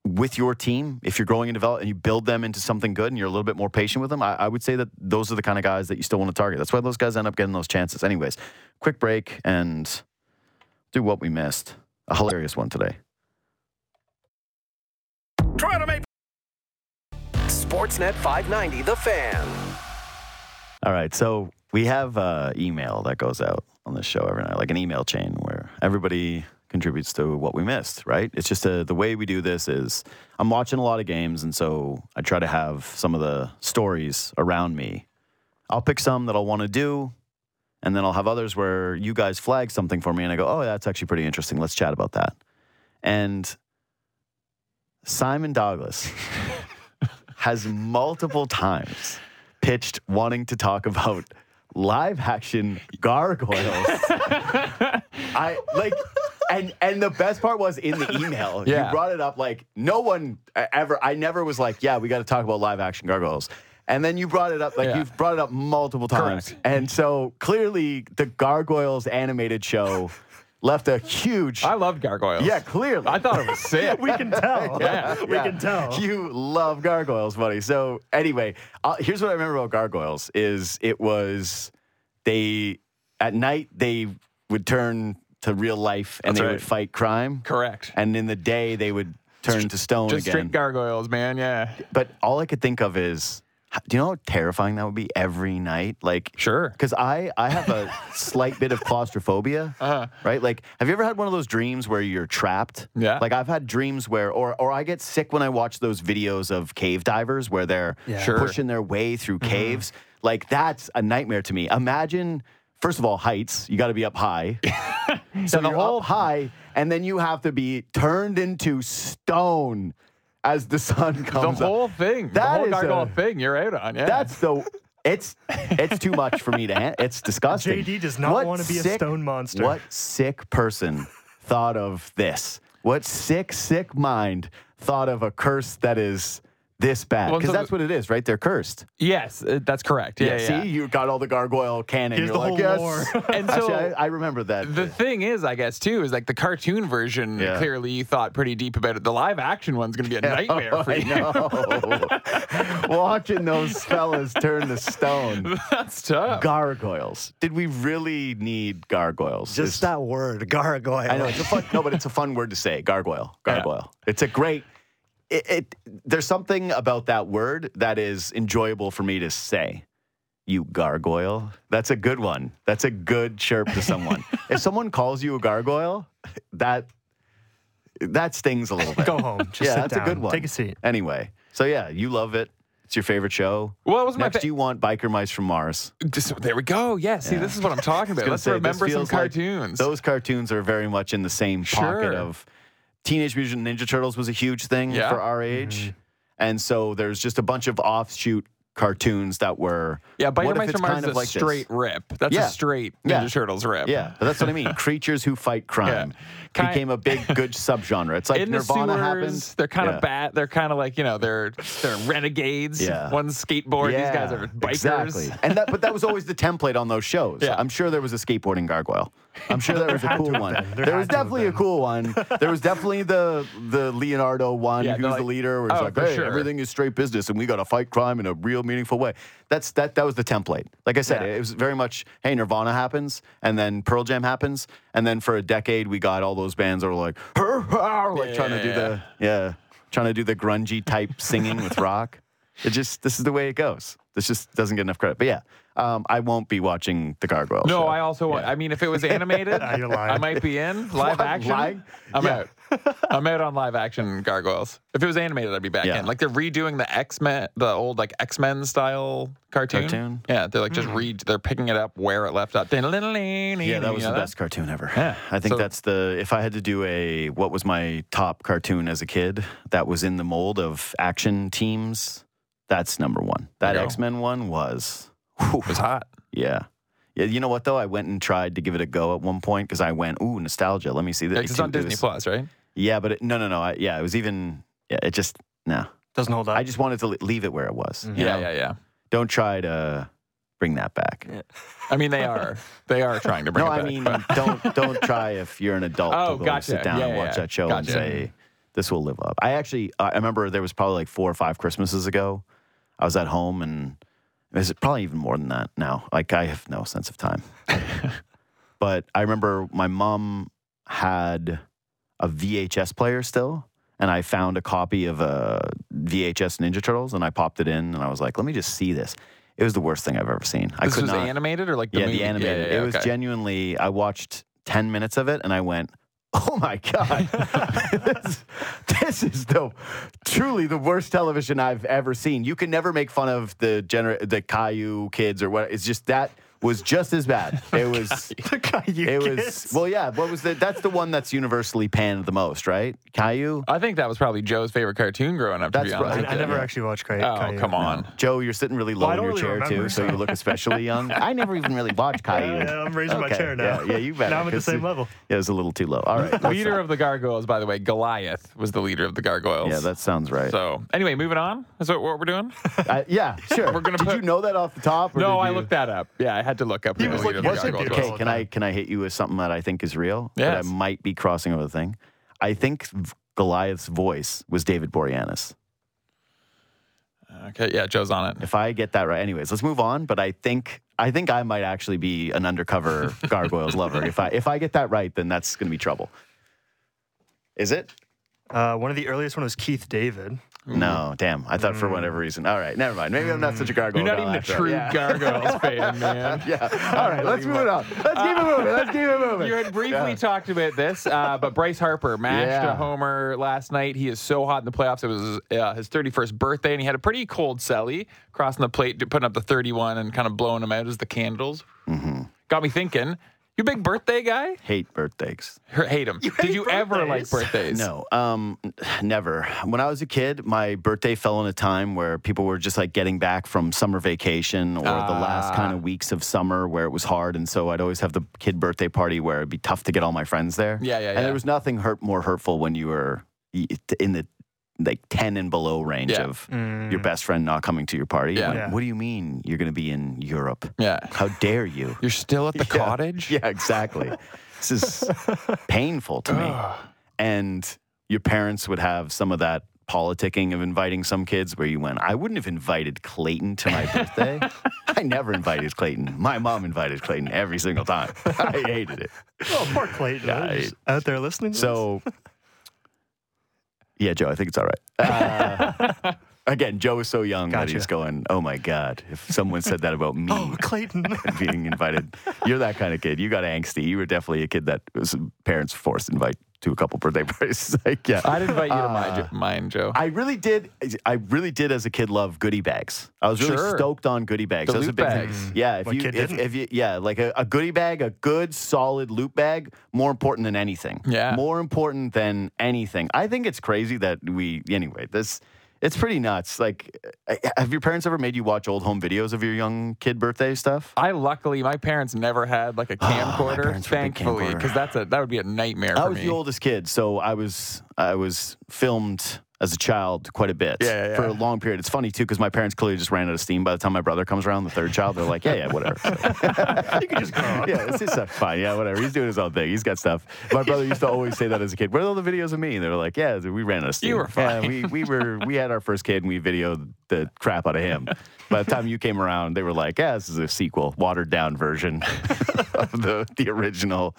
Speaker 1: With your team, if you're growing and develop and you build them into something good and you're a little bit more patient with them, I, I would say that those are the kind of guys that you still want to target. That's why those guys end up getting those chances. Anyways, quick break and do what we missed. A hilarious one today.
Speaker 6: Toronto Maple. Sportsnet 590, The Fan.
Speaker 1: All right, so we have uh, email that goes out on this show every night, like an email chain where everybody contributes to what we missed. Right? It's just a, the way we do this is I'm watching a lot of games, and so I try to have some of the stories around me. I'll pick some that I'll want to do, and then I'll have others where you guys flag something for me, and I go, "Oh, that's actually pretty interesting. Let's chat about that." And Simon Douglas has multiple times pitched wanting to talk about live action gargoyles. I like and and the best part was in the email.
Speaker 2: Yeah.
Speaker 1: You brought it up like no one ever I never was like, yeah, we got to talk about live action gargoyles. And then you brought it up like
Speaker 2: Yeah.
Speaker 1: you've brought it up multiple times.
Speaker 2: Correct.
Speaker 1: And so clearly the Gargoyles animated show left a huge
Speaker 2: I love gargoyles.
Speaker 1: Yeah, clearly.
Speaker 2: I thought it was sick.
Speaker 4: we can tell.
Speaker 2: Yeah,
Speaker 4: we
Speaker 1: Yeah.
Speaker 4: can tell.
Speaker 1: You love gargoyles, buddy. So anyway, uh, here's what I remember about gargoyles: is it was they at night they would turn to real life and
Speaker 2: That's
Speaker 1: they
Speaker 2: right.
Speaker 1: would fight crime,
Speaker 2: Correct.
Speaker 1: and in the day they would turn to stone
Speaker 2: Just
Speaker 1: again.
Speaker 2: straight gargoyles, man. Yeah.
Speaker 1: but all I could think of is, h- do you know how terrifying that would be every night? Like,
Speaker 2: Sure.
Speaker 1: because I I have a slight bit of claustrophobia,
Speaker 2: Uh-huh.
Speaker 1: right? Like, have you ever had one of those dreams where you're trapped?
Speaker 2: Yeah.
Speaker 1: Like I've had dreams where, or or I get sick when I watch those videos of cave divers where they're
Speaker 4: Yeah.
Speaker 2: Sure.
Speaker 1: pushing their way through caves. Like that's a nightmare to me. Imagine. First of all, heights. You got to be up high. so
Speaker 2: the
Speaker 1: you're
Speaker 2: whole-
Speaker 1: up high, and then you have to be turned into stone as the sun
Speaker 2: The
Speaker 1: comes up.
Speaker 2: The whole thing. the whole
Speaker 1: is
Speaker 2: gargoyle
Speaker 1: a-
Speaker 2: thing you're out on. Yeah.
Speaker 1: That's the. It's it's too much for me to. Han- it's disgusting.
Speaker 4: JD does not
Speaker 1: What
Speaker 4: want to be a stone monster.
Speaker 1: What sick person thought of this? What sick sick mind thought of a curse that is this bad? Because
Speaker 2: so
Speaker 1: that's what it is, right? They're cursed.
Speaker 2: yes, uh, that's correct. Yeah. yeah.
Speaker 1: See, you got all the gargoyle canon.
Speaker 4: Here's
Speaker 1: You're
Speaker 4: the
Speaker 1: like,
Speaker 4: whole
Speaker 1: yes.
Speaker 4: lore.
Speaker 2: And
Speaker 1: Actually, I, I remember that.
Speaker 2: The thing is, I guess too, is like the cartoon version.
Speaker 1: Yeah.
Speaker 2: Clearly, you thought pretty deep about it. The live action one's going to be a nightmare for
Speaker 1: I
Speaker 2: you.
Speaker 1: know. Watching those fellas turn to stone.
Speaker 2: That's tough.
Speaker 1: Gargoyles. Did we really need gargoyles?
Speaker 7: Just
Speaker 1: Is-
Speaker 7: that word, gargoyle.
Speaker 1: I know it's a fun. no, but it's a fun word to say. Gargoyle. Gargoyle. It's a great. It, it. There's something about that word that is enjoyable for me to say. You gargoyle. That's a good one. That's a good chirp to someone. if someone calls you a gargoyle, that that stings a little bit.
Speaker 4: Go home. Just
Speaker 1: yeah, that's
Speaker 4: down.
Speaker 1: a good one.
Speaker 4: Take a seat.
Speaker 1: Anyway, so yeah, you love it. It's your favorite show.
Speaker 2: Well, it was my
Speaker 1: Next,
Speaker 2: fa-
Speaker 1: you want biker mice from Mars.
Speaker 2: Just, there we go. Yeah. See,
Speaker 1: Yeah.
Speaker 2: this is what I'm talking about. Let's
Speaker 1: say,
Speaker 2: remember some
Speaker 1: feels like
Speaker 2: cartoons.
Speaker 1: Those cartoons are very much in the same pocket of Teenage Mutant Ninja Turtles was a huge thing
Speaker 2: Yeah.
Speaker 1: for our mm-hmm. age, and so there's just a bunch of offshoot cartoons that were
Speaker 2: yeah, Biker
Speaker 1: what if
Speaker 2: Mice
Speaker 1: it's kind
Speaker 2: is
Speaker 1: of
Speaker 2: a
Speaker 1: like this?
Speaker 2: straight rip. That's
Speaker 1: Yeah.
Speaker 2: a straight Ninja
Speaker 1: Yeah.
Speaker 2: Turtles rip.
Speaker 1: Yeah, but that's what I mean. Creatures who fight crime
Speaker 2: Kind-
Speaker 1: became a big good subgenre. It's like
Speaker 2: in
Speaker 1: Nirvana
Speaker 2: the sewers,
Speaker 1: happened.
Speaker 2: they're kind
Speaker 1: Yeah.
Speaker 2: of bad. They're kind of like you know they're they're renegades.
Speaker 1: Yeah.
Speaker 2: One's skateboard. These guys are bikers.
Speaker 1: Exactly. And that, but that was always the template on those shows.
Speaker 2: Yeah.
Speaker 1: I'm sure there was a skateboarding gargoyle. I'm sure there was a cool one.
Speaker 4: There
Speaker 1: There was definitely a cool one. There was definitely the the Leonardo one,
Speaker 2: Yeah,
Speaker 1: who's
Speaker 2: they're
Speaker 1: the leader, where he's
Speaker 2: oh,
Speaker 1: like,
Speaker 2: for
Speaker 1: "Hey,
Speaker 2: sure.
Speaker 1: everything is straight business, and we got to fight crime in a real meaningful way." That's that. That was the template. Like I said,
Speaker 4: Yeah.
Speaker 1: it was very much, "Hey, Nirvana happens, and then Pearl Jam happens, and then for a decade we got all those bands that were like, like trying to do the yeah, trying to do the grungy type singing with rock. It just this is the way it goes. This just doesn't get enough credit. But yeah, um, I won't be watching the Gargoyle.
Speaker 2: No,
Speaker 1: show.
Speaker 2: I also want. I mean, if it was animated, I might be in live
Speaker 1: What,
Speaker 2: action.
Speaker 1: lying?
Speaker 2: I'm
Speaker 1: Yeah.
Speaker 2: out. I'm out on live action gargoyles. If it was animated, I'd be back
Speaker 1: Yeah.
Speaker 2: in. Like they're redoing the X Men, the old like X Men style cartoon.
Speaker 1: Cartoon?
Speaker 2: Yeah, they're like just
Speaker 1: Hmm.
Speaker 2: read. They're picking it up where it left off.
Speaker 1: Yeah,
Speaker 2: Yeah,
Speaker 1: that was the best cartoon ever.
Speaker 2: Yeah.
Speaker 1: I think
Speaker 2: So-
Speaker 1: that's the. If I had to do a what was my top cartoon as a kid that was in the mold of action teams, that's number one. That
Speaker 2: There you go.
Speaker 1: X Men one was.
Speaker 2: It was hot.
Speaker 1: Yeah. Yeah, you know what though? I went and tried to give it a go at one point because I went, ooh, nostalgia. Let me see this.
Speaker 2: Yeah, 'cause it's on
Speaker 1: It
Speaker 2: Disney
Speaker 1: was-
Speaker 2: Plus, right?
Speaker 1: Yeah, but it, no, no, no. I, yeah, it was even. Yeah, it just no.
Speaker 4: Doesn't hold up.
Speaker 1: I just wanted to le- leave it where it was. Mm-hmm. you
Speaker 2: Yeah,
Speaker 1: know?
Speaker 2: yeah, yeah.
Speaker 1: Don't try to bring that back.
Speaker 2: I mean, they are. They are trying to bring that back.
Speaker 1: No,
Speaker 2: it
Speaker 1: I
Speaker 2: back.
Speaker 1: mean,
Speaker 2: but-
Speaker 1: don't don't try if you're an adult
Speaker 2: Oh,
Speaker 1: to go
Speaker 2: gotcha.
Speaker 1: sit down
Speaker 2: Yeah,
Speaker 1: and
Speaker 2: yeah,
Speaker 1: watch
Speaker 2: yeah.
Speaker 1: that show and
Speaker 2: Gotcha.
Speaker 1: say this will live up. I actually I remember there was probably like four or five Christmases ago. I was at home and it was probably even more than that now. Like I have no sense of time. but I remember my mom had a VHS player still. And I found a copy of uh, a VHS Ninja Turtles, and I popped it in, and I was like, "Let me just see this." It was the worst thing I've ever seen. I
Speaker 2: this
Speaker 1: could
Speaker 2: was
Speaker 1: not
Speaker 2: animated or like the
Speaker 1: yeah,
Speaker 2: movie?
Speaker 1: the animated.
Speaker 2: Yeah, yeah,
Speaker 1: it was
Speaker 2: okay.
Speaker 1: genuinely. I watched ten minutes of it and I went, "Oh my god, this, this is the truly the worst television I've ever seen." You can never make fun of the gener- the Caillou kids or what. It's just that was just as bad. It was.
Speaker 4: the guy you
Speaker 1: It was well, yeah. What was the? That's the one that's universally panned the most, right? Caillou.
Speaker 2: I think that was probably Joe's favorite cartoon growing up. To
Speaker 1: That's
Speaker 2: be honest,
Speaker 1: right.
Speaker 4: I, I never
Speaker 1: yeah.
Speaker 4: actually watched Cray-
Speaker 2: Oh,
Speaker 4: Caillou.
Speaker 2: come on.
Speaker 1: Joe, you're sitting really low
Speaker 4: Well,
Speaker 1: in your
Speaker 4: really
Speaker 1: chair too, so
Speaker 4: so-
Speaker 1: you look especially young. I never even really watched Caillou.
Speaker 4: Yeah, yeah, I'm raising my chair now.
Speaker 1: Yeah, yeah, you better.
Speaker 4: Now I'm at the same
Speaker 1: it-
Speaker 4: level.
Speaker 1: Yeah, it was a little too low. All right. that's
Speaker 2: leader
Speaker 1: fine.
Speaker 2: of the gargoyles, by the way, Goliath was the leader of the gargoyles.
Speaker 1: Yeah, that sounds right.
Speaker 2: So anyway, moving on. Is that what we're doing?
Speaker 1: Uh, yeah, sure.
Speaker 2: We're gonna
Speaker 1: did
Speaker 2: put-
Speaker 1: you know that off the top? or
Speaker 2: no, I looked that up. Yeah, I had to look up
Speaker 4: He was
Speaker 2: the
Speaker 4: like,
Speaker 2: leader of
Speaker 4: "What's
Speaker 2: the
Speaker 4: it
Speaker 2: gargoyles
Speaker 4: do?"
Speaker 2: was.
Speaker 1: Okay, can I can I hit you with something that I think is real? But
Speaker 2: Yes.
Speaker 1: I might be crossing over the thing. I think Goliath's voice was David Boreanaz.
Speaker 2: Okay, yeah, Joe's on it.
Speaker 1: If I get that right, anyways, let's move on. But I think I think I might actually be an undercover gargoyles lover. If I if I get that right, then that's going to be trouble. Is it?
Speaker 4: Uh, one of the earliest one was Keith David.
Speaker 1: No, damn. I thought for whatever reason. All right, never mind. Maybe I'm not such a gargoyle.
Speaker 2: You're not even a true
Speaker 1: Yeah.
Speaker 2: gargoyles fan, man.
Speaker 1: yeah. All right, let's move it on. Let's keep it moving. Let's keep it moving.
Speaker 2: You had briefly
Speaker 1: Yeah.
Speaker 2: talked about this, uh, but Bryce Harper mashed
Speaker 1: Yeah.
Speaker 2: a homer last night. He is so hot in the playoffs. It was uh, his 31st birthday, and he had a pretty cold celly, crossing the plate, putting up the 31, and kind of blowing them out as the candles.
Speaker 1: Mm-hmm.
Speaker 2: Got me thinking. You big birthday guy?
Speaker 1: Hate birthdays.
Speaker 2: Or hate them. Did
Speaker 4: hate
Speaker 2: you ever like
Speaker 4: birthdays?
Speaker 2: birthdays?
Speaker 1: No, um, never. When I was a kid, my birthday fell in a time where people were just like getting back from summer vacation or the last
Speaker 2: Ah.
Speaker 1: kind of weeks of summer where it was hard, and so I'd always have the kid birthday party where it'd be tough to get all my friends there.
Speaker 2: Yeah, yeah, yeah.
Speaker 1: And
Speaker 2: yeah.
Speaker 1: there was nothing hurt more hurtful when you were in the like ten and below range
Speaker 2: Yeah.
Speaker 1: of
Speaker 4: Mm.
Speaker 1: your best friend not coming to your party.
Speaker 2: Yeah.
Speaker 1: Like,
Speaker 4: Yeah.
Speaker 1: What do you mean you're going to be in Europe?
Speaker 2: Yeah.
Speaker 1: How dare you?
Speaker 2: You're still at the
Speaker 1: Yeah.
Speaker 2: cottage?
Speaker 1: Yeah, exactly. this is painful to me. And your parents would have some of that politicking of inviting some kids where you went, I wouldn't have invited Clayton to my birthday. I never invited Clayton. My mom invited Clayton every single time. I hated it.
Speaker 4: Oh, poor Clayton.
Speaker 1: Yeah,
Speaker 4: He's just out there listening. To
Speaker 1: So, yeah, Joe, I think it's all right. Uh, Again, Joe is so young that he's going, oh my God, if someone said that about me
Speaker 4: Oh, Clayton.
Speaker 1: being invited, you're that kind of kid. You got angsty. You were definitely a kid that was parents forced to invite to a couple birthday parties. like, yeah.
Speaker 2: I'd invite you to
Speaker 1: Uh,
Speaker 2: my, mine, Joe.
Speaker 1: I really did. I really did as a kid love goodie bags. I was really
Speaker 2: Sure.
Speaker 1: stoked on goodie bags.
Speaker 2: The
Speaker 1: I was a
Speaker 2: loot
Speaker 1: big
Speaker 2: bags.
Speaker 1: Yeah, if
Speaker 4: What
Speaker 1: you,
Speaker 4: kid
Speaker 1: if,
Speaker 4: didn't?
Speaker 1: if you, yeah, like a, a goodie bag, a good solid loot bag, more important than anything.
Speaker 2: Yeah.
Speaker 1: more important than anything. I think it's crazy that we. Anyway, this. It's pretty nuts. Like, uh, have your parents ever made you watch old home videos of your young kid birthday stuff?
Speaker 2: I luckily my parents never had like a camcorder, thankfully, because that's a that would be a nightmare
Speaker 1: I was
Speaker 2: me.
Speaker 1: the oldest kid, so I was I was filmed as a child quite a bit
Speaker 2: Yeah, yeah,
Speaker 1: for a long period. It's funny too because my parents clearly just ran out of steam by the time my brother comes around, the third child. They're like, yeah, yeah, whatever.
Speaker 4: you can just go on.
Speaker 1: yeah, it's just uh, fine. Yeah, whatever. He's doing his own thing. He's got stuff. My brother used to always say that as a kid. Where are all the videos of me? And they were like, yeah, we ran out of steam.
Speaker 2: You were fine.
Speaker 1: Yeah, we, we were we had our first kid and we videoed the crap out of him. By the time you came around, they were like, yeah, this is a sequel, watered down version of the the original.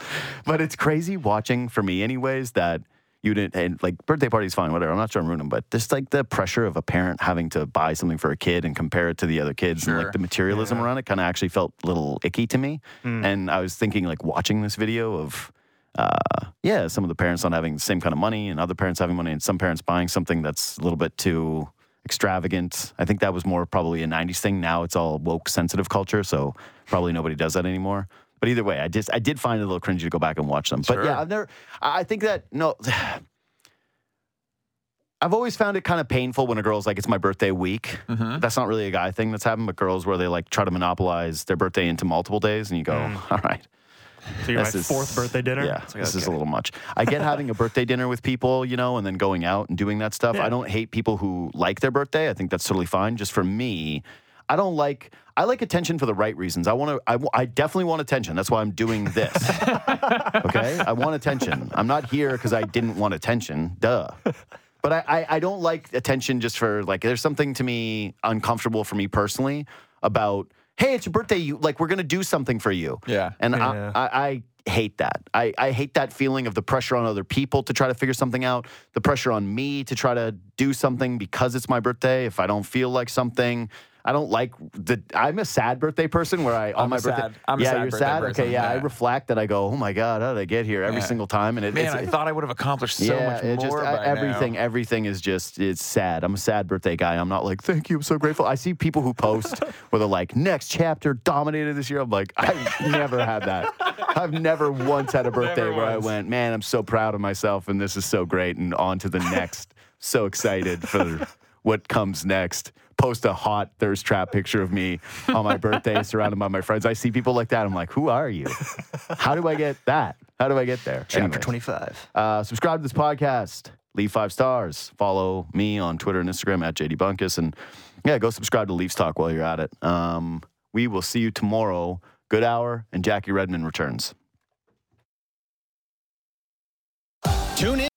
Speaker 1: But it's crazy watching for me, anyways, that. You didn't, and like birthday parties, fine, whatever. I'm not trying to ruin them, but just like the pressure of a parent having to buy something for a kid and compare it to the other kids, and like the materialism around it, kind of actually felt a little icky to me. And I was thinking, like, watching this video of, uh, yeah, some of the parents not having the same kind of money and other parents having money, and some parents buying something that's a little bit too extravagant. I think that was more probably a 90s thing. Now it's all woke, sensitive culture. So probably nobody does that anymore. But either way, I just I did find it a little cringy to go back and watch them. But
Speaker 2: Sure.
Speaker 1: yeah, I've never. I think that no. I've always found it kind of painful when a girl's like, "It's my birthday week."
Speaker 2: Mhm.
Speaker 1: That's not really a guy thing that's happened, but girls where they like try to monopolize their birthday into multiple days, and you go, "All right,
Speaker 4: So you're my
Speaker 1: this is-
Speaker 4: fourth birthday dinner?
Speaker 1: Yeah,
Speaker 4: like,
Speaker 1: this is a little much. I get having a birthday dinner with people, you know, and then going out and doing that stuff.
Speaker 4: Yeah.
Speaker 1: I don't hate people who like their birthday. I think that's totally fine. Just for me, I don't like. I like attention for the right reasons. I want to. I definitely want attention. That's why I'm doing this. okay, I want attention. I'm not here because I didn't want attention. Duh. But I, I, I don't like attention just for like. There's something to me uncomfortable for me personally about. Hey, it's your birthday. You like we're gonna do something for you.
Speaker 2: Yeah.
Speaker 1: And
Speaker 4: Yeah.
Speaker 1: I, I, I hate that. I, I hate that feeling of the pressure on other people to try to figure something out, the pressure on me to try to do something because it's my birthday. If I don't feel like something, I don't like the. I'm a sad birthday person where I on
Speaker 2: I'm
Speaker 1: my birthday.
Speaker 2: sad- I'm
Speaker 1: yeah, you're sad.
Speaker 2: person,
Speaker 1: Okay, yeah, I reflect that. I go, oh my god, how did I get here every
Speaker 2: Yeah.
Speaker 1: single time? And it,
Speaker 2: Man,
Speaker 1: it's,
Speaker 2: I thought I would have accomplished so
Speaker 1: yeah,
Speaker 2: much more
Speaker 1: just
Speaker 2: by
Speaker 1: everything.
Speaker 2: now.
Speaker 1: Everything is just it's sad. I'm a sad birthday guy. I'm not like thank you. I'm so grateful. I see people who post where they're like next chapter dominated this year. I'm like I've never had that. I've never once had a birthday
Speaker 2: Never
Speaker 1: where I went man I'm so proud of myself and this is so great and on to the next. so excited for what comes next. Post a hot thirst trap picture of me on my birthday surrounded by my friends. I see people like that. I'm like, who are you? How do I get that? How do I get there?
Speaker 4: Chapter
Speaker 1: Anyways.
Speaker 4: 25.
Speaker 1: Uh, subscribe to this podcast. Leave five stars. Follow me on Twitter and Instagram at JD Bunkis. And yeah, go subscribe to Leafs Talk while you're at it. Um, we will see you tomorrow. Good hour, and Jackie Redmond returns.
Speaker 6: Tune in.